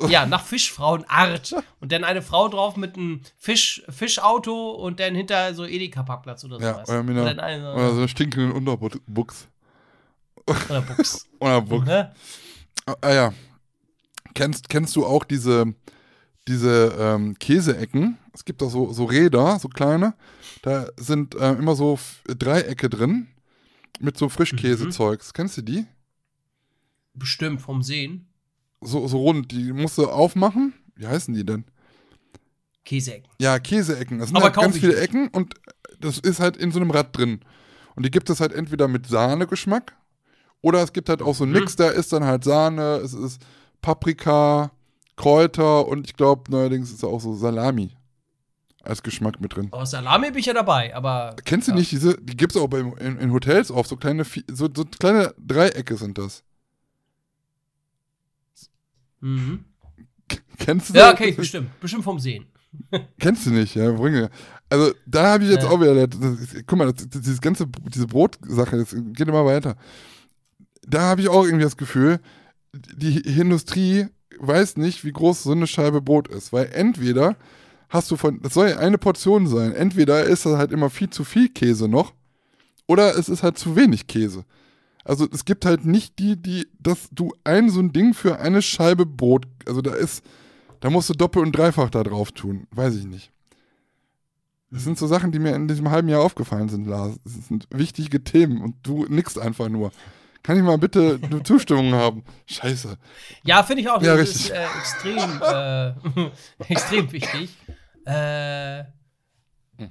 [SPEAKER 2] Ja, nach Fischfrauenart. Und dann eine Frau drauf mit einem Fisch, Fischauto und dann hinter so Edeka-Parkplatz oder
[SPEAKER 1] Ja,
[SPEAKER 2] sowas.
[SPEAKER 1] oder mit einer,
[SPEAKER 2] eine,
[SPEAKER 1] oder so einer stinkenden Unterbuchs.
[SPEAKER 2] oder Buchs.
[SPEAKER 1] Unterbuchs.
[SPEAKER 2] ne?
[SPEAKER 1] Ah ja. Kennst, kennst du auch diese, diese ähm, Käseecken? Es gibt da so, so Räder, so kleine. Da sind äh, immer so Dreiecke drin mit so Frischkäsezeugs. Kennst du die?
[SPEAKER 2] Bestimmt vom Sehen.
[SPEAKER 1] So, so rund, die musst du aufmachen. Wie heißen die denn?
[SPEAKER 2] Käseecken.
[SPEAKER 1] Ja, Käseecken. Das sind
[SPEAKER 2] Aber
[SPEAKER 1] halt ganz viele
[SPEAKER 2] nicht.
[SPEAKER 1] Ecken und das ist halt in so einem Rad drin. Und die gibt es halt entweder mit Sahnegeschmack oder es gibt halt auch so einen
[SPEAKER 2] Mhm.
[SPEAKER 1] Mix, da ist dann halt Sahne, es ist Paprika, Kräuter und ich glaube neuerdings ist auch so Salami als Geschmack mit drin.
[SPEAKER 2] Aber Salami bin ich ja dabei, aber.
[SPEAKER 1] Kennst du
[SPEAKER 2] ja.
[SPEAKER 1] nicht diese, die gibt es auch bei, in, in Hotels auf, so kleine, so, so kleine Dreiecke sind das.
[SPEAKER 2] Mhm.
[SPEAKER 1] Kennst du
[SPEAKER 2] Ja,
[SPEAKER 1] das?
[SPEAKER 2] okay, bestimmt. Bestimmt vom Sehen.
[SPEAKER 1] Kennst du nicht, ja, bringe. Also, da habe ich jetzt
[SPEAKER 2] Ja.
[SPEAKER 1] auch wieder, das, guck mal, das, das, dieses ganze, diese Brotsache, das geht immer weiter. Da habe ich auch irgendwie das Gefühl, die Industrie weiß nicht, wie groß so eine Scheibe Brot ist, weil entweder hast du von, das soll ja eine Portion sein, entweder ist da halt immer viel zu viel Käse noch, oder es ist halt zu wenig Käse. Also es gibt halt nicht die, die, dass du ein so ein Ding für eine Scheibe Brot, also da ist, da musst du doppelt und dreifach da drauf tun. Weiß ich nicht. Das sind so Sachen, die mir in diesem halben Jahr aufgefallen sind, Lars. Das sind wichtige Themen und du nickst einfach nur. Kann ich mal bitte eine Zustimmung haben? Scheiße.
[SPEAKER 2] Ja, finde ich auch.
[SPEAKER 1] Ja,
[SPEAKER 2] das
[SPEAKER 1] richtig.
[SPEAKER 2] ist äh, extrem, äh, extrem wichtig. Äh,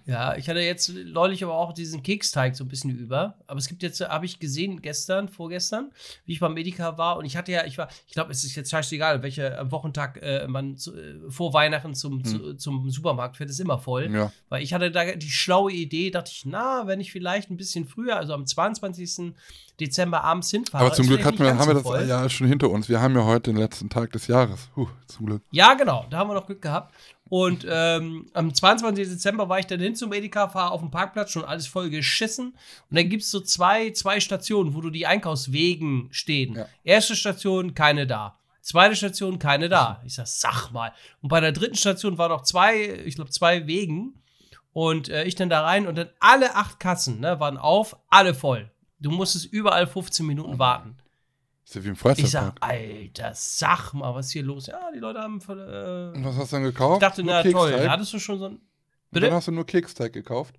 [SPEAKER 2] ja, ich hatte jetzt neulich aber auch diesen Keksteig so ein bisschen über. Aber es gibt jetzt, habe ich gesehen gestern, vorgestern, wie ich beim Medica war. Und ich hatte ja, ich war, ich glaube, es ist jetzt scheißegal, welcher Wochentag äh, man zu, äh, vor Weihnachten zum, zu, zum Supermarkt fährt, ist immer voll.
[SPEAKER 1] Hm. Ja.
[SPEAKER 2] Weil ich hatte da die schlaue Idee, dachte ich, na, wenn ich vielleicht ein bisschen früher, also am 22. Dezember abends hinfahre.
[SPEAKER 1] Aber zum Glück hatten wir, haben wir das
[SPEAKER 2] voll.
[SPEAKER 1] ja schon hinter uns. Wir haben ja heute den letzten Tag des Jahres. Huh, zum Glück.
[SPEAKER 2] Ja, genau, da haben wir noch Glück gehabt. Und ähm, am 22. Dezember war ich dann hin zum Edeka, fahre auf dem Parkplatz, schon alles voll geschissen. Und dann gibt es so zwei, zwei Stationen, wo du die Einkaufswegen stehen.
[SPEAKER 1] Ja.
[SPEAKER 2] Erste Station, keine da. Zweite Station, keine da. Ich sag, sag mal. Und bei der dritten Station war noch zwei, ich glaube, zwei Wegen. Und äh, ich dann da rein und dann alle acht Kassen ne, waren auf, alle voll. Du musstest überall 15 Minuten warten.
[SPEAKER 1] Ist ja wie im
[SPEAKER 2] Ich
[SPEAKER 1] Freizeitpark.
[SPEAKER 2] sag, Alter, sag mal, was ist hier los? Ja, die Leute haben. Äh,
[SPEAKER 1] Und was hast du dann gekauft?
[SPEAKER 2] ich dachte,
[SPEAKER 1] Nur
[SPEAKER 2] na toll,
[SPEAKER 1] Keksteig?
[SPEAKER 2] da hattest du schon so ein. Bitte?
[SPEAKER 1] dann hast du nur Keksteig gekauft.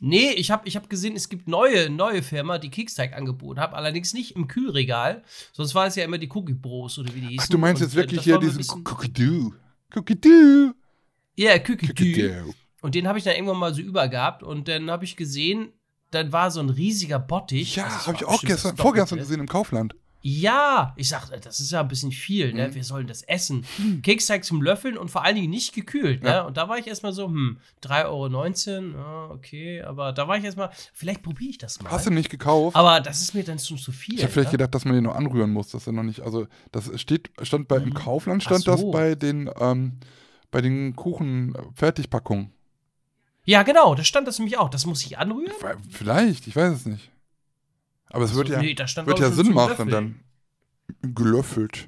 [SPEAKER 2] Nee, ich habe ich hab gesehen, es gibt neue, neue Firma, die Keksteig angeboten hat, allerdings nicht im Kühlregal, sonst war es ja immer die Cookie Bros oder wie die hießen.
[SPEAKER 1] Ach, du meinst jetzt wirklich hier diesen
[SPEAKER 2] bisschen-
[SPEAKER 1] Cookie-Doo. Cookie-Doo.
[SPEAKER 2] Ja, Cookie Doo. Und den habe ich dann irgendwann mal so übergehabt und dann habe ich gesehen, dann war so ein riesiger Bottich.
[SPEAKER 1] Ja,
[SPEAKER 2] Also
[SPEAKER 1] habe ich auch gestern, vorgestern gesehen im Kaufland.
[SPEAKER 2] Ja, ich sag, das ist ja ein bisschen viel,
[SPEAKER 1] Mhm.
[SPEAKER 2] ne? Wir sollen das essen. Keksteig zum Löffeln und vor allen Dingen nicht gekühlt, ne?
[SPEAKER 1] Ja.
[SPEAKER 2] Und da war ich erstmal so, hm, 3,19 Euro, ja, okay, aber da war ich erstmal, vielleicht probiere ich das mal.
[SPEAKER 1] Hast du nicht gekauft?
[SPEAKER 2] aber das ist mir dann schon zu viel.
[SPEAKER 1] Ich habe vielleicht
[SPEAKER 2] ne?
[SPEAKER 1] gedacht, dass man den noch anrühren muss, dass er noch nicht, also das steht, stand bei im Kaufland stand
[SPEAKER 2] Ach
[SPEAKER 1] das
[SPEAKER 2] so.
[SPEAKER 1] bei den, ähm, bei den Kuchen-Fertigpackungen.
[SPEAKER 2] Ja, genau, da stand das nämlich auch. Das muss ich anrühren?
[SPEAKER 1] Vielleicht, ich weiß es nicht. Aber es wird ja,
[SPEAKER 2] nee, da
[SPEAKER 1] wird ja Sinn machen dann. Gelöffelt.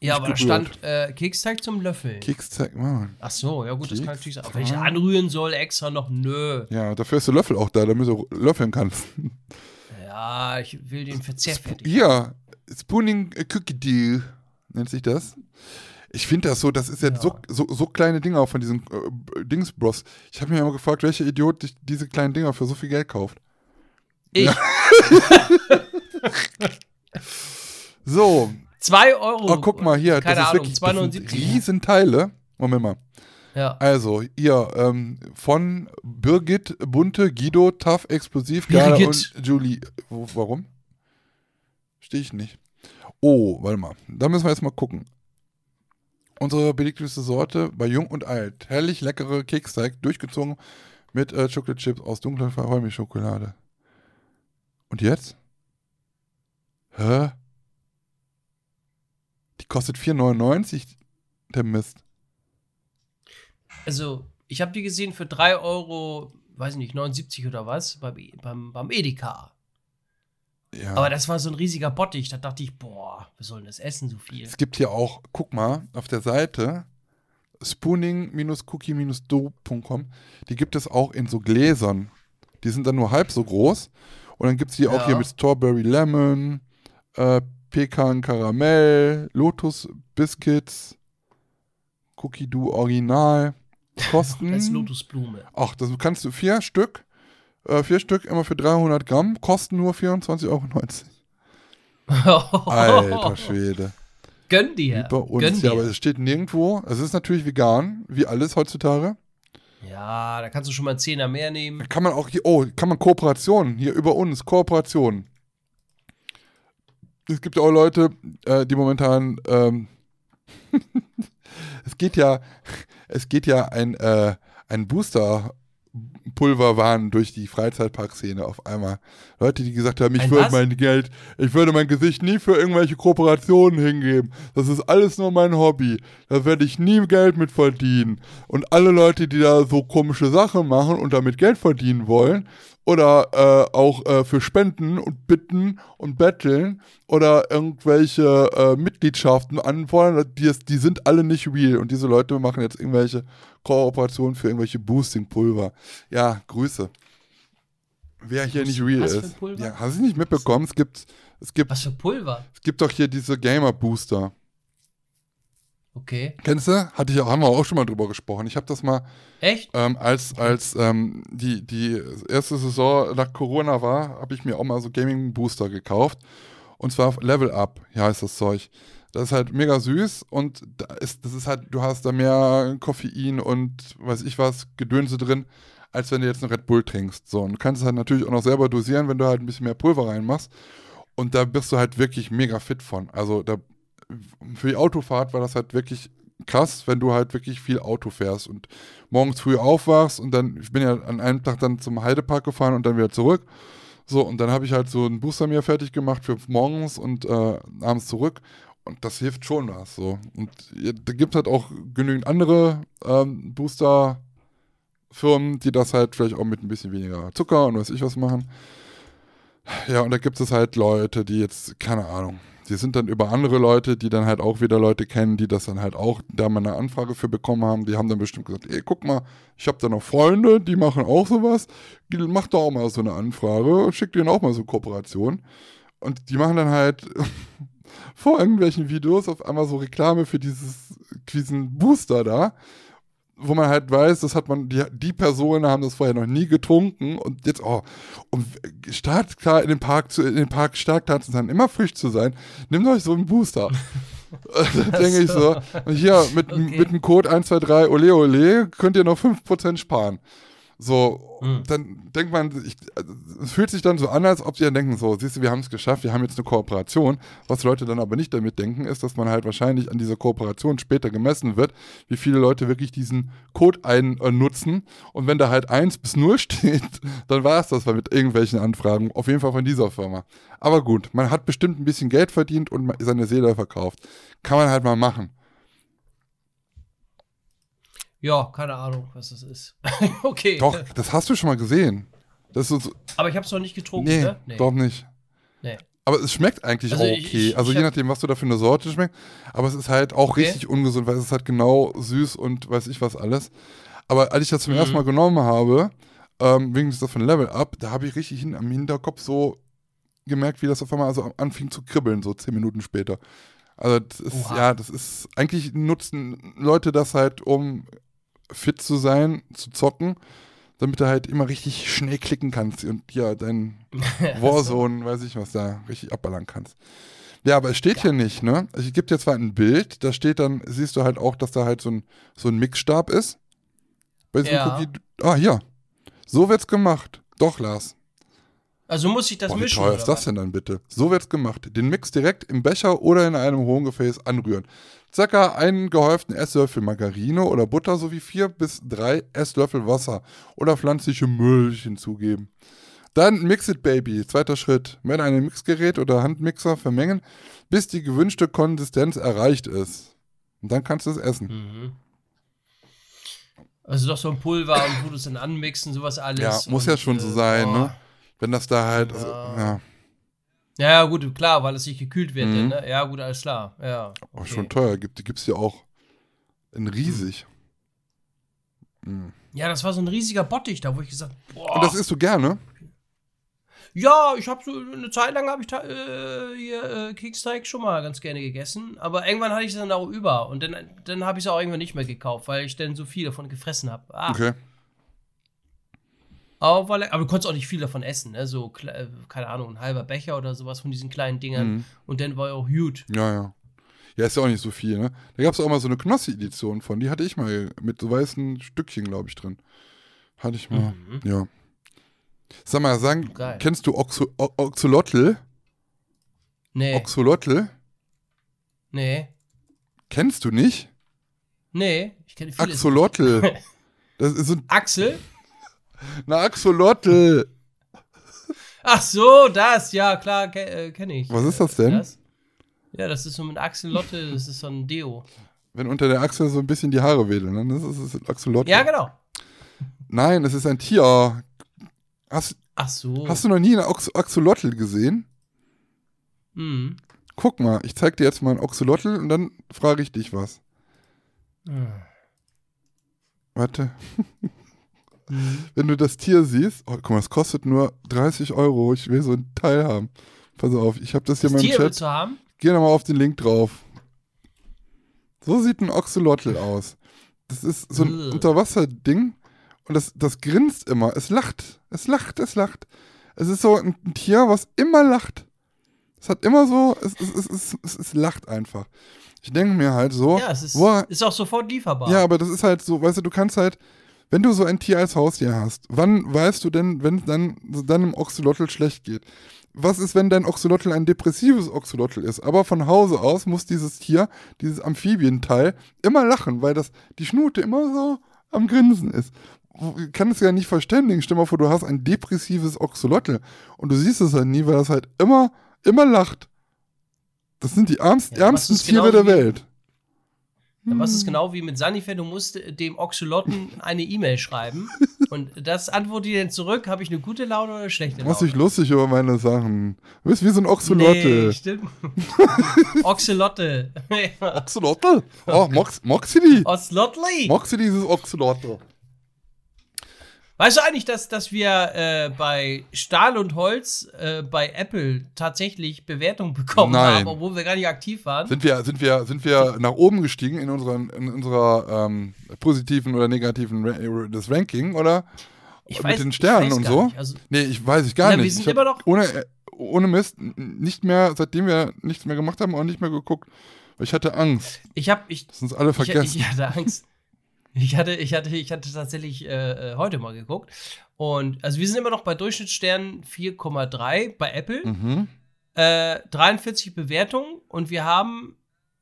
[SPEAKER 2] Ja, aber da
[SPEAKER 1] gerührt.
[SPEAKER 2] stand äh, Keksteig zum Löffeln.
[SPEAKER 1] Keksteig, Mann.
[SPEAKER 2] Ach so, ja gut, das kann natürlich sein. Aber wenn ich anrühren soll, extra noch, nö.
[SPEAKER 1] Ja, dafür ist der Löffel auch da, damit du löffeln kannst.
[SPEAKER 2] Ja, ich will den Verzehr fertig.
[SPEAKER 1] Ja, Spooning Cookie Deal nennt sich das. Ich finde das so, das ist jetzt
[SPEAKER 2] Ja.
[SPEAKER 1] so, so, so kleine Dinger von diesen äh, Dingsbros. Ich habe mich immer gefragt, welcher Idiot diese kleinen Dinger für so viel Geld kauft.
[SPEAKER 2] Ich,
[SPEAKER 1] So,
[SPEAKER 2] 2 Euro.
[SPEAKER 1] oh, guck mal hier,
[SPEAKER 2] Keine
[SPEAKER 1] das ist
[SPEAKER 2] Ahnung,
[SPEAKER 1] wirklich das sind
[SPEAKER 2] 2,79.
[SPEAKER 1] Riesenteile. Moment mal.
[SPEAKER 2] Ja.
[SPEAKER 1] Also, hier, ähm, von Birgit, Bunte, Guido, Tough, Explosiv, Gala und Julie. Warum? Stehe ich nicht. Oh, warte mal. Da müssen wir jetzt mal gucken. Unsere beliebteste Sorte bei Jung und Alt. Herrlich leckere Keksteig, durchgezogen mit äh, Chocolate Chips aus dunkler Vollmilchschokolade. Und jetzt? Hä? Die kostet 4,99? Der Mist.
[SPEAKER 2] Also, ich habe die gesehen für 3 Euro, weiß ich nicht, 79 oder was, beim, beim, beim Edeka.
[SPEAKER 1] Ja.
[SPEAKER 2] Aber das war so ein riesiger Bottich. Da dachte ich, boah, wir sollen das essen, so viel.
[SPEAKER 1] Es gibt hier auch, guck mal, auf der Seite spooning-cookie-do.com, die gibt es auch in so Gläsern. Die sind dann nur halb so groß. Und dann gibt es die auch
[SPEAKER 2] Ja.
[SPEAKER 1] hier mit Strawberry Lemon, äh, Pekan Karamell, Lotus Biscuits, Cookie Do Original. Kosten.
[SPEAKER 2] Als Lotusblume.
[SPEAKER 1] Ach, das kannst du vier Stück, äh, vier Stück immer für 300 Gramm, kosten nur 24,90 Euro. Alter Schwede.
[SPEAKER 2] Gönn dir.
[SPEAKER 1] Bei uns,
[SPEAKER 2] Gönn
[SPEAKER 1] ja,
[SPEAKER 2] dir.
[SPEAKER 1] aber es steht nirgendwo. Es ist natürlich vegan, wie alles heutzutage.
[SPEAKER 2] Ja, da kannst du schon mal einen Zehner mehr nehmen.
[SPEAKER 1] Da kann man auch hier, oh, kann man Kooperationen, hier über uns, Kooperationen. Es gibt ja auch Leute, äh, die momentan, ähm, es geht ja, es geht ja ein, äh, ein Booster Pulverwahn durch die Freizeitparkszene auf einmal. Leute, die gesagt haben, ich
[SPEAKER 2] Ein
[SPEAKER 1] würde
[SPEAKER 2] was?
[SPEAKER 1] mein Geld, ich würde mein Gesicht nie für irgendwelche Kooperationen hingeben. Das ist alles nur mein Hobby. Da werde ich nie Geld mit verdienen. Und alle Leute, die da so komische Sachen machen und damit Geld verdienen wollen, oder äh, auch äh, für Spenden und Bitten und Betteln oder irgendwelche äh, Mitgliedschaften anfordern, die, die sind alle nicht real. Und diese Leute machen jetzt irgendwelche Kooperationen für irgendwelche Boosting-Pulver. Ja, Grüße. wer hier nicht real
[SPEAKER 2] Was
[SPEAKER 1] ist. Ja, hast du nicht mitbekommen? Es gibt, es gibt,
[SPEAKER 2] Was für Pulver?
[SPEAKER 1] es gibt doch hier diese Gamer-Booster.
[SPEAKER 2] Okay.
[SPEAKER 1] Kennst du? Hatte ich auch, haben wir auch schon mal drüber gesprochen. Ich habe das mal,
[SPEAKER 2] Echt?
[SPEAKER 1] ähm, als, als ähm, die, die erste Saison nach Corona war, habe ich mir auch mal so Gaming-Booster gekauft. Und zwar Level Up, hier heißt das Zeug. Das ist halt mega süß und da ist, das ist halt, du hast da mehr Koffein und weiß ich was, Gedönse drin, als wenn du jetzt einen Red Bull trinkst. So, und du kannst es halt natürlich auch noch selber dosieren, wenn du halt ein bisschen mehr Pulver reinmachst. Und da bist du halt wirklich mega fit von. Also da für die Autofahrt war das halt wirklich krass, wenn du halt wirklich viel Auto fährst und morgens früh aufwachst und dann, ich bin ja an einem Tag dann zum Heidepark gefahren und dann wieder zurück. So, und dann habe ich halt so einen Booster mir fertig gemacht für morgens und äh, abends zurück. Und das hilft schon was. So. Und da gibt es halt auch genügend andere ähm, Booster-Firmen, die das halt vielleicht auch mit ein bisschen weniger Zucker und weiß ich was machen. Ja, und da gibt es halt Leute, die jetzt, keine Ahnung, die sind dann über andere Leute, die dann halt auch wieder Leute kennen, die das dann halt auch da mal eine Anfrage für bekommen haben. Die haben dann bestimmt gesagt, ey, guck mal, ich habe da noch Freunde, die machen auch sowas. Mach doch auch mal so eine Anfrage schick denen auch mal so Kooperation. Und die machen dann halt vor irgendwelchen Videos auf einmal so Reklame für dieses, diesen Booster da, wo man halt weiß, das hat man, die, die Personen haben das vorher noch nie getrunken und jetzt, oh, um startklar in den Park zu, in den Park startklar zu sein, immer frisch zu sein, nehmt euch so einen Booster. da denke ich so, und hier mit,
[SPEAKER 2] Okay.
[SPEAKER 1] mit dem Code 123 Ole Ole könnt ihr noch 5% sparen. So,
[SPEAKER 2] Mhm.
[SPEAKER 1] dann denkt man, ich, also, es fühlt sich dann so an, als ob sie dann denken, so, siehst du, wir haben es geschafft, wir haben jetzt eine Kooperation. Was Leute dann aber nicht damit denken, ist, dass man halt wahrscheinlich an dieser Kooperation später gemessen wird, wie viele Leute wirklich diesen Code einnutzen. Und wenn da halt 1 bis 0 steht, dann war es das mit irgendwelchen Anfragen, auf jeden Fall von dieser Firma. Aber gut, man hat bestimmt ein bisschen Geld verdient und seine Seele verkauft. Kann man halt mal machen.
[SPEAKER 2] Ja, keine Ahnung, was das ist. okay.
[SPEAKER 1] Doch, das hast du schon mal gesehen. Das ist
[SPEAKER 2] Aber ich habe es noch nicht getrunken,
[SPEAKER 1] nee,
[SPEAKER 2] ne?
[SPEAKER 1] doch nicht.
[SPEAKER 2] Nee.
[SPEAKER 1] Aber es schmeckt eigentlich
[SPEAKER 2] Also
[SPEAKER 1] auch okay.
[SPEAKER 2] ich-
[SPEAKER 1] also
[SPEAKER 2] ich
[SPEAKER 1] je nachdem, was du da für eine Sorte schmeckt. Aber es ist halt auch
[SPEAKER 2] Okay.
[SPEAKER 1] richtig ungesund, weil es ist halt genau süß und weiß ich was alles. Aber als ich das zum
[SPEAKER 2] Mhm.
[SPEAKER 1] ersten Mal genommen habe, ähm, wegen das von Level Up, da habe ich richtig hin, am Hinterkopf so gemerkt, wie das auf einmal also anfing zu kribbeln, so zehn Minuten später. Also das ist,
[SPEAKER 2] Oha.
[SPEAKER 1] ja, das ist, eigentlich nutzen Leute das halt, um fit zu sein, zu zocken, damit du halt immer richtig schnell klicken kannst und ja, dein Warzone, weiß ich was, da richtig abballern kannst. Ja, aber es steht hier nicht, ne? Also, Ich gebe dir zwar ein Bild, da steht dann, siehst du halt auch, dass da halt so ein, so ein Mixstab ist. Bei diesem
[SPEAKER 2] Ja.
[SPEAKER 1] Cookie. Ah, hier. So wird's gemacht. Doch, Lars.
[SPEAKER 2] Also muss ich das
[SPEAKER 1] Boah, wie
[SPEAKER 2] mischen.
[SPEAKER 1] teuer
[SPEAKER 2] oder
[SPEAKER 1] ist das denn dann bitte? So wird's gemacht. Den Mix direkt im Becher oder in einem hohen Gefäß anrühren. Circa einen gehäuften Esslöffel Margarine oder Butter sowie vier bis drei Esslöffel Wasser oder pflanzliche Milch hinzugeben. Dann Mix it Baby. Zweiter Schritt. Mit einem Mixgerät oder Handmixer vermengen, bis die gewünschte Konsistenz erreicht ist. Und dann kannst du es essen.
[SPEAKER 2] Mhm. Also doch so ein Pulver und wo du es dann anmixen, sowas alles.
[SPEAKER 1] Ja, muss
[SPEAKER 2] und,
[SPEAKER 1] ja schon so
[SPEAKER 2] äh,
[SPEAKER 1] sein,
[SPEAKER 2] oh.
[SPEAKER 1] ne? Wenn das da halt,
[SPEAKER 2] Ja.
[SPEAKER 1] ja,
[SPEAKER 2] Ja, ja, gut, klar, weil es nicht gekühlt wird,
[SPEAKER 1] Mhm.
[SPEAKER 2] ne? Ja, gut, alles klar. Ja.
[SPEAKER 1] auch
[SPEAKER 2] okay.
[SPEAKER 1] schon teuer. Gibt, die gibt's ja auch in riesig. Mhm.
[SPEAKER 2] Ja, das war so ein riesiger Bottich da, wo ich gesagt boah.
[SPEAKER 1] Und das isst du gerne?
[SPEAKER 2] Ja, ich habe so eine Zeit lang habe ich äh, hier äh, Keksteig schon mal ganz gerne gegessen, aber irgendwann hatte ich es dann auch über und dann, dann habe ich es auch irgendwann nicht mehr gekauft, weil ich dann so viel davon gefressen habe. Ah,
[SPEAKER 1] Okay.
[SPEAKER 2] Aber, war aber du konntest auch nicht viel davon essen, ne? So, äh, keine Ahnung, ein halber Becher oder sowas von diesen kleinen Dingern
[SPEAKER 1] Mhm.
[SPEAKER 2] und dann war er auch gut.
[SPEAKER 1] Ja, ja. Ja, ist ja auch nicht so viel, ne? Da gab es auch mal so eine Knossi-Edition von, die hatte ich mal mit so weißen Stückchen, glaube ich, drin. Hatte ich mal,
[SPEAKER 2] Mhm.
[SPEAKER 1] ja. Sag mal, sagen,
[SPEAKER 2] Geil.
[SPEAKER 1] kennst du Oxo Oxolotl?
[SPEAKER 2] Nee,
[SPEAKER 1] Oxolotl?
[SPEAKER 2] nee,
[SPEAKER 1] Kennst du nicht?
[SPEAKER 2] nee, ich kenne viele.
[SPEAKER 1] Axolotl. Das ist so ein,
[SPEAKER 2] Axel?
[SPEAKER 1] Eine Axolotl.
[SPEAKER 2] Ach so, das, ja, klar, ke äh, kenne ich.
[SPEAKER 1] Was ist das denn?
[SPEAKER 2] Das? Ja, das ist so mit Axelotte, das ist so ein Deo.
[SPEAKER 1] Wenn unter der Achsel so ein bisschen die Haare wedeln, dann ist es ein Axolotl.
[SPEAKER 2] Ja, genau.
[SPEAKER 1] Nein, es ist ein Tier. Hast,
[SPEAKER 2] Ach so.
[SPEAKER 1] hast du noch nie eine Ox Axolotl gesehen?
[SPEAKER 2] Mhm.
[SPEAKER 1] Guck mal, ich zeig dir jetzt mal ein Oxolotl und dann frage ich dich was.
[SPEAKER 2] Hm.
[SPEAKER 1] Warte. mhm. wenn du das Tier siehst, oh, guck mal, es kostet nur 30 Euro, ich will so ein Teil haben. Pass auf, ich habe das hier
[SPEAKER 2] das
[SPEAKER 1] mal im
[SPEAKER 2] Tier
[SPEAKER 1] Chat.
[SPEAKER 2] Zu haben?
[SPEAKER 1] Geh nochmal auf den Link drauf. So sieht ein Oxolotl aus. Das ist so ein
[SPEAKER 2] Ugh.
[SPEAKER 1] Unterwasserding und das, das grinst immer. Es lacht, es lacht, es lacht. Es ist so ein Tier, was immer lacht. Es hat immer so, es, es, es, es, es, es lacht einfach. Ich denke mir halt so,
[SPEAKER 2] Ja, es ist,
[SPEAKER 1] boah,
[SPEAKER 2] ist auch sofort lieferbar.
[SPEAKER 1] ja, aber das ist halt so, weißt du, du kannst halt, wenn du so ein Tier als Haustier hast, wann weißt du denn, wenn es dann deinem Oxolotl schlecht geht? Was ist, wenn dein Oxolotl ein depressives Oxolotl ist? Aber von Hause aus muss dieses Tier, dieses Amphibienteil, immer lachen, weil das die Schnute immer so am Grinsen ist. Ich kann es ja nicht verständigen. Stell mal vor, du hast ein depressives Oxolotl und du siehst es halt nie, weil das halt immer, immer lacht. Das sind die ärmsten,
[SPEAKER 2] Ja,
[SPEAKER 1] ärmsten Tiere
[SPEAKER 2] genau
[SPEAKER 1] der Welt.
[SPEAKER 2] Dann was
[SPEAKER 1] Hm.
[SPEAKER 2] ist genau wie mit Sanifair, du musst äh, dem Oxylotten eine E-Mail schreiben und das antwortet dir dann zurück, habe ich eine gute Laune oder eine schlechte
[SPEAKER 1] Du
[SPEAKER 2] Laune?
[SPEAKER 1] machst dich lustig über meine Sachen. Du bist wie so ein Oxolotl.
[SPEAKER 2] Nee, stimmt. Oxylotte.
[SPEAKER 1] Oxolotl? Oh, Mox, Moxidi.
[SPEAKER 2] Oxlotli.
[SPEAKER 1] Moxidi ist Oxolotl.
[SPEAKER 2] Weißt du eigentlich, dass, dass wir äh, bei Stahl und Holz äh, bei Apple tatsächlich Bewertungen bekommen
[SPEAKER 1] Nein.
[SPEAKER 2] haben, obwohl wir gar nicht aktiv waren?
[SPEAKER 1] Sind wir, sind, wir, sind wir nach oben gestiegen in, unseren, in unserer ähm, positiven oder negativen Ra das Ranking, oder?
[SPEAKER 2] Ich
[SPEAKER 1] mit
[SPEAKER 2] weiß-
[SPEAKER 1] den
[SPEAKER 2] ich
[SPEAKER 1] Sternen und so?
[SPEAKER 2] nicht. Also,
[SPEAKER 1] Nee, ich weiß ich gar
[SPEAKER 2] Na, wir
[SPEAKER 1] nicht.
[SPEAKER 2] sind
[SPEAKER 1] ich hab
[SPEAKER 2] immer noch-
[SPEAKER 1] Ohne, äh, ohne Mist, nicht mehr, seitdem wir nichts mehr gemacht haben, auch nicht mehr geguckt. Weil ich hatte Angst,
[SPEAKER 2] ich habe ich,
[SPEAKER 1] dass uns alle
[SPEAKER 2] ich,
[SPEAKER 1] vergessen.
[SPEAKER 2] ich hatte Angst. Ich hatte, ich hatte, ich hatte tatsächlich äh, äh, heute mal geguckt. Und also wir sind immer noch bei Durchschnittssternen 4,3 bei Apple.
[SPEAKER 1] mhm.
[SPEAKER 2] Äh, 43 Bewertungen und wir haben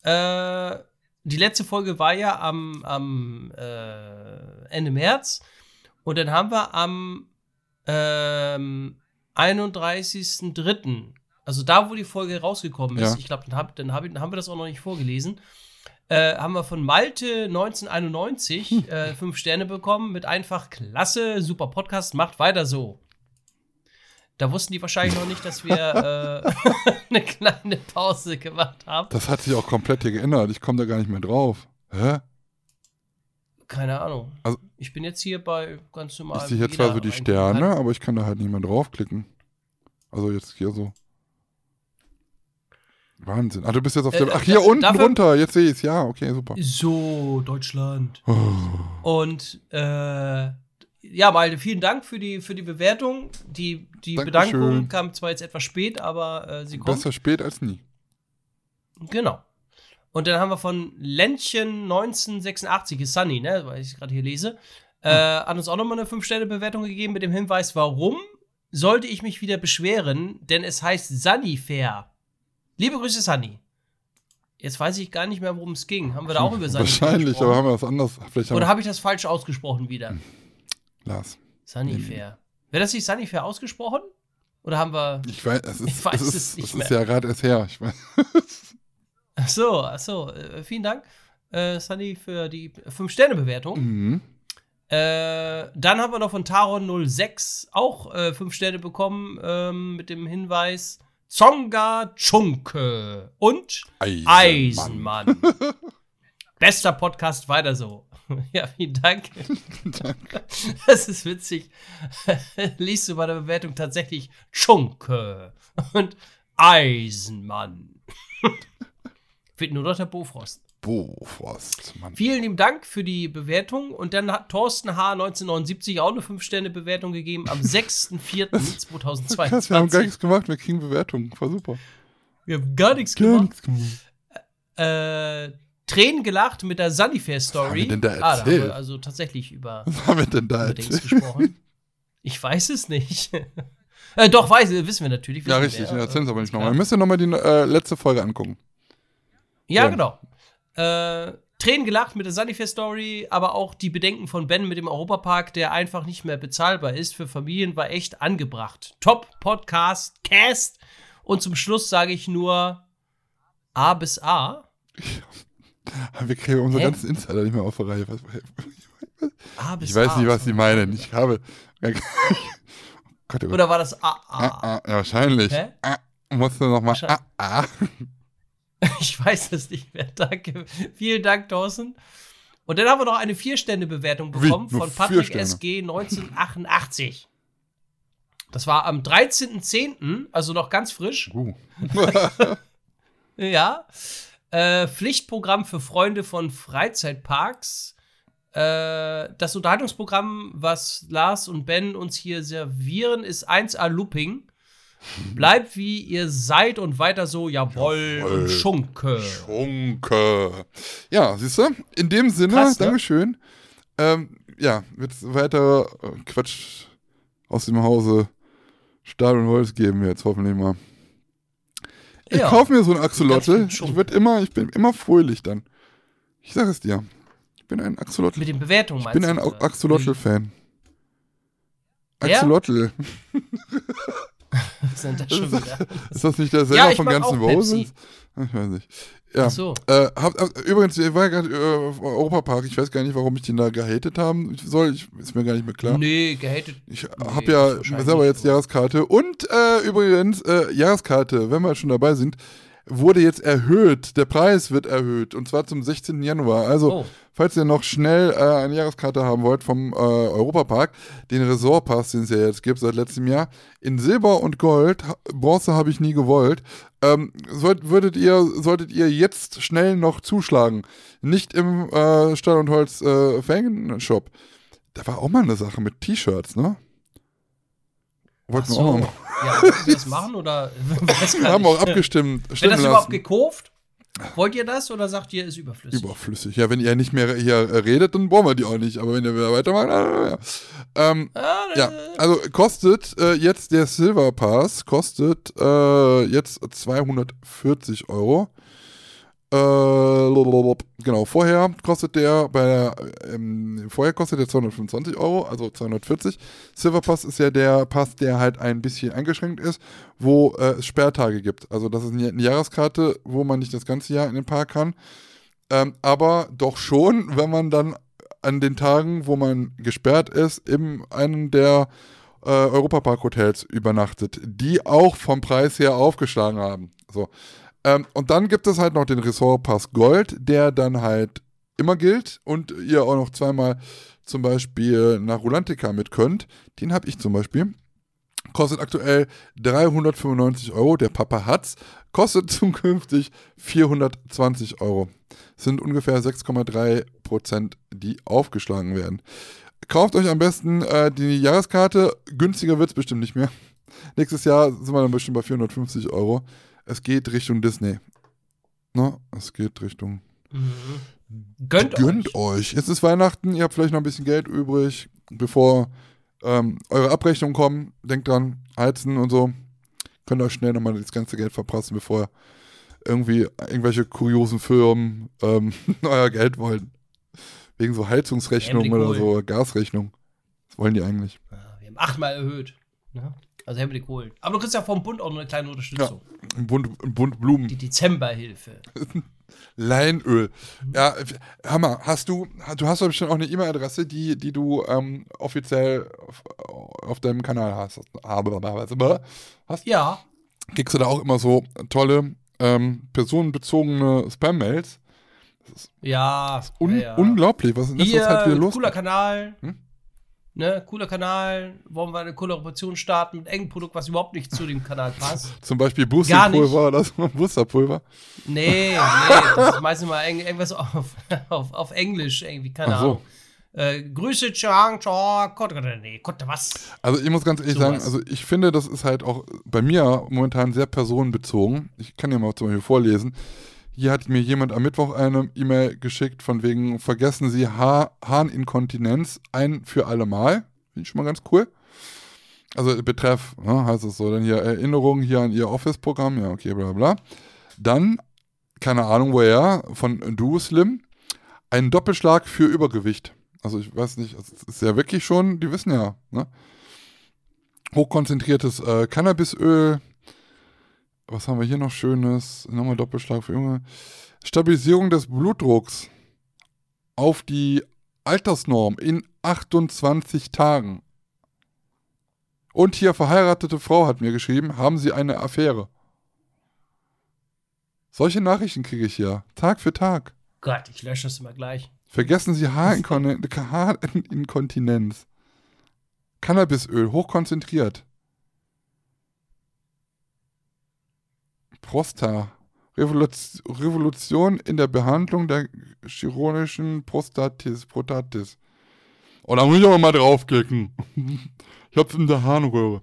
[SPEAKER 2] äh, die letzte Folge war ja am, am äh, Ende März und dann haben wir am ähm, 31.03., also da, wo die Folge rausgekommen ist,
[SPEAKER 1] Ja.
[SPEAKER 2] ich glaube, dann, hab, dann, hab, dann haben wir das auch noch nicht vorgelesen, äh, haben wir von Malte 1991 äh, fünf Sterne bekommen mit einfach klasse, super Podcast, macht weiter so. Da wussten die wahrscheinlich noch nicht, dass wir äh, eine kleine Pause gemacht haben.
[SPEAKER 1] Das hat sich auch komplett hier geändert. Ich komme da gar nicht mehr drauf. Hä?
[SPEAKER 2] Keine Ahnung.
[SPEAKER 1] Also-
[SPEAKER 2] ich bin jetzt hier bei ganz normal.
[SPEAKER 1] Ich sehe hier zwar so die Sterne, aber ich kann da halt nicht mehr draufklicken. Also jetzt hier so. Wahnsinn. Ah, du bist jetzt auf
[SPEAKER 2] Äh.
[SPEAKER 1] Ach,
[SPEAKER 2] äh,
[SPEAKER 1] hier
[SPEAKER 2] da-
[SPEAKER 1] unten
[SPEAKER 2] dafür-
[SPEAKER 1] runter. Jetzt sehe ich es. Ja, okay, super.
[SPEAKER 2] So, Deutschland.
[SPEAKER 1] Oh.
[SPEAKER 2] Und äh, ja, Malte, vielen Dank für die, für die Bewertung. Die, die
[SPEAKER 1] Dankeschön.
[SPEAKER 2] Bedankung kam zwar jetzt etwas spät, aber äh, sie kommt.
[SPEAKER 1] Besser spät als nie.
[SPEAKER 2] Genau. Und dann haben wir von Ländchen 1986, ist Sunny, ne, weil ich es gerade hier lese, äh,
[SPEAKER 1] Hm.
[SPEAKER 2] hat uns auch nochmal eine 5-Sterne-Bewertung gegeben mit dem Hinweis, warum sollte ich mich wieder beschweren, denn es heißt Sunny Fair. Liebe Grüße, Sunny. Jetzt weiß ich gar nicht mehr, worum es ging. Haben wir da auch über Sunny
[SPEAKER 1] Wahrscheinlich, aber haben wir was anderes. Vielleicht
[SPEAKER 2] Oder habe ich das falsch ausgesprochen wieder?
[SPEAKER 1] Lars.
[SPEAKER 2] Sunny
[SPEAKER 1] Hm.
[SPEAKER 2] Fair. Wäre das nicht Sunny Fair ausgesprochen? Oder haben wir.
[SPEAKER 1] Ich weiß, es ist,
[SPEAKER 2] Ich weiß
[SPEAKER 1] es
[SPEAKER 2] es
[SPEAKER 1] ist,
[SPEAKER 2] nicht
[SPEAKER 1] es
[SPEAKER 2] mehr.
[SPEAKER 1] ist ja gerade erst her. Ich weiß.
[SPEAKER 2] Ach so, ach so. Äh, vielen Dank, äh, Sunny, für die 5-Sterne-Bewertung.
[SPEAKER 1] Mhm.
[SPEAKER 2] Äh, dann haben wir noch von Taron06 auch äh, fünf Sterne bekommen ähm, mit dem Hinweis Zonga Chunke und
[SPEAKER 1] Eisenmann.
[SPEAKER 2] Eisenmann. Bester Podcast, weiter so. Ja, vielen Dank. Das ist witzig. Liest du bei der Bewertung tatsächlich Chunke und Eisenmann. Fehlt nur noch der Bofrost.
[SPEAKER 1] Bofrost, Mann.
[SPEAKER 2] Vielen lieben Dank für die Bewertung. Und dann hat Thorsten H. 1979 auch eine 5-Sterne-Bewertung gegeben am 6.4.2022.
[SPEAKER 1] Krass, wir haben gar nichts gemacht, wir kriegen Bewertungen. War super.
[SPEAKER 2] Wir haben gar nichts
[SPEAKER 1] Gar
[SPEAKER 2] gemacht.
[SPEAKER 1] nichts gemacht.
[SPEAKER 2] Äh, Tränen gelacht mit der Sunnyfair-Story.
[SPEAKER 1] Was haben wir denn da
[SPEAKER 2] Ah, da haben
[SPEAKER 1] erzählt?
[SPEAKER 2] wir also tatsächlich über,
[SPEAKER 1] Was haben wir denn da erzählt?
[SPEAKER 2] gesprochen. Ich weiß es nicht. äh, doch, weiß, wissen wir natürlich.
[SPEAKER 1] Ja,
[SPEAKER 2] wissen
[SPEAKER 1] richtig.
[SPEAKER 2] wir,
[SPEAKER 1] Ja, erzählen Sie aber nicht nochmal. Ihr müsst ja nochmal die äh, letzte Folge angucken.
[SPEAKER 2] Ja,
[SPEAKER 1] Ja.
[SPEAKER 2] genau. Äh, Tränen gelacht mit der Sunnyfair-Story, aber auch die Bedenken von Ben mit dem Europapark, der einfach nicht mehr bezahlbar ist für Familien, war echt angebracht. Top Podcast, Cast. Und zum Schluss sage ich nur A bis A.
[SPEAKER 1] Wir kriegen unsere
[SPEAKER 2] Hä?
[SPEAKER 1] ganzen Insider nicht mehr auf der Reihe. Was,
[SPEAKER 2] A bis
[SPEAKER 1] ich weiß
[SPEAKER 2] A.
[SPEAKER 1] nicht, was Sie meinen. Ich habe. Gott, oh Gott.
[SPEAKER 2] Oder war das A, A?
[SPEAKER 1] ah, ja, wahrscheinlich.
[SPEAKER 2] Hä?
[SPEAKER 1] Ah, musst du nochmal.
[SPEAKER 2] Wahrscheinlich-
[SPEAKER 1] ah.
[SPEAKER 2] Ich weiß es nicht mehr. Danke. Vielen Dank, Dawson. Und dann haben wir noch eine Vier-Sterne-Bewertung
[SPEAKER 1] Wie?
[SPEAKER 2] bekommen
[SPEAKER 1] Nur
[SPEAKER 2] von Patrick? SG 1988. Das war am 13.10., also noch ganz frisch.
[SPEAKER 1] Uh.
[SPEAKER 2] Ja. Äh, Pflichtprogramm für Freunde von Freizeitparks. Äh, das Unterhaltungsprogramm, was Lars und Ben uns hier servieren, ist 1A Looping. Bleibt wie ihr seid und weiter so, jawoll,
[SPEAKER 1] Jawoll.
[SPEAKER 2] und Schunke.
[SPEAKER 1] Schunke. Ja, siehst du? In dem Sinne,
[SPEAKER 2] Krass, ne?
[SPEAKER 1] Dankeschön. Ähm, ja, wird weiter äh, Quatsch aus dem Hause Stahl und Holz geben jetzt hoffentlich mal. Ich
[SPEAKER 2] Ja.
[SPEAKER 1] kaufe mir so ein
[SPEAKER 2] Ganz
[SPEAKER 1] Axolotl. Ich wird immer, ich bin immer fröhlich dann. Ich sag es dir. Ich bin ein Axolotl.
[SPEAKER 2] Mit den Bewertungen
[SPEAKER 1] Ich bin ein? Axolotl-Fan.
[SPEAKER 2] Ja?
[SPEAKER 1] Axolotl.
[SPEAKER 2] Was ist das schon wieder?
[SPEAKER 1] Ist das nicht der
[SPEAKER 2] Ja,
[SPEAKER 1] Sänger
[SPEAKER 2] ich
[SPEAKER 1] von
[SPEAKER 2] mag
[SPEAKER 1] Guns N'
[SPEAKER 2] auch
[SPEAKER 1] Roses? Ich weiß nicht. Ja.
[SPEAKER 2] Ach so.
[SPEAKER 1] Äh, hab, hab, übrigens, ich war ja gerade äh, auf Europapark. Ich weiß gar nicht, warum ich den da gehatet haben soll. Ich, ist mir gar nicht mehr klar.
[SPEAKER 2] Nee, gehatet.
[SPEAKER 1] Ich
[SPEAKER 2] Nee,
[SPEAKER 1] habe ja selber jetzt. Jahreskarte. Und äh, übrigens, äh, Jahreskarte, wenn wir schon dabei sind, wurde jetzt erhöht. Der Preis wird erhöht. Und zwar zum 16. Januar. Also,
[SPEAKER 2] Oh.
[SPEAKER 1] falls ihr noch schnell äh, eine Jahreskarte haben wollt vom äh, Europapark, den Resortpass, den es ja jetzt gibt seit letztem Jahr, in Silber und Gold, Bronze habe ich nie gewollt, ähm, sollt, würdet ihr, solltet ihr jetzt schnell noch zuschlagen. Nicht im äh, Stahl- und Holz äh, Fan-Shop. Da war auch mal eine Sache mit T-Shirts, ne? Wollten wir auch
[SPEAKER 2] so.
[SPEAKER 1] noch
[SPEAKER 2] Ja, wollt ihr das machen oder?
[SPEAKER 1] Wir haben auch abgestimmt. Stimmen
[SPEAKER 2] das überhaupt gekauft? Wollt ihr das oder sagt ihr, ist überflüssig?
[SPEAKER 1] Überflüssig. Ja, wenn ihr nicht mehr hier äh, redet, dann brauchen wir die auch nicht. Aber wenn ihr wieder weitermacht, äh, ja. Ähm,
[SPEAKER 2] Ah,
[SPEAKER 1] ja, also kostet äh, jetzt der Silver Pass, kostet äh, jetzt 240 Euro. Äh, genau, vorher kostet der bei der, ähm, vorher kostet der 225 Euro, also 240. Silver Pass ist ja der Pass, der halt ein bisschen eingeschränkt ist, wo äh, es Sperrtage gibt. Also das ist eine, eine Jahreskarte, wo man nicht das ganze Jahr in den Park kann. Ähm, aber doch schon, wenn man dann an den Tagen, wo man gesperrt ist, in einem der äh, Europapark-Hotels übernachtet, die auch vom Preis her aufgeschlagen haben. So. Ähm, und dann gibt es halt noch den Ressortpass Gold, der dann halt immer gilt und ihr auch noch zweimal zum Beispiel nach Rulantica mit könnt. Den habe ich zum Beispiel. Kostet aktuell 395 Euro. Der Papa hat's. Kostet zukünftig 420 Euro. Sind ungefähr 6,3 Prozent, die aufgeschlagen werden. Kauft euch am besten äh, die Jahreskarte. Günstiger wird's bestimmt nicht mehr. Nächstes Jahr sind wir dann bestimmt bei 450 Euro. Es geht Richtung Disney. Ne? Es geht Richtung.
[SPEAKER 2] mhm. Gönnt,
[SPEAKER 1] Gönnt
[SPEAKER 2] euch.
[SPEAKER 1] euch. Jetzt ist Weihnachten, ihr habt vielleicht noch ein bisschen Geld übrig, bevor ähm, eure Abrechnungen kommen. Denkt dran, heizen und so. Könnt euch schnell nochmal das ganze Geld verprassen, bevor irgendwie irgendwelche kuriosen Firmen ähm, euer Geld wollen. Wegen so Heizungsrechnung
[SPEAKER 2] Emily
[SPEAKER 1] oder
[SPEAKER 2] Kohl.
[SPEAKER 1] so, Gasrechnung. Was wollen die eigentlich?
[SPEAKER 2] Ja, Wir haben achtmal erhöht. Ne? Also die Kohlen. Aber du kriegst ja vom Bund auch noch eine kleine Unterstützung.
[SPEAKER 1] Ein Bund, ein Bund Blumen.
[SPEAKER 2] Die Dezemberhilfe.
[SPEAKER 1] Leinöl. Ja, Hammer. Hast du, du hast doch bestimmt auch eine E-Mail-Adresse, die, die du ähm, offiziell auf, auf deinem Kanal hast. Hast.
[SPEAKER 2] Ja.
[SPEAKER 1] Kriegst du da auch immer so tolle ähm, personenbezogene Spam-Mails?
[SPEAKER 2] Ja.
[SPEAKER 1] Un
[SPEAKER 2] ja, ja.
[SPEAKER 1] Unglaublich. Was ist in letzter
[SPEAKER 2] Hier,
[SPEAKER 1] Zeit wieder los?
[SPEAKER 2] cooler Kanal.
[SPEAKER 1] Hm?
[SPEAKER 2] Ne, cooler Kanal. Wollen wir eine Kollaboration starten mit engem Produkt, was überhaupt nicht zu dem Kanal passt?
[SPEAKER 1] Zum Beispiel. Boostingpulver oder so. Boosterpulver.
[SPEAKER 2] Nee, nee, das ist meistens mal irgendwas auf, auf, auf Englisch irgendwie, keine
[SPEAKER 1] Ach so.
[SPEAKER 2] Ahnung. Äh, Grüße, Chang, Chang, nee, Gott, was?
[SPEAKER 1] Also ich muss ganz ehrlich
[SPEAKER 2] Sowas.
[SPEAKER 1] sagen, also ich finde, das ist halt auch bei mir momentan sehr personenbezogen. Ich kann ja mal zum Beispiel vorlesen. Hier hat mir jemand am Mittwoch eine E-Mail geschickt von wegen, vergessen Sie ha Harninkontinenz ein für alle Mal. Finde ich schon mal ganz cool. Also betreff, ne, heißt es so, dann hier Erinnerungen hier an Ihr Office-Programm, ja okay, bla bla. Dann, keine Ahnung woher, von Duo Slim, ein Doppelschlag für Übergewicht. Also ich weiß nicht, es ist ja wirklich schon, die wissen ja, ne? Hochkonzentriertes äh, Cannabisöl. Was haben wir hier noch Schönes? Nochmal Doppelschlag für Junge. Stabilisierung des Blutdrucks auf die Altersnorm in 28 Tagen. Und hier verheiratete Frau hat mir geschrieben, haben Sie eine Affäre? Solche Nachrichten kriege ich hier, Tag für Tag.
[SPEAKER 2] Gott, ich lösche das immer gleich.
[SPEAKER 1] Vergessen Sie Haarinkontinenz. Haarinkontinenz. Cannabisöl, hochkonzentriert. Prosta. Revolution, in der Behandlung der chirurgischen Prostatis. Prostatis. Oh, da muss ich aber mal draufklicken. ich hab's in der Harnröhre.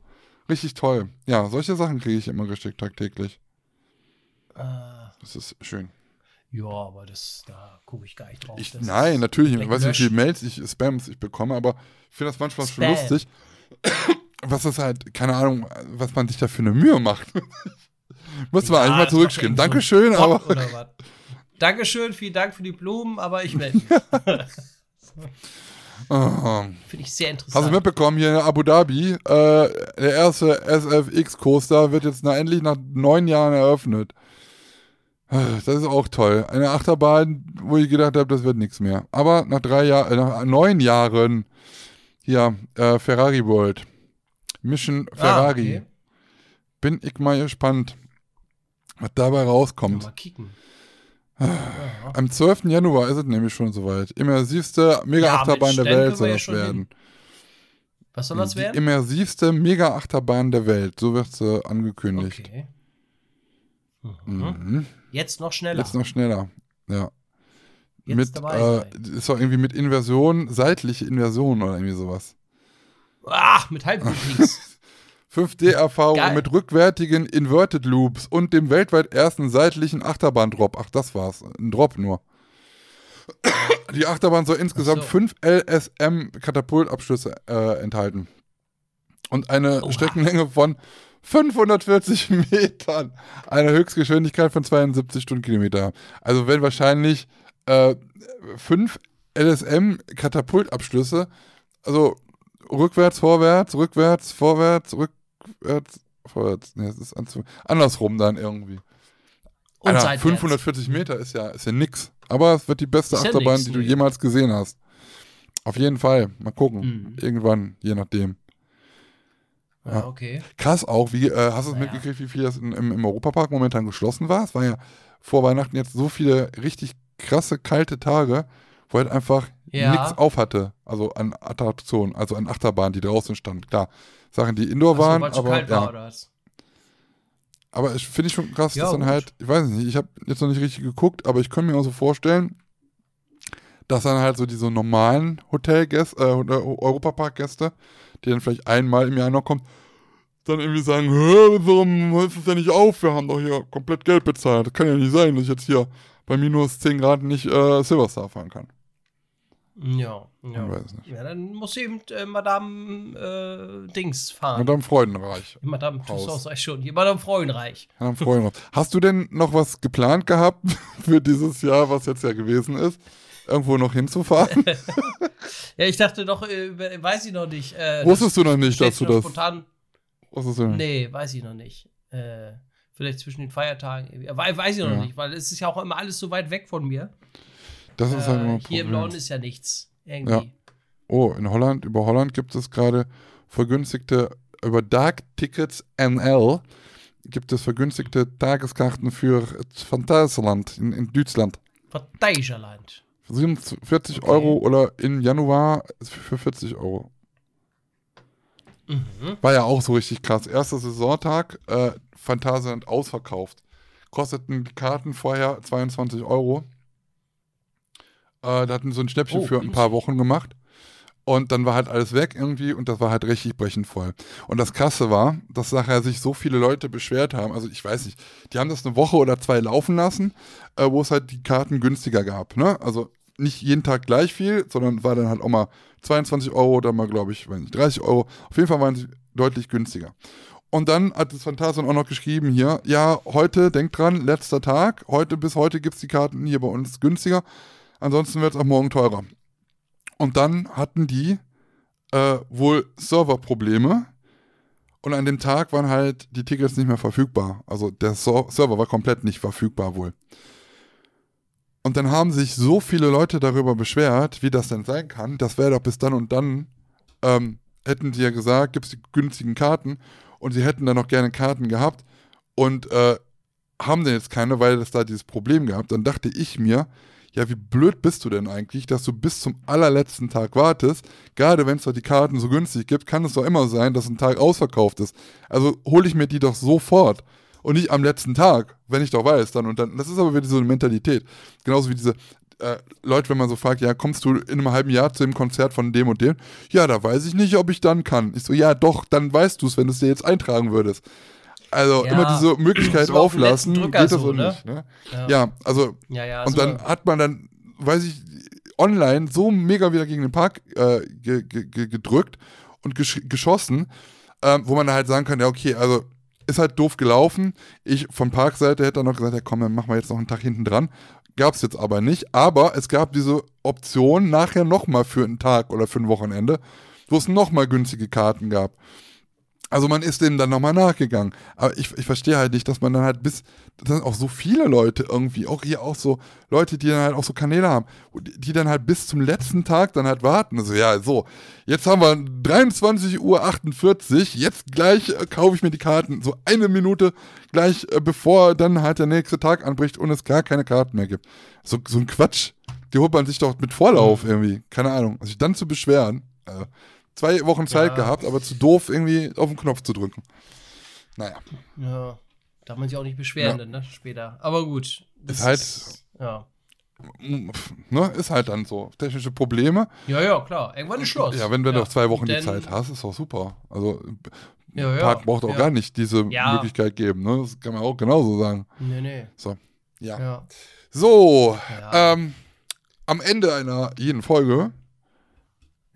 [SPEAKER 1] Richtig toll. Ja, solche Sachen kriege ich immer geschickt tagtäglich.
[SPEAKER 2] Äh,
[SPEAKER 1] Das ist schön.
[SPEAKER 2] ja, aber das, da gucke ich gar nicht drauf.
[SPEAKER 1] Ich, nein, natürlich. Ich weiß nicht, wie viele. Mails ich, Spams ich bekomme, aber ich finde das manchmal schon
[SPEAKER 2] Spam.
[SPEAKER 1] lustig. Was ist halt, keine Ahnung, was man sich da für eine Mühe macht. Muss man
[SPEAKER 2] Ja,
[SPEAKER 1] eigentlich mal zurückschreiben.
[SPEAKER 2] so
[SPEAKER 1] Dankeschön,
[SPEAKER 2] Bot
[SPEAKER 1] aber.
[SPEAKER 2] Dankeschön, vielen Dank für die Blumen, aber ich melde mich.
[SPEAKER 1] Oh.
[SPEAKER 2] Finde ich sehr
[SPEAKER 1] Hast du
[SPEAKER 2] interessant.
[SPEAKER 1] mitbekommen, hier in Abu Dhabi, äh, der erste SFX-Coaster wird jetzt na, endlich nach neun Jahren eröffnet. Das ist auch toll. Eine Achterbahn, wo ich gedacht habe, das wird nichts mehr. Aber nach drei Jahren, äh, nach neun Jahren, hier, äh, Ferrari World. Mission Ferrari.
[SPEAKER 2] Ah, okay.
[SPEAKER 1] Bin ich mal gespannt, was dabei rauskommt.
[SPEAKER 2] Mal kicken.
[SPEAKER 1] Am 12. Januar ist es nämlich schon soweit. Immersivste Mega-Achterbahn
[SPEAKER 2] Ja,
[SPEAKER 1] der Welt soll
[SPEAKER 2] ja
[SPEAKER 1] das werden.
[SPEAKER 2] Was soll das
[SPEAKER 1] Die
[SPEAKER 2] werden?
[SPEAKER 1] immersivste Mega-Achterbahn der Welt. So wird sie angekündigt.
[SPEAKER 2] Okay. Mhm.
[SPEAKER 1] Mhm.
[SPEAKER 2] Jetzt noch schneller.
[SPEAKER 1] Jetzt noch schneller. Ja.
[SPEAKER 2] Jetzt
[SPEAKER 1] mit,
[SPEAKER 2] dabei
[SPEAKER 1] äh, ist doch irgendwie mit Inversion, seitliche Inversion oder irgendwie sowas.
[SPEAKER 2] Ach, mit Halbblutlinks.
[SPEAKER 1] 5D-Erfahrung
[SPEAKER 2] Geil.
[SPEAKER 1] mit rückwärtigen Inverted Loops und dem weltweit ersten seitlichen Achterbahn-Drop. Ach, das war's. Ein Drop nur. Die Achterbahn soll insgesamt
[SPEAKER 2] so.
[SPEAKER 1] fünf LSM-Katapultabschlüsse äh, enthalten. Und eine
[SPEAKER 2] Oha.
[SPEAKER 1] Streckenlänge von 540 Metern. Eine Höchstgeschwindigkeit von 72 Stundenkilometer. Also wenn wahrscheinlich äh, fünf LSM-Katapultabschlüsse, also rückwärts, vorwärts, rückwärts, vorwärts, rückwärts, vorwärts. Nee, das ist andersrum dann irgendwie.
[SPEAKER 2] Und
[SPEAKER 1] Alter,
[SPEAKER 2] seitwärts.
[SPEAKER 1] 540 Meter ist ja, ist ja nix. Aber es wird die beste
[SPEAKER 2] Ist ja
[SPEAKER 1] Achterbahn,
[SPEAKER 2] nix,
[SPEAKER 1] die du jemals gesehen hast. Auf jeden Fall. Mal gucken.
[SPEAKER 2] Mhm.
[SPEAKER 1] Irgendwann, je nachdem.
[SPEAKER 2] Ja, okay.
[SPEAKER 1] Krass auch, wie, äh, hast du es
[SPEAKER 2] Naja.
[SPEAKER 1] mitgekriegt, wie viel das in, im, im Europapark momentan geschlossen war? Es war ja vor Weihnachten jetzt so viele richtig krasse, kalte Tage, wo halt einfach
[SPEAKER 2] Ja.
[SPEAKER 1] nichts auf hatte. Also an Attraktionen, also an Achterbahnen, die draußen standen. Klar, Sachen, die Indoor
[SPEAKER 2] Ach so,
[SPEAKER 1] waren, aber
[SPEAKER 2] kalt
[SPEAKER 1] ja.
[SPEAKER 2] war, oder was?
[SPEAKER 1] Aber ich finde ich schon krass,
[SPEAKER 2] Ja,
[SPEAKER 1] dass dann
[SPEAKER 2] gut.
[SPEAKER 1] halt, ich weiß nicht, ich habe jetzt noch nicht richtig geguckt, aber ich könnte mir auch so vorstellen, dass dann halt so diese normalen Hotelgäste, äh, oder Europapark-Gäste, die dann vielleicht einmal im Jahr noch kommen, dann irgendwie sagen, warum ist es denn nicht auf? Wir haben doch hier komplett Geld bezahlt. Das kann ja nicht sein, dass ich jetzt hier bei minus 10 Grad nicht äh, Silverstar fahren kann.
[SPEAKER 2] Ja, ja. Ja, dann muss eben äh, Madame äh, Dings fahren.
[SPEAKER 1] Madame Freudenreich.
[SPEAKER 2] Madame. Tussauds sag ich schon. Hier, Madame Freudenreich.
[SPEAKER 1] Madame Freudenreich. Hast du denn noch was geplant gehabt für dieses Jahr, was jetzt ja gewesen ist? Irgendwo noch hinzufahren?
[SPEAKER 2] Ja, ich dachte doch, äh, weiß ich noch nicht. Äh,
[SPEAKER 1] Wusstest du noch nicht, dass du das.
[SPEAKER 2] Spontan,
[SPEAKER 1] Wusstest du nicht?
[SPEAKER 2] nee, weiß ich noch nicht. Äh, vielleicht zwischen den Feiertagen. Weiß ich noch
[SPEAKER 1] Ja.
[SPEAKER 2] nicht, weil es ist ja auch immer alles so weit weg von mir.
[SPEAKER 1] Das ist halt immer
[SPEAKER 2] Äh,
[SPEAKER 1] ein
[SPEAKER 2] hier im. Norden ist ja nichts. Irgendwie.
[SPEAKER 1] Oh, in Holland, über Holland gibt es gerade vergünstigte, über Dark Tickets NL gibt es vergünstigte Tageskarten für Phantasialand in, in Deutschland.
[SPEAKER 2] Verteigerland.
[SPEAKER 1] 47
[SPEAKER 2] Okay.
[SPEAKER 1] Euro oder im Januar für 40 Euro.
[SPEAKER 2] Mhm.
[SPEAKER 1] War ja auch so richtig krass. Erster Saisontag, äh, Phantasialand ausverkauft. Kosteten die Karten vorher 22 Euro. Äh, da hatten so ein Schnäppchen
[SPEAKER 2] Oh,
[SPEAKER 1] für ein paar Wochen gemacht. Und dann war halt alles weg irgendwie und das war halt richtig brechend voll. Und das Krasse war, dass nachher sich so viele Leute beschwert haben. Also ich weiß nicht, die haben das eine Woche oder zwei laufen lassen, äh, wo es halt die Karten günstiger gab. Ne? Also nicht jeden Tag gleich viel, sondern war dann halt auch mal 22 Euro oder mal, glaube ich, weiß nicht, 30 Euro. Auf jeden Fall waren sie deutlich günstiger. Und dann hat das Phantasion auch noch geschrieben hier, ja, heute, denkt dran, letzter Tag, heute bis heute gibt es die Karten hier bei uns günstiger, ansonsten wird es auch morgen teurer. Und dann hatten die äh, wohl Serverprobleme und an dem Tag waren halt die Tickets nicht mehr verfügbar. Also der Ser Server war komplett nicht verfügbar wohl. Und dann haben sich so viele Leute darüber beschwert, wie das denn sein kann. Das wäre doch bis dann und dann, ähm, hätten sie ja gesagt, gibt es die günstigen Karten und sie hätten dann noch gerne Karten gehabt und äh, haben denn jetzt keine, weil es da dieses Problem gab. Dann dachte ich mir, ja, wie blöd bist du denn eigentlich, dass du bis zum allerletzten Tag wartest? Gerade wenn es doch die Karten so günstig gibt, kann es doch immer sein, dass ein Tag ausverkauft ist. Also hole ich mir die doch sofort und nicht am letzten Tag, wenn ich doch weiß dann und dann. Das ist aber wieder so eine Mentalität. Genauso wie diese äh, Leute, wenn man so fragt, ja, kommst du in einem halben Jahr zu dem Konzert von dem und dem? Ja, da weiß ich nicht, ob ich dann kann. Ich so, ja, doch, dann weißt du es, wenn du es dir jetzt eintragen würdest. Also
[SPEAKER 2] Ja.
[SPEAKER 1] immer diese Möglichkeit auflassen, geht das
[SPEAKER 2] so,
[SPEAKER 1] so
[SPEAKER 2] ne?
[SPEAKER 1] nicht. Ne?
[SPEAKER 2] Ja.
[SPEAKER 1] Ja, also
[SPEAKER 2] Ja, ja.
[SPEAKER 1] und
[SPEAKER 2] so-
[SPEAKER 1] dann hat man dann, weiß ich, online so mega wieder gegen den Park äh, ge ge ge gedrückt und gesch geschossen, ähm, wo man halt sagen kann, ja, okay, also ist halt doof gelaufen. Ich von Parkseite hätte dann noch gesagt, ja komm, dann machen wir jetzt noch einen Tag hinten dran. Gab es jetzt aber nicht. Aber es gab diese Option nachher nochmal für einen Tag oder für ein Wochenende, wo es nochmal günstige Karten gab. Also man ist dem dann nochmal nachgegangen. Aber ich, ich verstehe halt nicht, dass man dann halt bis, das sind auch so viele Leute irgendwie, auch hier auch so Leute, die dann halt auch so Kanäle haben, die, die dann halt bis zum letzten Tag dann halt warten. Also ja, so, jetzt haben wir 23.48 Uhr, jetzt gleich äh, kaufe ich mir die Karten, so eine Minute gleich, äh, bevor dann halt der nächste Tag anbricht und es gar keine Karten mehr gibt. So, so ein Quatsch. Die holt man sich doch mit Vorlauf irgendwie, keine Ahnung. Also sich dann zu beschweren, äh, zwei Wochen Zeit
[SPEAKER 2] Ja.
[SPEAKER 1] gehabt, aber zu doof irgendwie auf den Knopf zu drücken. Naja.
[SPEAKER 2] Ja. Darf man sich auch nicht beschweren,
[SPEAKER 1] Ja.
[SPEAKER 2] dann, ne? Später. Aber gut.
[SPEAKER 1] Ist halt-
[SPEAKER 2] Ja.
[SPEAKER 1] Ne, ist halt dann so. Technische Probleme.
[SPEAKER 2] Ja, ja, klar. Irgendwann ist Schluss.
[SPEAKER 1] Ja, wenn du noch zwei Wochen die Zeit hast, ist doch super. Also,
[SPEAKER 2] Ja, ja.
[SPEAKER 1] Park braucht auch
[SPEAKER 2] ja.
[SPEAKER 1] gar nicht diese
[SPEAKER 2] Ja.
[SPEAKER 1] Möglichkeit geben. Ne? Das kann man auch genauso sagen.
[SPEAKER 2] Nee, nee.
[SPEAKER 1] So, ja.
[SPEAKER 2] Ja.
[SPEAKER 1] So,
[SPEAKER 2] Ja.
[SPEAKER 1] ähm, am Ende einer jeden Folge,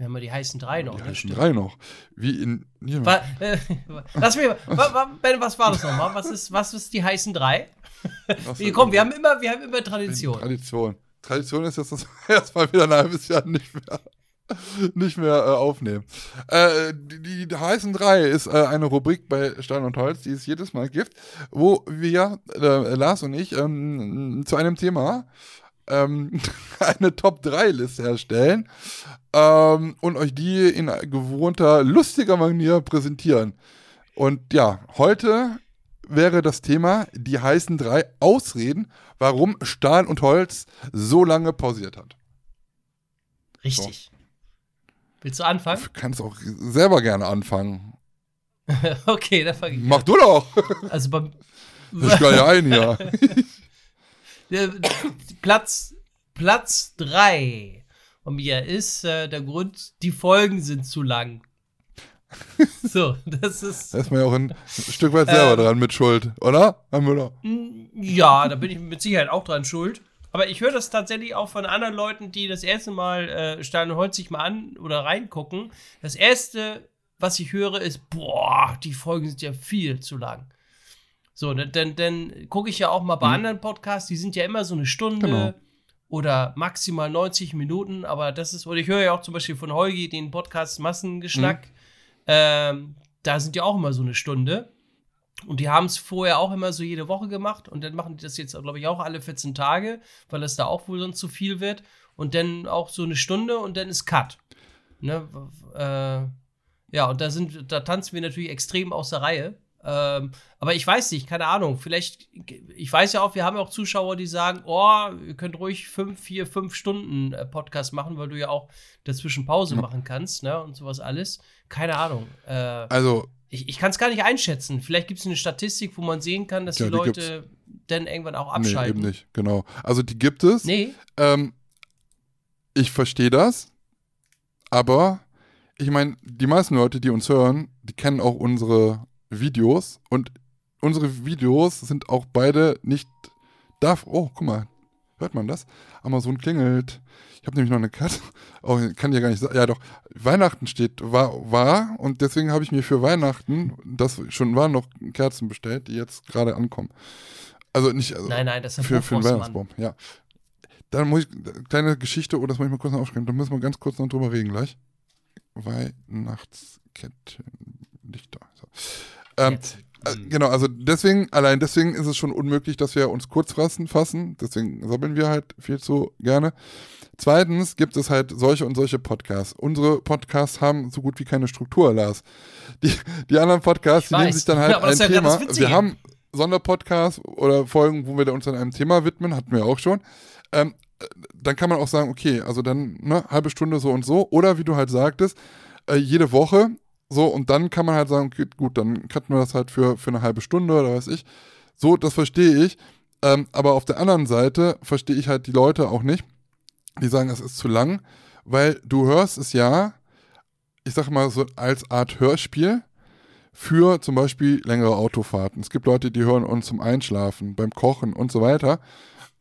[SPEAKER 2] Wir haben ja die heißen drei noch.
[SPEAKER 1] die
[SPEAKER 2] ne?
[SPEAKER 1] heißen
[SPEAKER 2] Stimmt.
[SPEAKER 1] drei noch, wie in. Hier,
[SPEAKER 2] Wa äh, lass mich, wa wa ben, was war das nochmal? Was ist, was ist die heißen drei? Wir, komm, wir haben immer, wir haben immer Tradition.
[SPEAKER 1] Tradition. Tradition ist jetzt, dass wir erstmal wieder ein halbes Jahr nicht mehr, nicht mehr äh, aufnehmen. Äh, die, die heißen drei ist äh, eine Rubrik bei Stein und Holz, die es jedes Mal gibt, wo wir, äh, Lars und ich, ähm, zu einem Thema ähm, eine Top-3-Liste erstellen ähm, und euch die in gewohnter, lustiger Manier präsentieren. Und ja, heute wäre das Thema die heißen drei Ausreden, warum Stahl und Holz so lange pausiert hat.
[SPEAKER 2] Richtig. Willst du anfangen?
[SPEAKER 1] Du kannst auch selber gerne anfangen.
[SPEAKER 2] okay, dann fange ich
[SPEAKER 1] Mach du doch.
[SPEAKER 2] Also beim
[SPEAKER 1] Ich kann ja ein hier.
[SPEAKER 2] äh, Platz, Platz 3 von mir ist äh, der Grund, die Folgen sind zu lang. so, das ist.
[SPEAKER 1] Da ist man ja auch ein Stück weit selber
[SPEAKER 2] Ähm.
[SPEAKER 1] dran mit Schuld, oder? Herr Müller?
[SPEAKER 2] Ja, da bin ich mit Sicherheit auch dran schuld. Aber ich höre das tatsächlich auch von anderen Leuten, die das erste Mal äh, Stein und Holz sich mal an oder reingucken. Das erste, was ich höre, ist, boah, die Folgen sind ja viel zu lang. So, dann, dann, dann gucke ich ja auch mal bei anderen Podcasts, die sind ja immer so eine Stunde
[SPEAKER 1] Genau.
[SPEAKER 2] oder maximal 90 Minuten, aber das ist, oder ich höre ja auch zum Beispiel von Holgi den Podcast Massengeschnack, ähm, da sind ja auch immer so eine Stunde. Und die haben es vorher auch immer so jede Woche gemacht und dann machen die das jetzt, glaube ich, auch alle 14 Tage, weil das da auch wohl sonst zu viel wird. Und dann auch so eine Stunde und dann ist Cut. Ne? Äh, ja, und da sind, da tanzen wir natürlich extrem aus der Reihe. Ähm, aber ich weiß nicht, keine Ahnung. Vielleicht, ich weiß ja auch, wir haben ja auch Zuschauer, die sagen, oh, ihr könnt ruhig fünf, vier, fünf Stunden äh, Podcast machen, weil du ja auch dazwischen Pause machen kannst, ne? Und sowas alles. Keine Ahnung. Äh,
[SPEAKER 1] Also,
[SPEAKER 2] ich, ich kann es gar nicht einschätzen. Vielleicht gibt es eine Statistik, wo man sehen kann, dass
[SPEAKER 1] Ja,
[SPEAKER 2] die
[SPEAKER 1] die
[SPEAKER 2] Leute dann irgendwann auch
[SPEAKER 1] nee,
[SPEAKER 2] abschalten.
[SPEAKER 1] eben nicht, genau. Also, die gibt es.
[SPEAKER 2] Nee,
[SPEAKER 1] Ähm, ich verstehe das, aber ich meine, die meisten Leute, die uns hören, die kennen auch unsere Videos und unsere Videos sind auch beide nicht darf. Oh, guck mal, hört man das? Amazon klingelt. Ich habe nämlich noch eine Katze. Oh, kann ja gar nicht sagen. Ja, doch. Weihnachten steht war, war und deswegen habe ich mir für Weihnachten, das schon waren noch Kerzen bestellt, die jetzt gerade ankommen. Also nicht. Also,
[SPEAKER 2] nein, nein, das ist
[SPEAKER 1] für, für den. Weihnachtsbaum, ja. Dann muss ich, kleine Geschichte, oh, das muss ich mal kurz noch aufschreiben, da müssen wir ganz kurz noch drüber reden gleich. Weihnachtskettenlichter. So. Ähm, äh, genau, also deswegen, allein deswegen ist es schon unmöglich, dass wir uns kurz fassen. Deswegen sabbeln wir halt viel zu gerne. Zweitens gibt es halt solche und solche Podcasts. Unsere Podcasts haben so gut wie keine Struktur, Lars. Die, die anderen Podcasts, die nehmen sich dann halt
[SPEAKER 2] das
[SPEAKER 1] ein
[SPEAKER 2] ja
[SPEAKER 1] Thema. Wir haben Sonderpodcasts oder Folgen, wo wir uns dann einem Thema widmen, hatten wir auch schon. Ähm, dann kann man auch sagen, okay, also dann ne, halbe Stunde so und so. Oder wie du halt sagtest, äh, jede Woche so und dann kann man halt sagen, okay, gut, dann cutten wir das halt für, für eine halbe Stunde oder weiß ich. So, das verstehe ich. Ähm, aber auf der anderen Seite verstehe ich halt die Leute auch nicht, die sagen, es ist zu lang, weil du hörst es ja, ich sag mal so als Art Hörspiel für zum Beispiel längere Autofahrten. Es gibt Leute, die hören uns zum Einschlafen, beim Kochen und so weiter.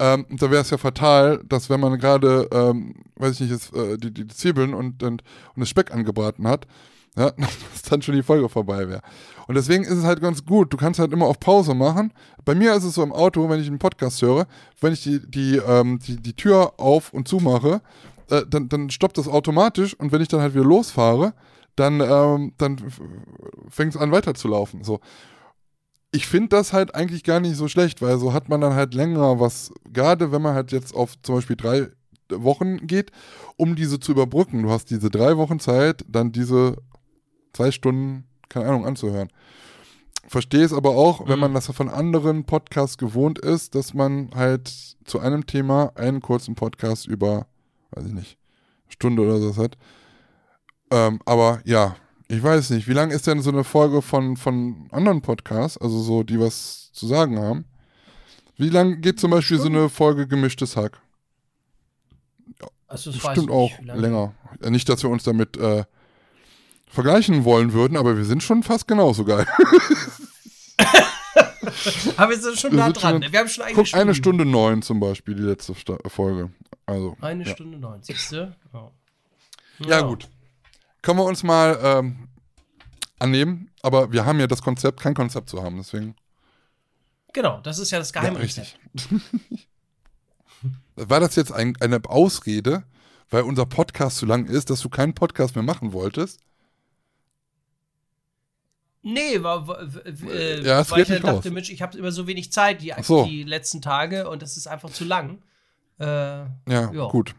[SPEAKER 1] Ähm, da wäre es ja fatal, dass wenn man gerade, ähm, weiß ich nicht, jetzt, äh, die, die Zwiebeln und, und, und das Speck angebraten hat, ja, dass dann schon die Folge vorbei wäre. Und deswegen ist es halt ganz gut. Du kannst halt immer auf Pause machen. Bei mir ist es so im Auto, wenn ich einen Podcast höre, wenn ich die, die, ähm, die, die Tür auf und zu mache, äh, dann, dann stoppt das automatisch und wenn ich dann halt wieder losfahre, dann, ähm, dann fängt es an weiterzulaufen. So. Ich finde das halt eigentlich gar nicht so schlecht, weil so hat man dann halt länger was, gerade wenn man halt jetzt auf zum Beispiel drei Wochen geht, um diese zu überbrücken. Du hast diese drei Wochen Zeit, dann diese zwei Stunden, keine Ahnung, anzuhören. Verstehe es aber auch, wenn man das von anderen Podcasts gewohnt ist, dass man halt zu einem Thema einen kurzen Podcast über, weiß ich nicht, Stunde oder so hat. Ähm, aber ja, ich weiß nicht, wie lang ist denn so eine Folge von, von anderen Podcasts, also so, die was zu sagen haben? Wie lang geht zum Beispiel so eine Folge gemischtes Hack?
[SPEAKER 2] Also, das
[SPEAKER 1] Bestimmt auch länger. Ja, nicht, dass wir uns damit äh, vergleichen wollen würden, aber wir sind schon fast genauso geil.
[SPEAKER 2] aber wir sind schon nah dran.
[SPEAKER 1] schon-
[SPEAKER 2] wir haben schon eine
[SPEAKER 1] Guck,
[SPEAKER 2] Stunde.
[SPEAKER 1] eine Stunde neun zum Beispiel, die letzte Sta Folge. Also,
[SPEAKER 2] Eine
[SPEAKER 1] ja.
[SPEAKER 2] Stunde 90. Ja.
[SPEAKER 1] Ja, gut. Können wir uns mal ähm, annehmen, aber wir haben ja das Konzept, kein Konzept zu haben, deswegen.
[SPEAKER 2] Genau, das ist ja das
[SPEAKER 1] Ja,
[SPEAKER 2] Geheime.
[SPEAKER 1] richtig. War das jetzt ein, eine Ausrede, weil unser Podcast zu lang ist, dass du keinen Podcast mehr machen wolltest?
[SPEAKER 2] Nee, war, äh,
[SPEAKER 1] Ja, es
[SPEAKER 2] ich
[SPEAKER 1] nicht
[SPEAKER 2] dachte,
[SPEAKER 1] raus.
[SPEAKER 2] Mensch, ich habe immer so wenig Zeit die,
[SPEAKER 1] so.
[SPEAKER 2] die letzten Tage und das ist einfach zu lang. Äh,
[SPEAKER 1] Ja,
[SPEAKER 2] Ja.
[SPEAKER 1] gut.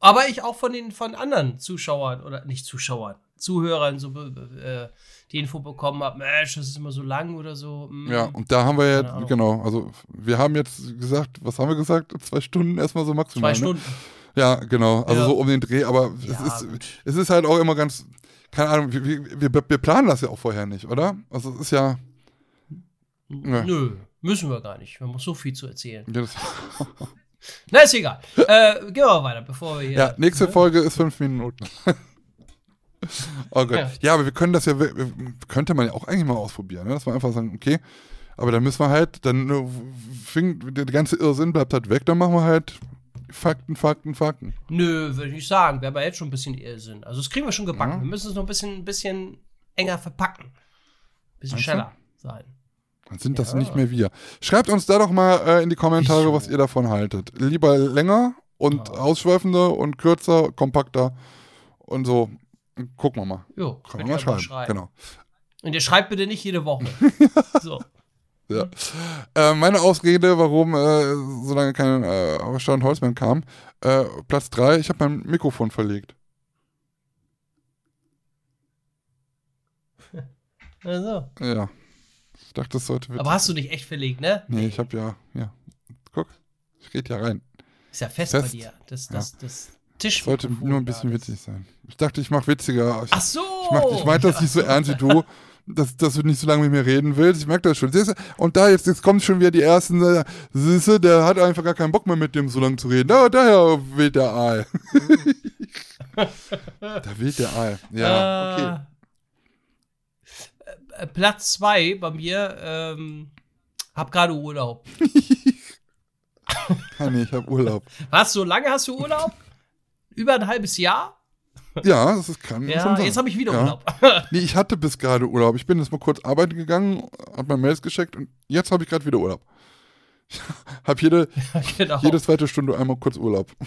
[SPEAKER 2] aber ich auch von den von anderen Zuschauern oder nicht Zuschauern, Zuhörern so äh, die Info bekommen habe, Mensch, das ist immer so lang oder so. mm.
[SPEAKER 1] Ja, und da haben wir ja, genau, also wir haben jetzt gesagt, was haben wir gesagt? Zwei Stunden erstmal so maximal.
[SPEAKER 2] zwei
[SPEAKER 1] ne?
[SPEAKER 2] Stunden.
[SPEAKER 1] Ja, genau, also
[SPEAKER 2] Ja.
[SPEAKER 1] so um den Dreh, aber
[SPEAKER 2] Ja,
[SPEAKER 1] es, ist,
[SPEAKER 2] gut.
[SPEAKER 1] es ist halt auch immer ganz, keine Ahnung, wir, wir, wir planen das ja auch vorher nicht, oder? Also es ist ja, Ja.
[SPEAKER 2] Nö, müssen wir gar nicht. Wir haben so viel zu erzählen.
[SPEAKER 1] ja,
[SPEAKER 2] Na, ist egal. äh, gehen wir mal weiter, bevor wir hier.
[SPEAKER 1] ja nächste
[SPEAKER 2] ne?
[SPEAKER 1] Folge ist fünf Minuten. oh Gott. Ja.
[SPEAKER 2] Ja.
[SPEAKER 1] aber wir können das ja, könnte man ja auch eigentlich mal ausprobieren, ne? dass wir einfach sagen, okay, aber dann müssen wir halt, dann äh, fing, der ganze Irrsinn bleibt halt weg, dann machen wir halt Fakten, Fakten, Fakten.
[SPEAKER 2] Nö, würde ich nicht sagen. Wir haben ja jetzt schon ein bisschen Irrsinn. Also, das kriegen wir schon gebacken.
[SPEAKER 1] Ja.
[SPEAKER 2] Wir müssen es noch ein bisschen, ein bisschen enger verpacken. Ein bisschen
[SPEAKER 1] Meinst du?
[SPEAKER 2] schneller sein.
[SPEAKER 1] Dann sind das
[SPEAKER 2] Ja.
[SPEAKER 1] nicht mehr wir. Schreibt uns da doch mal äh, in die Kommentare, was ihr davon haltet. Lieber länger und
[SPEAKER 2] Ja.
[SPEAKER 1] ausschweifender und kürzer, kompakter und so. Gucken wir mal.
[SPEAKER 2] Jo,
[SPEAKER 1] man
[SPEAKER 2] ihr
[SPEAKER 1] mal
[SPEAKER 2] mal
[SPEAKER 1] schreiben. Genau.
[SPEAKER 2] Und ihr schreibt bitte nicht jede Woche. so.
[SPEAKER 1] Ja. Äh, meine Ausrede, warum äh, so lange kein äh, Stand Holzmann kam, äh, Platz 3, ich habe mein Mikrofon verlegt.
[SPEAKER 2] Also.
[SPEAKER 1] Ja. Ich dachte, das sollte
[SPEAKER 2] Aber hast du nicht echt verlegt, ne?
[SPEAKER 1] Nee, ich habe ja, ja. Guck, ich rede ja rein.
[SPEAKER 2] Ist ja fest,
[SPEAKER 1] Fest.
[SPEAKER 2] bei dir. Das, das, das Tisch.
[SPEAKER 1] Sollte nur ein bisschen witzig sein. Ich dachte, ich mache witziger. Ich,
[SPEAKER 2] Ach so.
[SPEAKER 1] Ich, mach, ich meinte das nicht so ernst wie du, dass, dass du nicht so lange mit mir reden willst. Ich merke das schon. Und da jetzt, jetzt kommen schon wieder die ersten, äh, du, der hat einfach gar keinen Bock mehr mit dem so lange zu reden. Da, daher weht der Aal. da weht der Aal. Ja, okay.
[SPEAKER 2] Äh, Platz zwei bei mir, ähm, hab gerade Urlaub.
[SPEAKER 1] Nee, ich habe Urlaub.
[SPEAKER 2] Was, so lange hast du Urlaub? Über ein halbes Jahr?
[SPEAKER 1] Ja, das ist, kann
[SPEAKER 2] Ja, jetzt habe ich wieder
[SPEAKER 1] Ja.
[SPEAKER 2] Urlaub.
[SPEAKER 1] Nee, ich hatte bis gerade Urlaub. Ich bin jetzt mal kurz arbeiten gegangen, hab meine Mails gecheckt und jetzt habe ich gerade wieder Urlaub. Ich habe jede,
[SPEAKER 2] genau.
[SPEAKER 1] jede zweite Stunde einmal kurz Urlaub.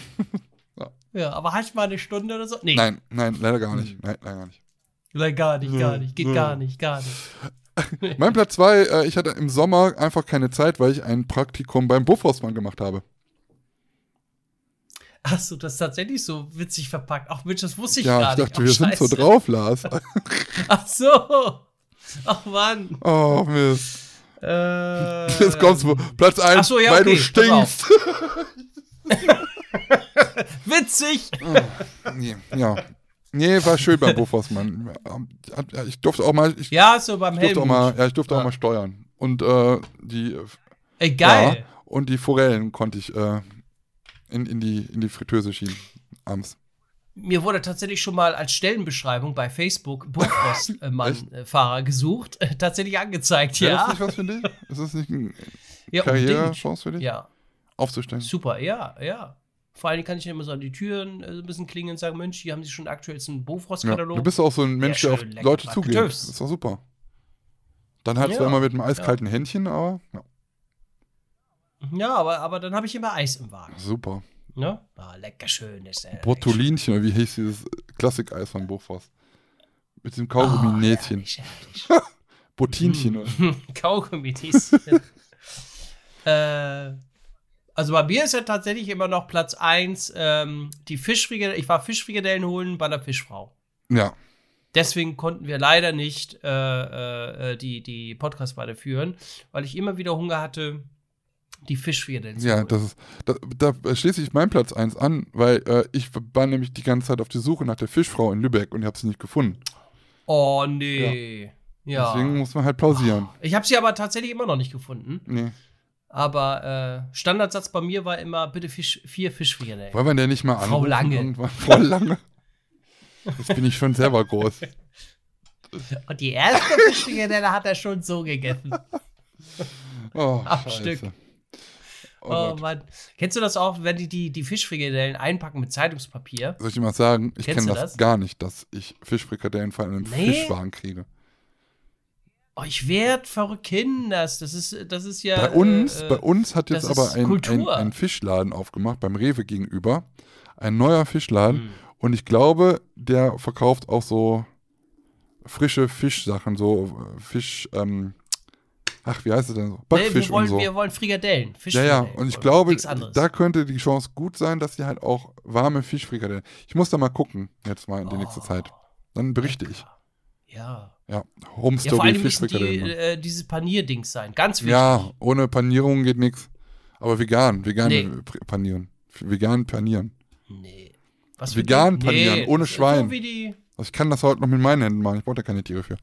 [SPEAKER 2] Ja, aber hast du mal eine Stunde oder so? Nee,
[SPEAKER 1] Nein, nein, leider gar nicht. Nein, leider gar nicht.
[SPEAKER 2] Nein, gar nicht, gar nicht. Geht
[SPEAKER 1] Ja.
[SPEAKER 2] gar nicht, gar nicht.
[SPEAKER 1] Mein Platz zwei, äh, ich hatte im Sommer einfach keine Zeit, weil ich ein Praktikum beim Buffhausmann gemacht habe.
[SPEAKER 2] Hast du das tatsächlich so witzig verpackt? Ach Mensch, das wusste ich
[SPEAKER 1] ja,
[SPEAKER 2] gar
[SPEAKER 1] ich
[SPEAKER 2] nicht.
[SPEAKER 1] dachte,
[SPEAKER 2] Ach,
[SPEAKER 1] wir sind so
[SPEAKER 2] scheiße.
[SPEAKER 1] drauf, Lars.
[SPEAKER 2] Ach so. Ach Mann.
[SPEAKER 1] Oh, Mist.
[SPEAKER 2] Äh,
[SPEAKER 1] Jetzt kommst du. Platz eins,
[SPEAKER 2] Ach so, ja,
[SPEAKER 1] weil
[SPEAKER 2] okay,
[SPEAKER 1] du stinkst.
[SPEAKER 2] witzig.
[SPEAKER 1] Nee, ja. Nee, war schön beim Buffers, Mann. Ich durfte auch mal, ich,
[SPEAKER 2] Ja, so beim
[SPEAKER 1] ich auch mal, ja, ich durfte auch
[SPEAKER 2] Ah.
[SPEAKER 1] mal steuern. Und äh, die
[SPEAKER 2] Ey, geil.
[SPEAKER 1] Ja, und die Forellen konnte ich äh, in, in, die, in die Fritteuse schieben abends.
[SPEAKER 2] Mir wurde tatsächlich schon mal als Stellenbeschreibung bei Facebook Buchfrost-Fahrer gesucht. Äh, tatsächlich angezeigt,
[SPEAKER 1] das
[SPEAKER 2] ja.
[SPEAKER 1] nicht was für dich? Ist das nicht eine
[SPEAKER 2] Ja.
[SPEAKER 1] Karrierechance für dich?
[SPEAKER 2] Ja,
[SPEAKER 1] Aufzusteigen?
[SPEAKER 2] super, ja, ja. Vor allem kann ich dann immer so an die Türen äh, so ein bisschen klingeln und sagen, Mensch, hier haben sie schon aktuellsten
[SPEAKER 1] Ja.
[SPEAKER 2] Bofrost-Katalog.
[SPEAKER 1] Du bist auch so ein Mensch, der auf Leute zugeht. Das ist doch super. Dann halt
[SPEAKER 2] Ja,
[SPEAKER 1] zwar immer mit einem eiskalten Händchen, aber ja,
[SPEAKER 2] ja, aber, aber dann habe ich immer Eis im Wagen.
[SPEAKER 1] super.
[SPEAKER 2] Ne? Ah, lecker schön ist der.
[SPEAKER 1] Botulinchen, oder wie hieß dieses Klassik-Eis von Buchforst? Mit diesem
[SPEAKER 2] Oh,
[SPEAKER 1] Kaugummi-Nähtchen.
[SPEAKER 2] herrlich, herrlich.
[SPEAKER 1] Botinchen. oder?
[SPEAKER 2] Kaugummis. äh, also bei mir ist ja tatsächlich immer noch Platz 1 ähm, die Fischfrikadellen. Ich war Fischfrikadellen holen bei einer Fischfrau.
[SPEAKER 1] Ja,
[SPEAKER 2] Deswegen konnten wir leider nicht äh, äh, die, die Podcast weiterführen, weil ich immer wieder Hunger hatte, die Fischfrikadellen zu
[SPEAKER 1] ja, das ist, da, da schließe ich meinen Platz 1 an, weil äh, ich war nämlich die ganze Zeit auf der Suche nach der Fischfrau in Lübeck und ich habe sie nicht gefunden.
[SPEAKER 2] oh, nee. Ja.
[SPEAKER 1] Deswegen muss man halt pausieren.
[SPEAKER 2] Ich habe sie aber tatsächlich immer noch nicht gefunden.
[SPEAKER 1] Nee.
[SPEAKER 2] Aber äh, Standardsatz bei mir war immer bitte Fisch, vier Fischfrikadellen.
[SPEAKER 1] Wollen wir denn nicht mal
[SPEAKER 2] Frau
[SPEAKER 1] anrufen
[SPEAKER 2] Lange.
[SPEAKER 1] Irgendwann? Frau Lange. Jetzt bin ich schon selber groß.
[SPEAKER 2] Und die erste Fischfrikadelle hat er schon so gegessen.
[SPEAKER 1] Oh,
[SPEAKER 2] Am
[SPEAKER 1] Scheiße.
[SPEAKER 2] Stück.
[SPEAKER 1] Oh,
[SPEAKER 2] Oh. Mann. Kennst du das auch, wenn die, die die Fischfrikadellen einpacken mit Zeitungspapier?
[SPEAKER 1] Soll ich dir mal sagen, ich kenne das,
[SPEAKER 2] das?
[SPEAKER 1] gar nicht, dass ich Fischfrikadellen vor allem in
[SPEAKER 2] Nee?
[SPEAKER 1] Fischwagen kriege.
[SPEAKER 2] Oh, ich werd verrückt, Kinders. Das ist, das ist ja.
[SPEAKER 1] Bei uns,
[SPEAKER 2] äh,
[SPEAKER 1] bei uns hat jetzt aber ein, ein, ein Fischladen aufgemacht, beim Rewe gegenüber. Ein neuer Fischladen.
[SPEAKER 2] Hm.
[SPEAKER 1] Und ich glaube, der verkauft auch so frische Fischsachen, so äh, Fisch, ähm, ach, wie heißt es denn so?
[SPEAKER 2] Nee,
[SPEAKER 1] Backfisch
[SPEAKER 2] wir, wollen,
[SPEAKER 1] und so.
[SPEAKER 2] wir wollen Frikadellen.
[SPEAKER 1] Ja, ja,
[SPEAKER 2] Fischfrikadellen
[SPEAKER 1] und ich glaube, da könnte die Chance gut sein, dass die halt auch warme Fischfrikadellen. Ich muss da mal gucken, jetzt mal in der nächsten
[SPEAKER 2] Oh,
[SPEAKER 1] Zeit. Dann berichte ich.
[SPEAKER 2] Ja.
[SPEAKER 1] Ja, Home
[SPEAKER 2] Ja, vor
[SPEAKER 1] Story
[SPEAKER 2] allem müssen die,
[SPEAKER 1] Fischfrikadellen.
[SPEAKER 2] äh, dieses Panierdings sein. Ganz wichtig.
[SPEAKER 1] Ja, ohne Panierung geht nichts. Aber vegan, vegan
[SPEAKER 2] Nee.
[SPEAKER 1] panieren. Vegan panieren.
[SPEAKER 2] Nee. Was
[SPEAKER 1] Vegan panieren, ohne
[SPEAKER 2] das ist
[SPEAKER 1] Schwein.
[SPEAKER 2] So wie die.
[SPEAKER 1] Also ich kann das heute noch mit meinen Händen machen. Ich brauche da keine Tiere für.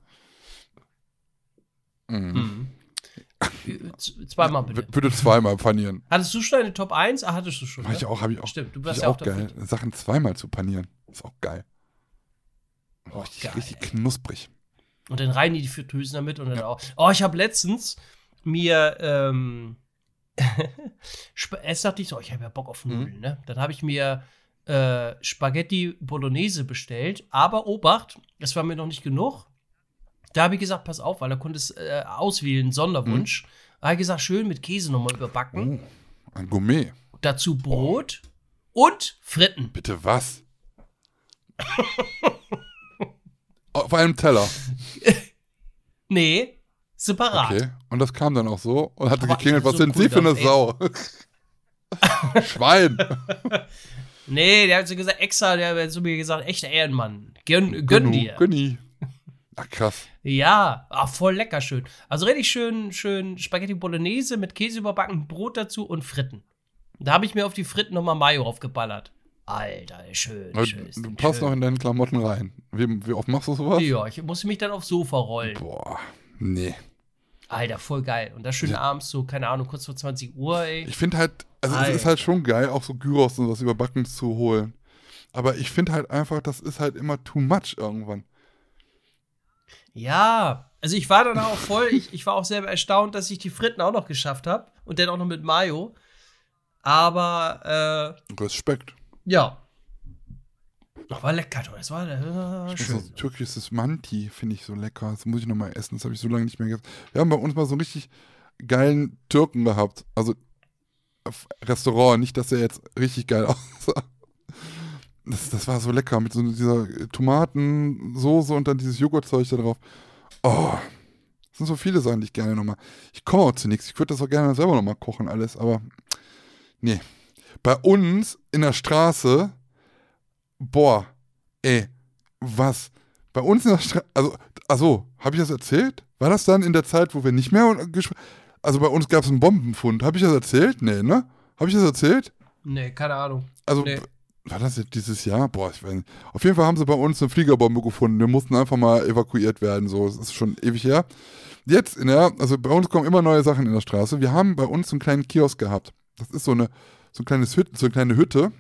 [SPEAKER 1] Mhm.
[SPEAKER 2] Mhm. Zweimal bitte.
[SPEAKER 1] Bitte zweimal panieren.
[SPEAKER 2] Hattest du schon eine Top 1? Ah, hattest du schon.
[SPEAKER 1] Mach ich
[SPEAKER 2] ne?
[SPEAKER 1] auch, habe ich auch.
[SPEAKER 2] Stimmt, du warst
[SPEAKER 1] ich
[SPEAKER 2] ja
[SPEAKER 1] auch
[SPEAKER 2] auch dafür.
[SPEAKER 1] geil. Sachen zweimal zu panieren. Ist auch geil.
[SPEAKER 2] Oh,
[SPEAKER 1] richtig,
[SPEAKER 2] geil.
[SPEAKER 1] richtig knusprig.
[SPEAKER 2] Und dann rein die Fritteusen damit und dann auch. Oh, ich habe letztens mir, ähm, erst dachte ich so, ich habe ja Bock auf
[SPEAKER 1] Mhm.
[SPEAKER 2] Nudeln, ne? Dann habe ich mir äh, Spaghetti Bolognese bestellt, aber Obacht, das war mir noch nicht genug. Da habe ich gesagt, pass auf, weil da konnte es äh, auswählen, Sonderwunsch. Da habe ich gesagt, schön mit Käse nochmal überbacken.
[SPEAKER 1] Oh, ein Gourmet.
[SPEAKER 2] Dazu Brot und Fritten.
[SPEAKER 1] Bitte was? Auf einem Teller.
[SPEAKER 2] Nee, separat.
[SPEAKER 1] Okay. Und das kam dann auch so und hatte
[SPEAKER 2] Aber
[SPEAKER 1] geklingelt, was
[SPEAKER 2] bin
[SPEAKER 1] sind
[SPEAKER 2] so
[SPEAKER 1] Sie für eine
[SPEAKER 2] cool
[SPEAKER 1] Sau? Schwein.
[SPEAKER 2] Nee, der hat so gesagt, extra, der hat zu mir gesagt, echter Ehrenmann. Gönn, gönn dir.
[SPEAKER 1] Gönni. Ach krass.
[SPEAKER 2] Ja, ah, voll lecker schön. Also richtig schön, schön Spaghetti Bolognese mit Käse überbacken, Brot dazu und Fritten. Da habe ich mir auf die Fritten nochmal Mayo aufgeballert. Alter, schön, schön.
[SPEAKER 1] Du passt
[SPEAKER 2] schön.
[SPEAKER 1] noch in deinen Klamotten rein. Wie, wie oft machst du sowas?
[SPEAKER 2] Ja, ich muss mich dann aufs Sofa rollen.
[SPEAKER 1] Boah, nee.
[SPEAKER 2] Alter, voll geil. Und das schön
[SPEAKER 1] Ja.
[SPEAKER 2] abends so, keine Ahnung, kurz vor 20 Uhr, ey.
[SPEAKER 1] Ich finde halt, also es ist halt schon geil, auch so Gyros und was überbacken zu holen. Aber ich finde halt einfach, das ist halt immer too much irgendwann.
[SPEAKER 2] Ja, also ich war dann auch voll, ich, ich war auch selber erstaunt, dass ich die Fritten auch noch geschafft habe. Und dann auch noch mit Mayo. Aber, äh,
[SPEAKER 1] Respekt.
[SPEAKER 2] ja. War lecker, du. Das war, das
[SPEAKER 1] Das
[SPEAKER 2] schön.
[SPEAKER 1] so türkisches Manti finde ich so lecker. Das muss ich nochmal essen. Das habe ich so lange nicht mehr gegessen. Wir haben bei uns mal so einen richtig geilen Türken gehabt. Also Restaurant. Nicht, dass er jetzt richtig geil aussah. Das, das war so lecker mit so dieser Tomatensoße und dann dieses Joghurtzeug da drauf. Oh, das sind so viele Sachen, die ich gerne nochmal. Ich komme auch zu nichts. Ich würde das auch gerne selber nochmal kochen, alles, aber nee. Bei uns in der Straße, boah, ey, was? Bei uns in der Straße, also, achso, habe ich das erzählt? War das dann in der Zeit, wo wir nicht mehr Also bei uns gab es einen Bombenfund. Habe ich das erzählt? Nee, ne? Habe ich das erzählt?
[SPEAKER 2] Nee, keine Ahnung.
[SPEAKER 1] Also
[SPEAKER 2] Nee.
[SPEAKER 1] War das jetzt dieses Jahr? Boah, ich weiß nicht. Auf jeden Fall haben sie bei uns eine Fliegerbombe gefunden. Wir mussten einfach mal evakuiert werden. So, das ist schon ewig her. Jetzt, in der, also bei uns kommen immer neue Sachen in der Straße. Wir haben bei uns einen kleinen Kiosk gehabt. Das ist so eine, so ein kleines Hütte, so eine kleine Hütte,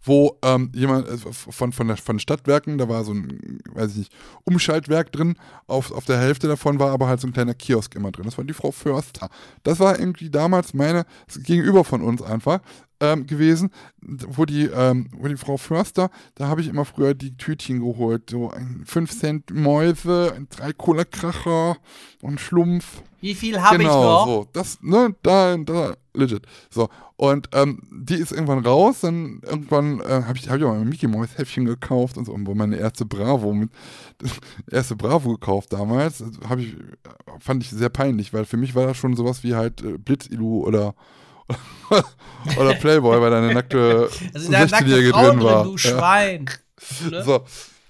[SPEAKER 1] wo ähm, jemand äh, von, von, der, von Stadtwerken, da war so ein, weiß ich nicht, Umschaltwerk drin, auf, auf der Hälfte davon war aber halt so ein kleiner Kiosk immer drin. Das war die Frau Förster. Das war irgendwie damals meine, gegenüber von uns einfach, ähm, gewesen, wo die, ähm, wo die Frau Förster, da habe ich immer früher die Tütchen geholt. So ein 5 Cent Mäuse, ein 3 Cola Kracher und Schlumpf.
[SPEAKER 2] Wie viel habe
[SPEAKER 1] genau,
[SPEAKER 2] ich noch?
[SPEAKER 1] so. Das, ne, da, da, legit. So. Und ähm, die ist irgendwann raus, dann irgendwann äh, habe ich, hab ich auch ein Mickey Mouse Häffchen gekauft und so, wo meine erste Bravo mit, erste Bravo gekauft damals, habe ich, fand ich sehr peinlich, weil für mich war das schon sowas wie halt äh, Blitzilu oder oder Playboy, weil da eine nackte
[SPEAKER 2] Also da nackte
[SPEAKER 1] 16-Jährige
[SPEAKER 2] Frau
[SPEAKER 1] drin
[SPEAKER 2] drin,
[SPEAKER 1] war.
[SPEAKER 2] du
[SPEAKER 1] Ja.
[SPEAKER 2] Schwein. Ne?
[SPEAKER 1] So,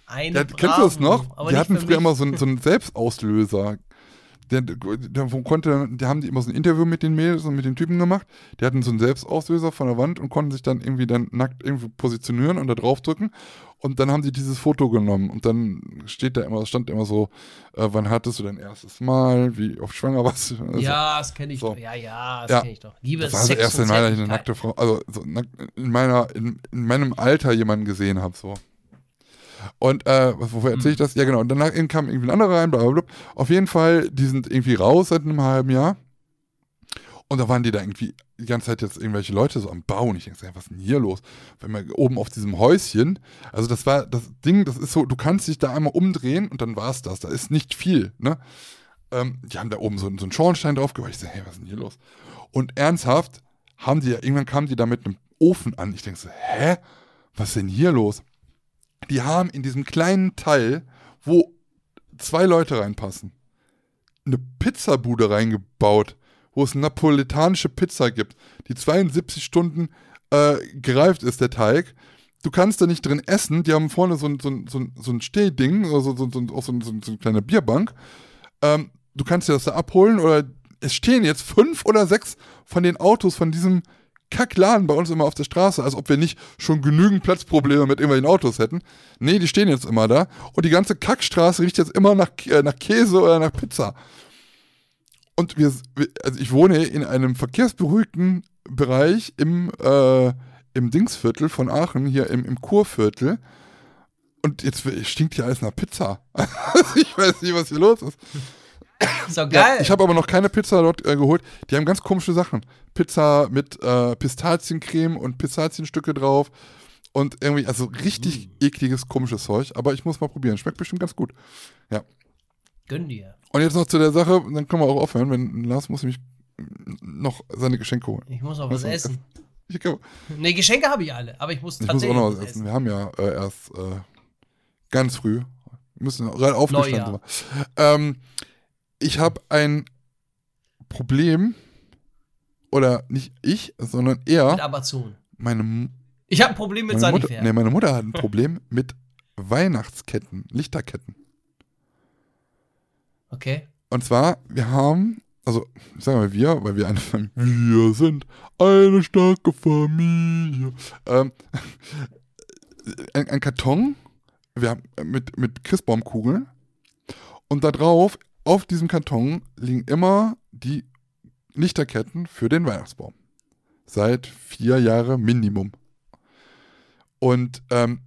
[SPEAKER 2] Eine
[SPEAKER 1] ja, kennst du das noch?
[SPEAKER 2] aber
[SPEAKER 1] die hatten früher immer so, einen- so einen Selbstauslöser. Der, der, konnte, da haben die immer so ein Interview mit den Mädels und mit den Typen gemacht. Die hatten so einen Selbstauslöser von der Wand und konnten sich dann irgendwie dann nackt irgendwo positionieren und da draufdrücken. Und dann haben die dieses Foto genommen und dann steht da immer, stand immer so, äh, wann hattest du dein erstes Mal, wie oft schwanger warst du? Also,
[SPEAKER 2] Ja, das kenne ich
[SPEAKER 1] So.
[SPEAKER 2] doch. Ja, ja, das
[SPEAKER 1] Ja.
[SPEAKER 2] kenne ich doch. Liebe
[SPEAKER 1] Das war das erste Mal, dass ich eine nackte Frau, also so in meiner, in, in meinem Alter jemanden gesehen habe, so. Und äh, wofür erzähle ich das? Ja, genau. Und danach kam irgendwie ein anderer rein, bla, bla, bla. Auf jeden Fall, die sind irgendwie raus seit einem halben Jahr. Und da waren die da irgendwie die ganze Zeit jetzt irgendwelche Leute so am Bauen. Ich denke, was ist denn hier los? Wenn man oben auf diesem Häuschen, also das war das Ding, das ist so, du kannst dich da einmal umdrehen und dann war's das. Da ist nicht viel, ne? Ähm, die haben da oben so, so einen Schornstein drauf gemacht. Ich so, hey, was ist denn hier los? Und ernsthaft haben die ja, irgendwann kamen die da mit einem Ofen an. Ich denke so, hä? Was ist denn hier los? Die haben in diesem kleinen Teil, wo zwei Leute reinpassen, eine Pizzabude reingebaut, wo es napoletanische Pizza gibt, die 72 Stunden äh, gereift ist, der Teig. Du kannst da nicht drin essen. Die haben vorne so ein, so ein, so ein, so ein Stehding, also so, so, auch so, ein- so, ein- so eine kleine Bierbank. Ähm, du kannst dir das da abholen oder es stehen jetzt fünf oder sechs von den Autos von diesem Kackladen bei uns immer auf der Straße, als ob wir nicht schon genügend Platzprobleme mit irgendwelchen Autos hätten. Nee, die stehen jetzt immer da. Und die ganze Kackstraße riecht jetzt immer nach, äh, nach Käse oder nach Pizza. Und wir, also ich wohne in einem verkehrsberuhigten Bereich im, äh, im Dingsviertel von Aachen, hier im, im Kurviertel. Und jetzt stinkt hier alles nach Pizza. ich weiß nicht, was hier los ist.
[SPEAKER 2] Ist doch
[SPEAKER 1] Ja,
[SPEAKER 2] geil.
[SPEAKER 1] ich habe aber noch keine Pizza dort äh, geholt. Die haben ganz komische Sachen. Pizza mit äh, Pistaziencreme und Pistazienstücke drauf. Und irgendwie, also richtig ekliges, komisches Zeug. Aber ich muss mal probieren. Schmeckt bestimmt ganz gut.
[SPEAKER 2] Gönn dir.
[SPEAKER 1] Und jetzt noch zu der Sache, dann können wir auch aufhören, wenn Lars muss nämlich noch seine Geschenke holen.
[SPEAKER 2] Ich muss noch was
[SPEAKER 1] Was-
[SPEAKER 2] essen.
[SPEAKER 1] Ich, kann,
[SPEAKER 2] Ne, Geschenke habe ich alle, aber ich muss
[SPEAKER 1] ich muss auch
[SPEAKER 2] tatsächlich
[SPEAKER 1] noch was essen. Wir haben ja äh, erst äh, ganz früh. Wir müssen gerade aufgestanden. Ähm, ich habe ein Problem, oder nicht ich, sondern er.
[SPEAKER 2] Mit Amazon.
[SPEAKER 1] Meine,
[SPEAKER 2] Ich habe ein Problem mit Sanifair.
[SPEAKER 1] nee, meine Mutter hat ein Problem mit Weihnachtsketten, Lichterketten.
[SPEAKER 2] Okay.
[SPEAKER 1] Und zwar, wir haben, also ich sage mal wir, weil wir eine Familie, wir sind eine starke Familie. Ähm, ein, ein Karton wir haben, mit, mit Christbaumkugeln und da drauf, auf diesem Karton liegen immer die Lichterketten für den Weihnachtsbaum. Seit vier Jahren Minimum. Und ähm,